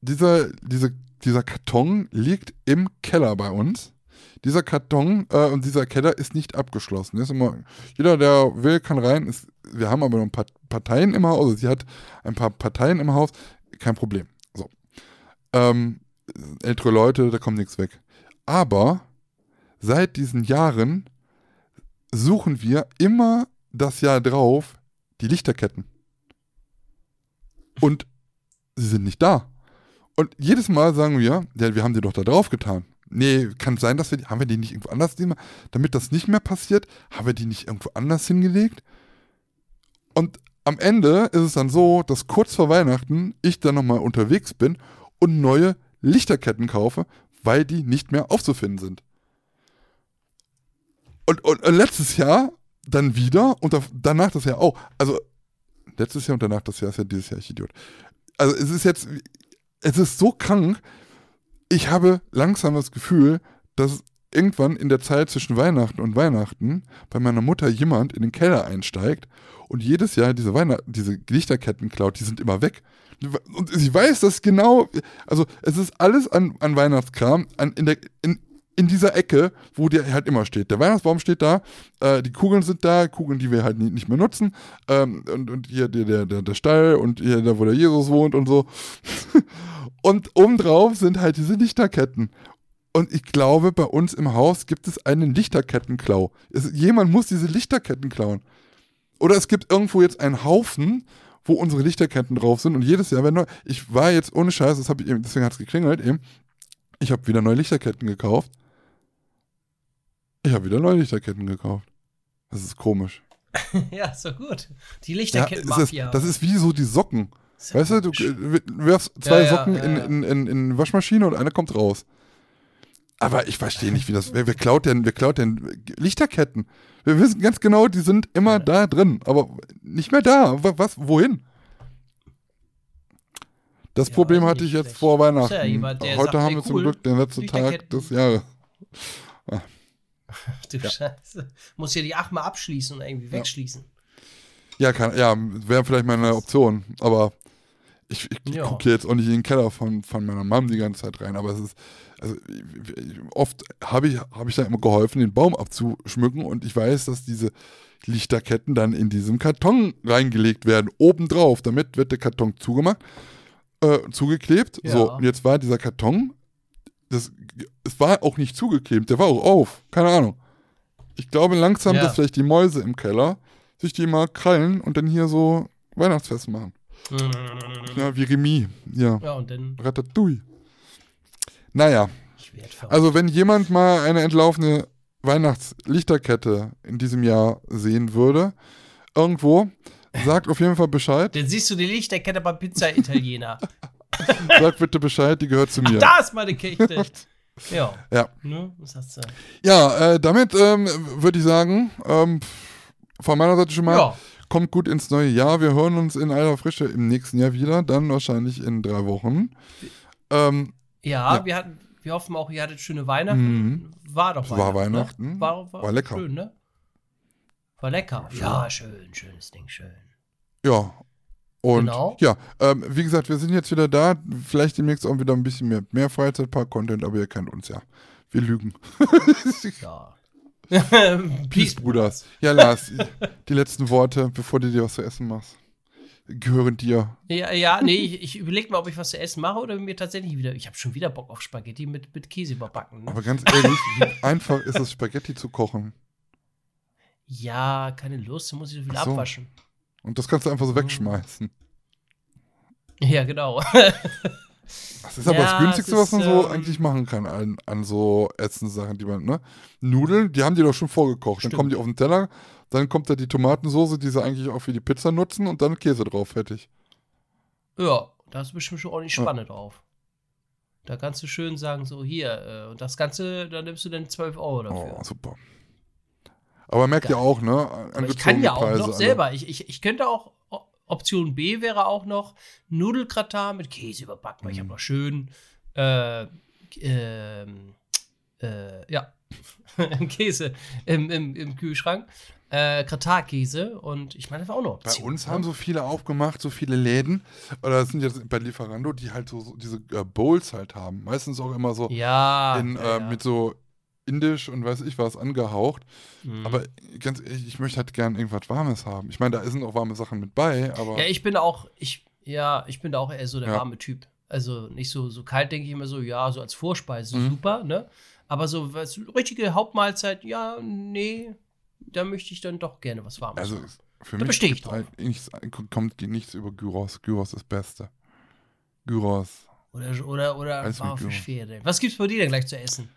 [SPEAKER 1] dieser, diese, dieser Karton liegt im Keller bei uns. Dieser Karton äh, und dieser Keller ist nicht abgeschlossen. Ist immer, jeder, der will, kann rein. Ist, wir haben aber noch ein paar Parteien im Haus. Also sie hat ein paar Parteien im Haus. Kein Problem. So. Ähm, ältere Leute, da kommt nichts weg. Aber seit diesen Jahren suchen wir immer das Jahr drauf die Lichterketten. Und sie sind nicht da. Und jedes Mal sagen wir, ja, wir haben die doch da drauf getan. Nee, kann sein, dass wir die, haben wir die nicht irgendwo anders, damit das nicht mehr passiert, haben wir die nicht irgendwo anders hingelegt? Und am Ende ist es dann so, dass kurz vor Weihnachten ich dann nochmal unterwegs bin und neue Lichterketten kaufe, weil die nicht mehr aufzufinden sind. Und, und, und letztes Jahr dann wieder und da- danach das Jahr auch. Also letztes Jahr und danach das Jahr ist ja dieses Jahr, ich Idiot. Also es ist jetzt, es ist so krank, ich habe langsam das Gefühl, dass irgendwann in der Zeit zwischen Weihnachten und Weihnachten bei meiner Mutter jemand in den Keller einsteigt und jedes Jahr diese, Weihnacht diese Lichterketten klaut, die sind immer weg. Und sie weiß das genau, also es ist alles an, an Weihnachtskram, an, in, der, in, in dieser Ecke, wo der halt immer steht. Der Weihnachtsbaum steht da, äh, die Kugeln sind da, Kugeln, die wir halt nie, nicht mehr nutzen. Ähm, und, und hier der, der, der Stall und hier da, wo der Jesus wohnt und so. und obendrauf sind halt diese Lichterketten. Und ich glaube, bei uns im Haus gibt es einen Lichterkettenklau. Es, jemand muss diese Lichterketten klauen. Oder es gibt irgendwo jetzt einen Haufen, wo unsere Lichterketten drauf sind. Und jedes Jahr, wenn neu. Ich war jetzt ohne Scheiß, das hab ich deswegen hat es geklingelt eben. Ich habe wieder neue Lichterketten gekauft. Ich habe wieder neue Lichterketten gekauft. Das ist komisch.
[SPEAKER 2] ja, so gut. Die Lichterketten-Mafia.
[SPEAKER 1] Ja, das ist wie so die Socken. Weißt du, du wirfst zwei ja, Socken ja, in, in, in, in Waschmaschine und eine kommt raus. Aber ich verstehe nicht, wie das. Wer, wer, klaut denn, wer klaut denn Lichterketten? Wir wissen ganz genau, die sind immer da drin, aber nicht mehr da. Was? Wohin? Das Problem hatte ich jetzt schlecht. vor Weihnachten. Jemand, Heute haben wir cool, zum Glück den letzten Tag des Jahres.
[SPEAKER 2] Du ja. Scheiße. Muss ja die acht mal abschließen und irgendwie wegschließen.
[SPEAKER 1] Ja, kann, ja wäre vielleicht meine Option, aber ich, ich ja. gucke jetzt auch nicht in den Keller von, von meiner Mom die ganze Zeit rein, aber es ist, also oft habe ich, hab ich da immer geholfen, den Baum abzuschmücken und ich weiß, dass diese Lichterketten dann in diesem Karton reingelegt werden, obendrauf. Damit wird der Karton zugemacht, äh, zugeklebt. Ja. So, und jetzt war dieser Karton, das, es war auch nicht zugeklebt, der war auch auf. Keine Ahnung. Ich glaube langsam, ja. dass vielleicht die Mäuse im Keller sich die mal krallen und dann hier so Weihnachtsfest machen. Ja, wie Remy. Ja.
[SPEAKER 2] Ja, und dann.
[SPEAKER 1] Ratatouille. Naja. Also, wenn jemand mal eine entlaufene Weihnachtslichterkette in diesem Jahr sehen würde, irgendwo, sagt auf jeden Fall Bescheid.
[SPEAKER 2] Dann siehst du die Lichterkette beim Pizza Italiener.
[SPEAKER 1] Sag bitte Bescheid, die gehört zu mir.
[SPEAKER 2] Ach, da ist meine Kiste.
[SPEAKER 1] Ja. Ja. Ne? Was hast du? Ja, äh, damit ähm, würde ich sagen, ähm, von meiner Seite schon mal. Ja Kommt gut ins neue Jahr. Wir hören uns in alter Frische im nächsten Jahr wieder, dann wahrscheinlich in drei Wochen.
[SPEAKER 2] Ähm, ja, ja, Wir, hatten, wir hoffen auch, ihr hattet schöne Weihnachten. Mhm. War doch
[SPEAKER 1] Weihnachten. War Weihnachten. Ne?
[SPEAKER 2] War, war,
[SPEAKER 1] war, lecker.
[SPEAKER 2] Schön, ne? War lecker. Ja, schön, schönes Ding, schön.
[SPEAKER 1] Ja. Und genau. ja, ähm, wie gesagt, wir sind jetzt wieder da. Vielleicht demnächst auch wieder ein bisschen mehr, mehr Freizeitpark-Content, aber ihr kennt uns ja. Wir lügen.
[SPEAKER 2] ja.
[SPEAKER 1] Peace, Bruder. Ja, Lars, die letzten Worte, bevor du dir was zu essen machst, gehören dir.
[SPEAKER 2] Ja, ja, nee, ich, ich überlege mal, ob ich was zu essen mache oder mir tatsächlich wieder. Ich habe schon wieder Bock auf Spaghetti mit, mit Käse überbacken. Ne?
[SPEAKER 1] Aber ganz ehrlich, wie einfach ist es, Spaghetti zu kochen?
[SPEAKER 2] Ja, keine Lust, da muss ich so viel so. abwaschen.
[SPEAKER 1] Und das kannst du einfach so wegschmeißen.
[SPEAKER 2] Ja, genau.
[SPEAKER 1] Das ist aber das Günstigste, was man so ähm, eigentlich machen kann an, an so Essenssachen, die man, ne? Nudeln, die haben die doch schon vorgekocht. Stimmt. Dann kommen die auf den Teller, dann kommt da die Tomatensoße, die sie eigentlich auch für die Pizza nutzen und dann Käse drauf, fertig.
[SPEAKER 2] Ja, da ist bestimmt schon ordentlich Spanne ja. drauf. Da kannst du schön sagen, so hier, äh, und das Ganze, da nimmst du dann 12 Euro dafür.
[SPEAKER 1] Oh, super. Aber merkt ja auch, ne?
[SPEAKER 2] ich kann ja auch Preise, noch selber. Ich, ich, ich könnte auch Option B wäre auch noch Nudelgratin mit Käse überbacken, weil mhm. ich habe noch schön äh, äh, äh, ja, Käse im, im, im Kühlschrank. Äh, Gratin-Käse und ich meine, das war auch noch
[SPEAKER 1] Option. Bei uns ne? haben so viele aufgemacht, so viele Läden, oder das sind jetzt bei Lieferando, die halt so, so diese äh, Bowls halt haben. Meistens auch immer so
[SPEAKER 2] ja,
[SPEAKER 1] in,
[SPEAKER 2] ja,
[SPEAKER 1] äh, mit so indisch und weiß ich was angehaucht. Mhm. Aber ganz ehrlich, ich möchte halt gern irgendwas Warmes haben. Ich meine, da sind auch warme Sachen mit bei, aber.
[SPEAKER 2] Ja, ich bin auch, ich, ja, ich bin da auch eher so der ja. warme Typ. Also nicht so, so kalt, denke ich immer so, ja, so als Vorspeise, mhm. super, ne? Aber so was, richtige Hauptmahlzeit, ja, nee, da möchte ich dann doch gerne was Warmes.
[SPEAKER 1] Also für da mich ich halt nichts, kommt nichts über Gyros. Gyros ist das Beste. Gyros.
[SPEAKER 2] Oder, oder, oder Was gibt's bei dir denn gleich zu essen?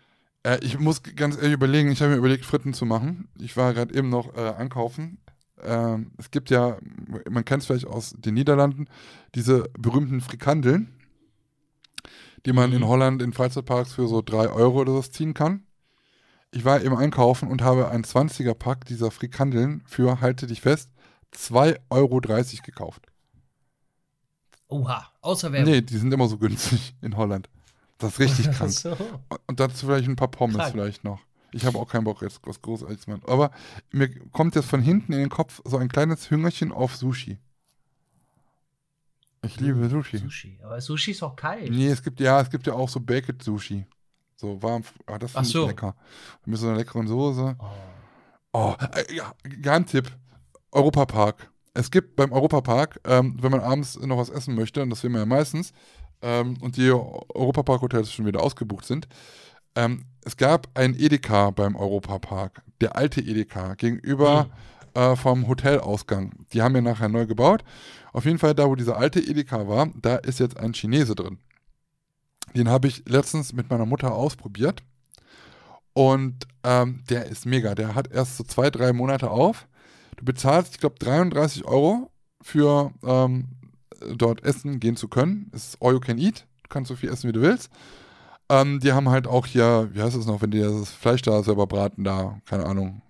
[SPEAKER 1] Äh, ich muss ganz ehrlich überlegen, ich habe mir überlegt, Fritten zu machen. Ich war gerade eben noch äh, einkaufen. Äh, es gibt ja, man kennt es vielleicht aus den Niederlanden, diese berühmten Frikandeln, die man mhm. in Holland in Freizeitparks für so 3 Euro oder so ziehen kann. Ich war eben einkaufen und habe ein 20er-Pack dieser Frikandeln für, halte dich fest, 2,30 Euro gekauft.
[SPEAKER 2] Oha, außer Werbung.
[SPEAKER 1] Nee, die sind immer so günstig in Holland. Das ist richtig krank.
[SPEAKER 2] so.
[SPEAKER 1] Und dazu vielleicht ein paar Pommes
[SPEAKER 2] Krank.
[SPEAKER 1] vielleicht noch. Ich habe auch keinen Bock jetzt was Großartiges zu machen. Aber mir kommt jetzt von hinten in den Kopf so ein kleines Hüngerchen auf Sushi. Ich liebe Sushi.
[SPEAKER 2] Sushi. Aber Sushi ist auch kalt.
[SPEAKER 1] Nee, es gibt ja, es gibt ja auch so Baked Sushi. So warm. Ah, das ich
[SPEAKER 2] so.
[SPEAKER 1] lecker. Mit so einer leckeren Soße.
[SPEAKER 2] Oh.
[SPEAKER 1] Oh, äh, ja, Geheimtipp. Europapark. Es gibt beim Europapark, ähm, wenn man abends noch was essen möchte, und das will man ja meistens, ähm, und die Europapark-Hotels schon wieder ausgebucht sind, ähm, es gab ein Edeka beim Europapark, der alte Edeka, gegenüber äh, vom Hotelausgang. Die haben ja nachher neu gebaut. Auf jeden Fall, da wo dieser alte Edeka war, da ist jetzt ein Chinese drin. Den habe ich letztens mit meiner Mutter ausprobiert. Und ähm, der ist mega. Der hat erst so zwei, drei Monate auf. Du bezahlst, ich glaube, 33 Euro für ähm, dort essen gehen zu können. Es ist all you can eat. Du kannst so viel essen, wie du willst. Ähm, die haben halt auch hier, wie heißt das noch, wenn die das Fleisch da selber braten, da, keine Ahnung,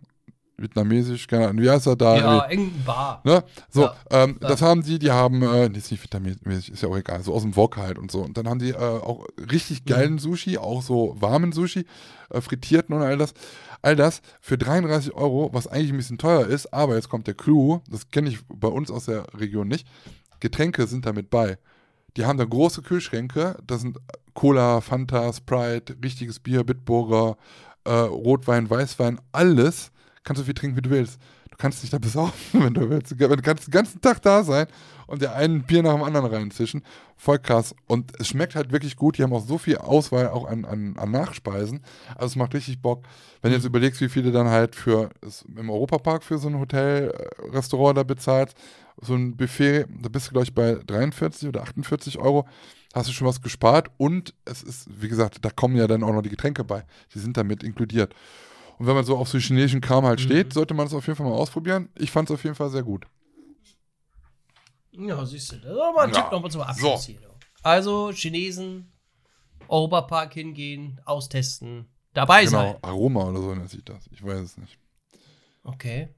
[SPEAKER 1] vietnamesisch, keine Ahnung, wie heißt das da?
[SPEAKER 2] Ja, irgendein Bar.
[SPEAKER 1] Ne? So,
[SPEAKER 2] Ja.
[SPEAKER 1] ähm,
[SPEAKER 2] Ja.
[SPEAKER 1] das haben die, die haben, äh, nee, ist nicht vietnamesisch, ist ja auch egal, so aus dem Wok halt und so. Und dann haben die äh, auch richtig geilen Sushi, auch so warmen Sushi, äh, frittierten und all das. All das für 33 Euro, was eigentlich ein bisschen teuer ist, aber jetzt kommt der Clou, das kenne ich bei uns aus der Region nicht. Getränke sind damit bei. Die haben da große Kühlschränke, da sind Cola, Fanta, Sprite, richtiges Bier, Bitburger, äh, Rotwein, Weißwein, alles. Kannst du viel trinken, wie du willst. Du kannst dich da besaufen, wenn du willst. Du kannst den ganzen Tag da sein und dir ein Bier nach dem anderen reinzischen. Voll krass. Und es schmeckt halt wirklich gut. Die haben auch so viel Auswahl auch an, an, an Nachspeisen. Also es macht richtig Bock. Wenn du jetzt überlegst, wie viele dann halt für im Europapark für so ein Hotel, äh, Restaurant da bezahlt, so ein Buffet, da bist du, glaube ich, bei 43 oder 48 Euro, hast du schon was gespart und es ist, wie gesagt, da kommen ja dann auch noch die Getränke bei. Die sind damit inkludiert. Und wenn man so auf so chinesischen Kram halt steht, sollte man es auf jeden Fall mal ausprobieren. Ich fand es auf jeden Fall sehr gut.
[SPEAKER 2] Ja, siehst du. Das ist doch mal ein
[SPEAKER 1] Ja.
[SPEAKER 2] Tipp nochmal zum Abschluss
[SPEAKER 1] So.
[SPEAKER 2] hier. Also, Chinesen, Europapark hingehen, austesten, dabei
[SPEAKER 1] Genau,
[SPEAKER 2] sein.
[SPEAKER 1] Aroma oder so nennt sich das. Ich weiß es nicht.
[SPEAKER 2] Okay.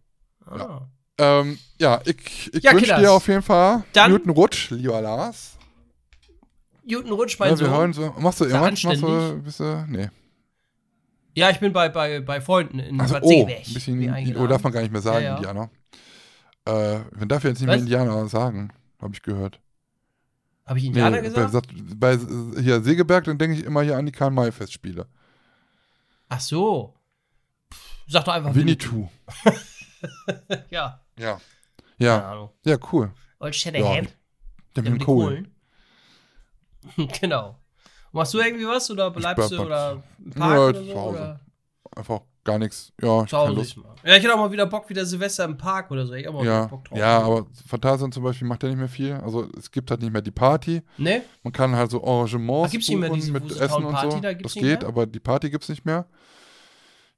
[SPEAKER 2] Ah.
[SPEAKER 1] Ähm, ja, ich, ich
[SPEAKER 2] Ja,
[SPEAKER 1] wünsche dir auf jeden Fall
[SPEAKER 2] Dann-
[SPEAKER 1] guten Rutsch, lieber Lars.
[SPEAKER 2] Guten Rutsch, mein
[SPEAKER 1] Ja, wir
[SPEAKER 2] Sohn.
[SPEAKER 1] hören so. Machst du irgendwas? Machst du, bist du, nee.
[SPEAKER 2] Ja, ich bin bei, bei, bei Freunden in
[SPEAKER 1] Also,
[SPEAKER 2] Bad
[SPEAKER 1] oh, ein bisschen, oh, darf man gar nicht mehr sagen,
[SPEAKER 2] Ja, ja.
[SPEAKER 1] Indianer. Äh, man darf jetzt nicht mehr
[SPEAKER 2] Was?
[SPEAKER 1] Indianer sagen, habe ich gehört.
[SPEAKER 2] Habe ich Indianer
[SPEAKER 1] Nee,
[SPEAKER 2] gesagt?
[SPEAKER 1] Bei, bei hier Segeberg, dann denke ich immer hier an die Karl-May-Festspiele.
[SPEAKER 2] Ach so. Pff, Sag doch einfach
[SPEAKER 1] Winnetou.
[SPEAKER 2] Ja,
[SPEAKER 1] Ja.
[SPEAKER 2] keine
[SPEAKER 1] Ja,
[SPEAKER 2] Ahnung.
[SPEAKER 1] ja, cool.
[SPEAKER 2] Old
[SPEAKER 1] Ja,
[SPEAKER 2] Shatterhand.
[SPEAKER 1] Der
[SPEAKER 2] Der
[SPEAKER 1] mit
[SPEAKER 2] mit
[SPEAKER 1] Kohlen.
[SPEAKER 2] Genau. Machst du irgendwie was oder bleibst
[SPEAKER 1] bleib
[SPEAKER 2] du oder im Park
[SPEAKER 1] Ja,
[SPEAKER 2] oder
[SPEAKER 1] zu? Hause.
[SPEAKER 2] Oder?
[SPEAKER 1] Einfach gar nichts. Ja,
[SPEAKER 2] ist mal. Ja, ich hätte auch mal wieder Bock, wieder Silvester im Park oder so. Ich auch
[SPEAKER 1] Ja,
[SPEAKER 2] Bock drauf.
[SPEAKER 1] ja, aber Phantasian zum Beispiel macht ja nicht mehr viel. Also es gibt halt nicht mehr die Party.
[SPEAKER 2] Ne?
[SPEAKER 1] Man kann halt so Arrangements
[SPEAKER 2] Ach, gibt's nicht mehr diese
[SPEAKER 1] mit Essen und so.
[SPEAKER 2] da
[SPEAKER 1] das geht,
[SPEAKER 2] mehr?
[SPEAKER 1] aber die Party gibt's nicht mehr.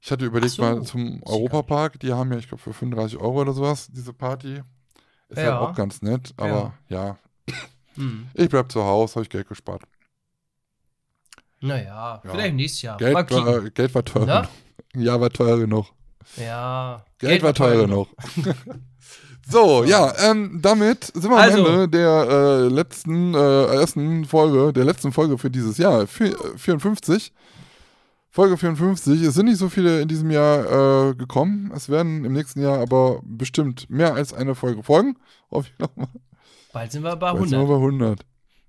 [SPEAKER 1] Ich hatte überlegt
[SPEAKER 2] so.
[SPEAKER 1] mal zum Europapark, die haben ja, ich glaube, für 35 Euro oder sowas, diese Party. Ist
[SPEAKER 2] Ja.
[SPEAKER 1] halt auch ganz nett, aber ja,
[SPEAKER 2] Hm.
[SPEAKER 1] ich bleib zu Hause, habe ich Geld gespart.
[SPEAKER 2] Naja,
[SPEAKER 1] Ja.
[SPEAKER 2] vielleicht nächstes Jahr.
[SPEAKER 1] Geld war, äh, Geld war teuer. Ja, war teuer genug.
[SPEAKER 2] Ja.
[SPEAKER 1] Geld, war teuer noch. so, ja, ähm, damit sind wir
[SPEAKER 2] Also.
[SPEAKER 1] am Ende der äh, letzten, äh, ersten Folge, der letzten Folge für dieses Jahr. Vi- äh, 54. Folge 54. Es sind nicht so viele in diesem Jahr äh, gekommen. Es werden im nächsten Jahr aber bestimmt mehr als eine Folge folgen. Hoffe ich nochmal.
[SPEAKER 2] Bald sind wir bei
[SPEAKER 1] Jetzt sind wir
[SPEAKER 2] 100.
[SPEAKER 1] bei 100.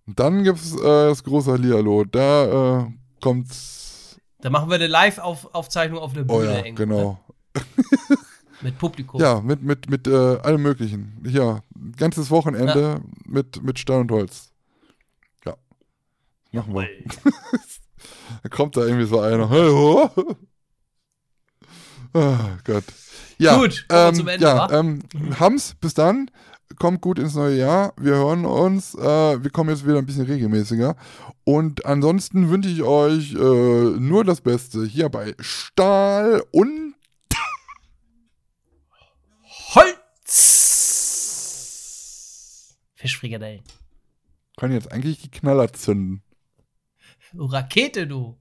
[SPEAKER 1] Und dann gibt es äh, das große Hallihallo. Da äh, kommt's.
[SPEAKER 2] Da machen wir eine Live-Aufzeichnung auf der Bühne.
[SPEAKER 1] Oh ja,
[SPEAKER 2] irgendwo,
[SPEAKER 1] genau.
[SPEAKER 2] Ne? Mit Publikum.
[SPEAKER 1] Ja, mit, mit, mit äh, allem Möglichen. Ja, ganzes Wochenende mit, mit Stein und Holz. Ja. Machen wir. Da kommt da irgendwie so einer. Ah, Gott. Ja,
[SPEAKER 2] Gut,
[SPEAKER 1] ähm,
[SPEAKER 2] zum Ende,
[SPEAKER 1] ja, ähm, Hams, bis dann. Kommt gut ins neue Jahr. Wir hören uns. Äh, wir kommen jetzt wieder ein bisschen regelmäßiger. Und ansonsten wünsche ich euch äh, nur das Beste hier bei Stahl und
[SPEAKER 2] Holz! Fischfrikadellen.
[SPEAKER 1] kann jetzt eigentlich die Knaller zünden.
[SPEAKER 2] Du Rakete, du.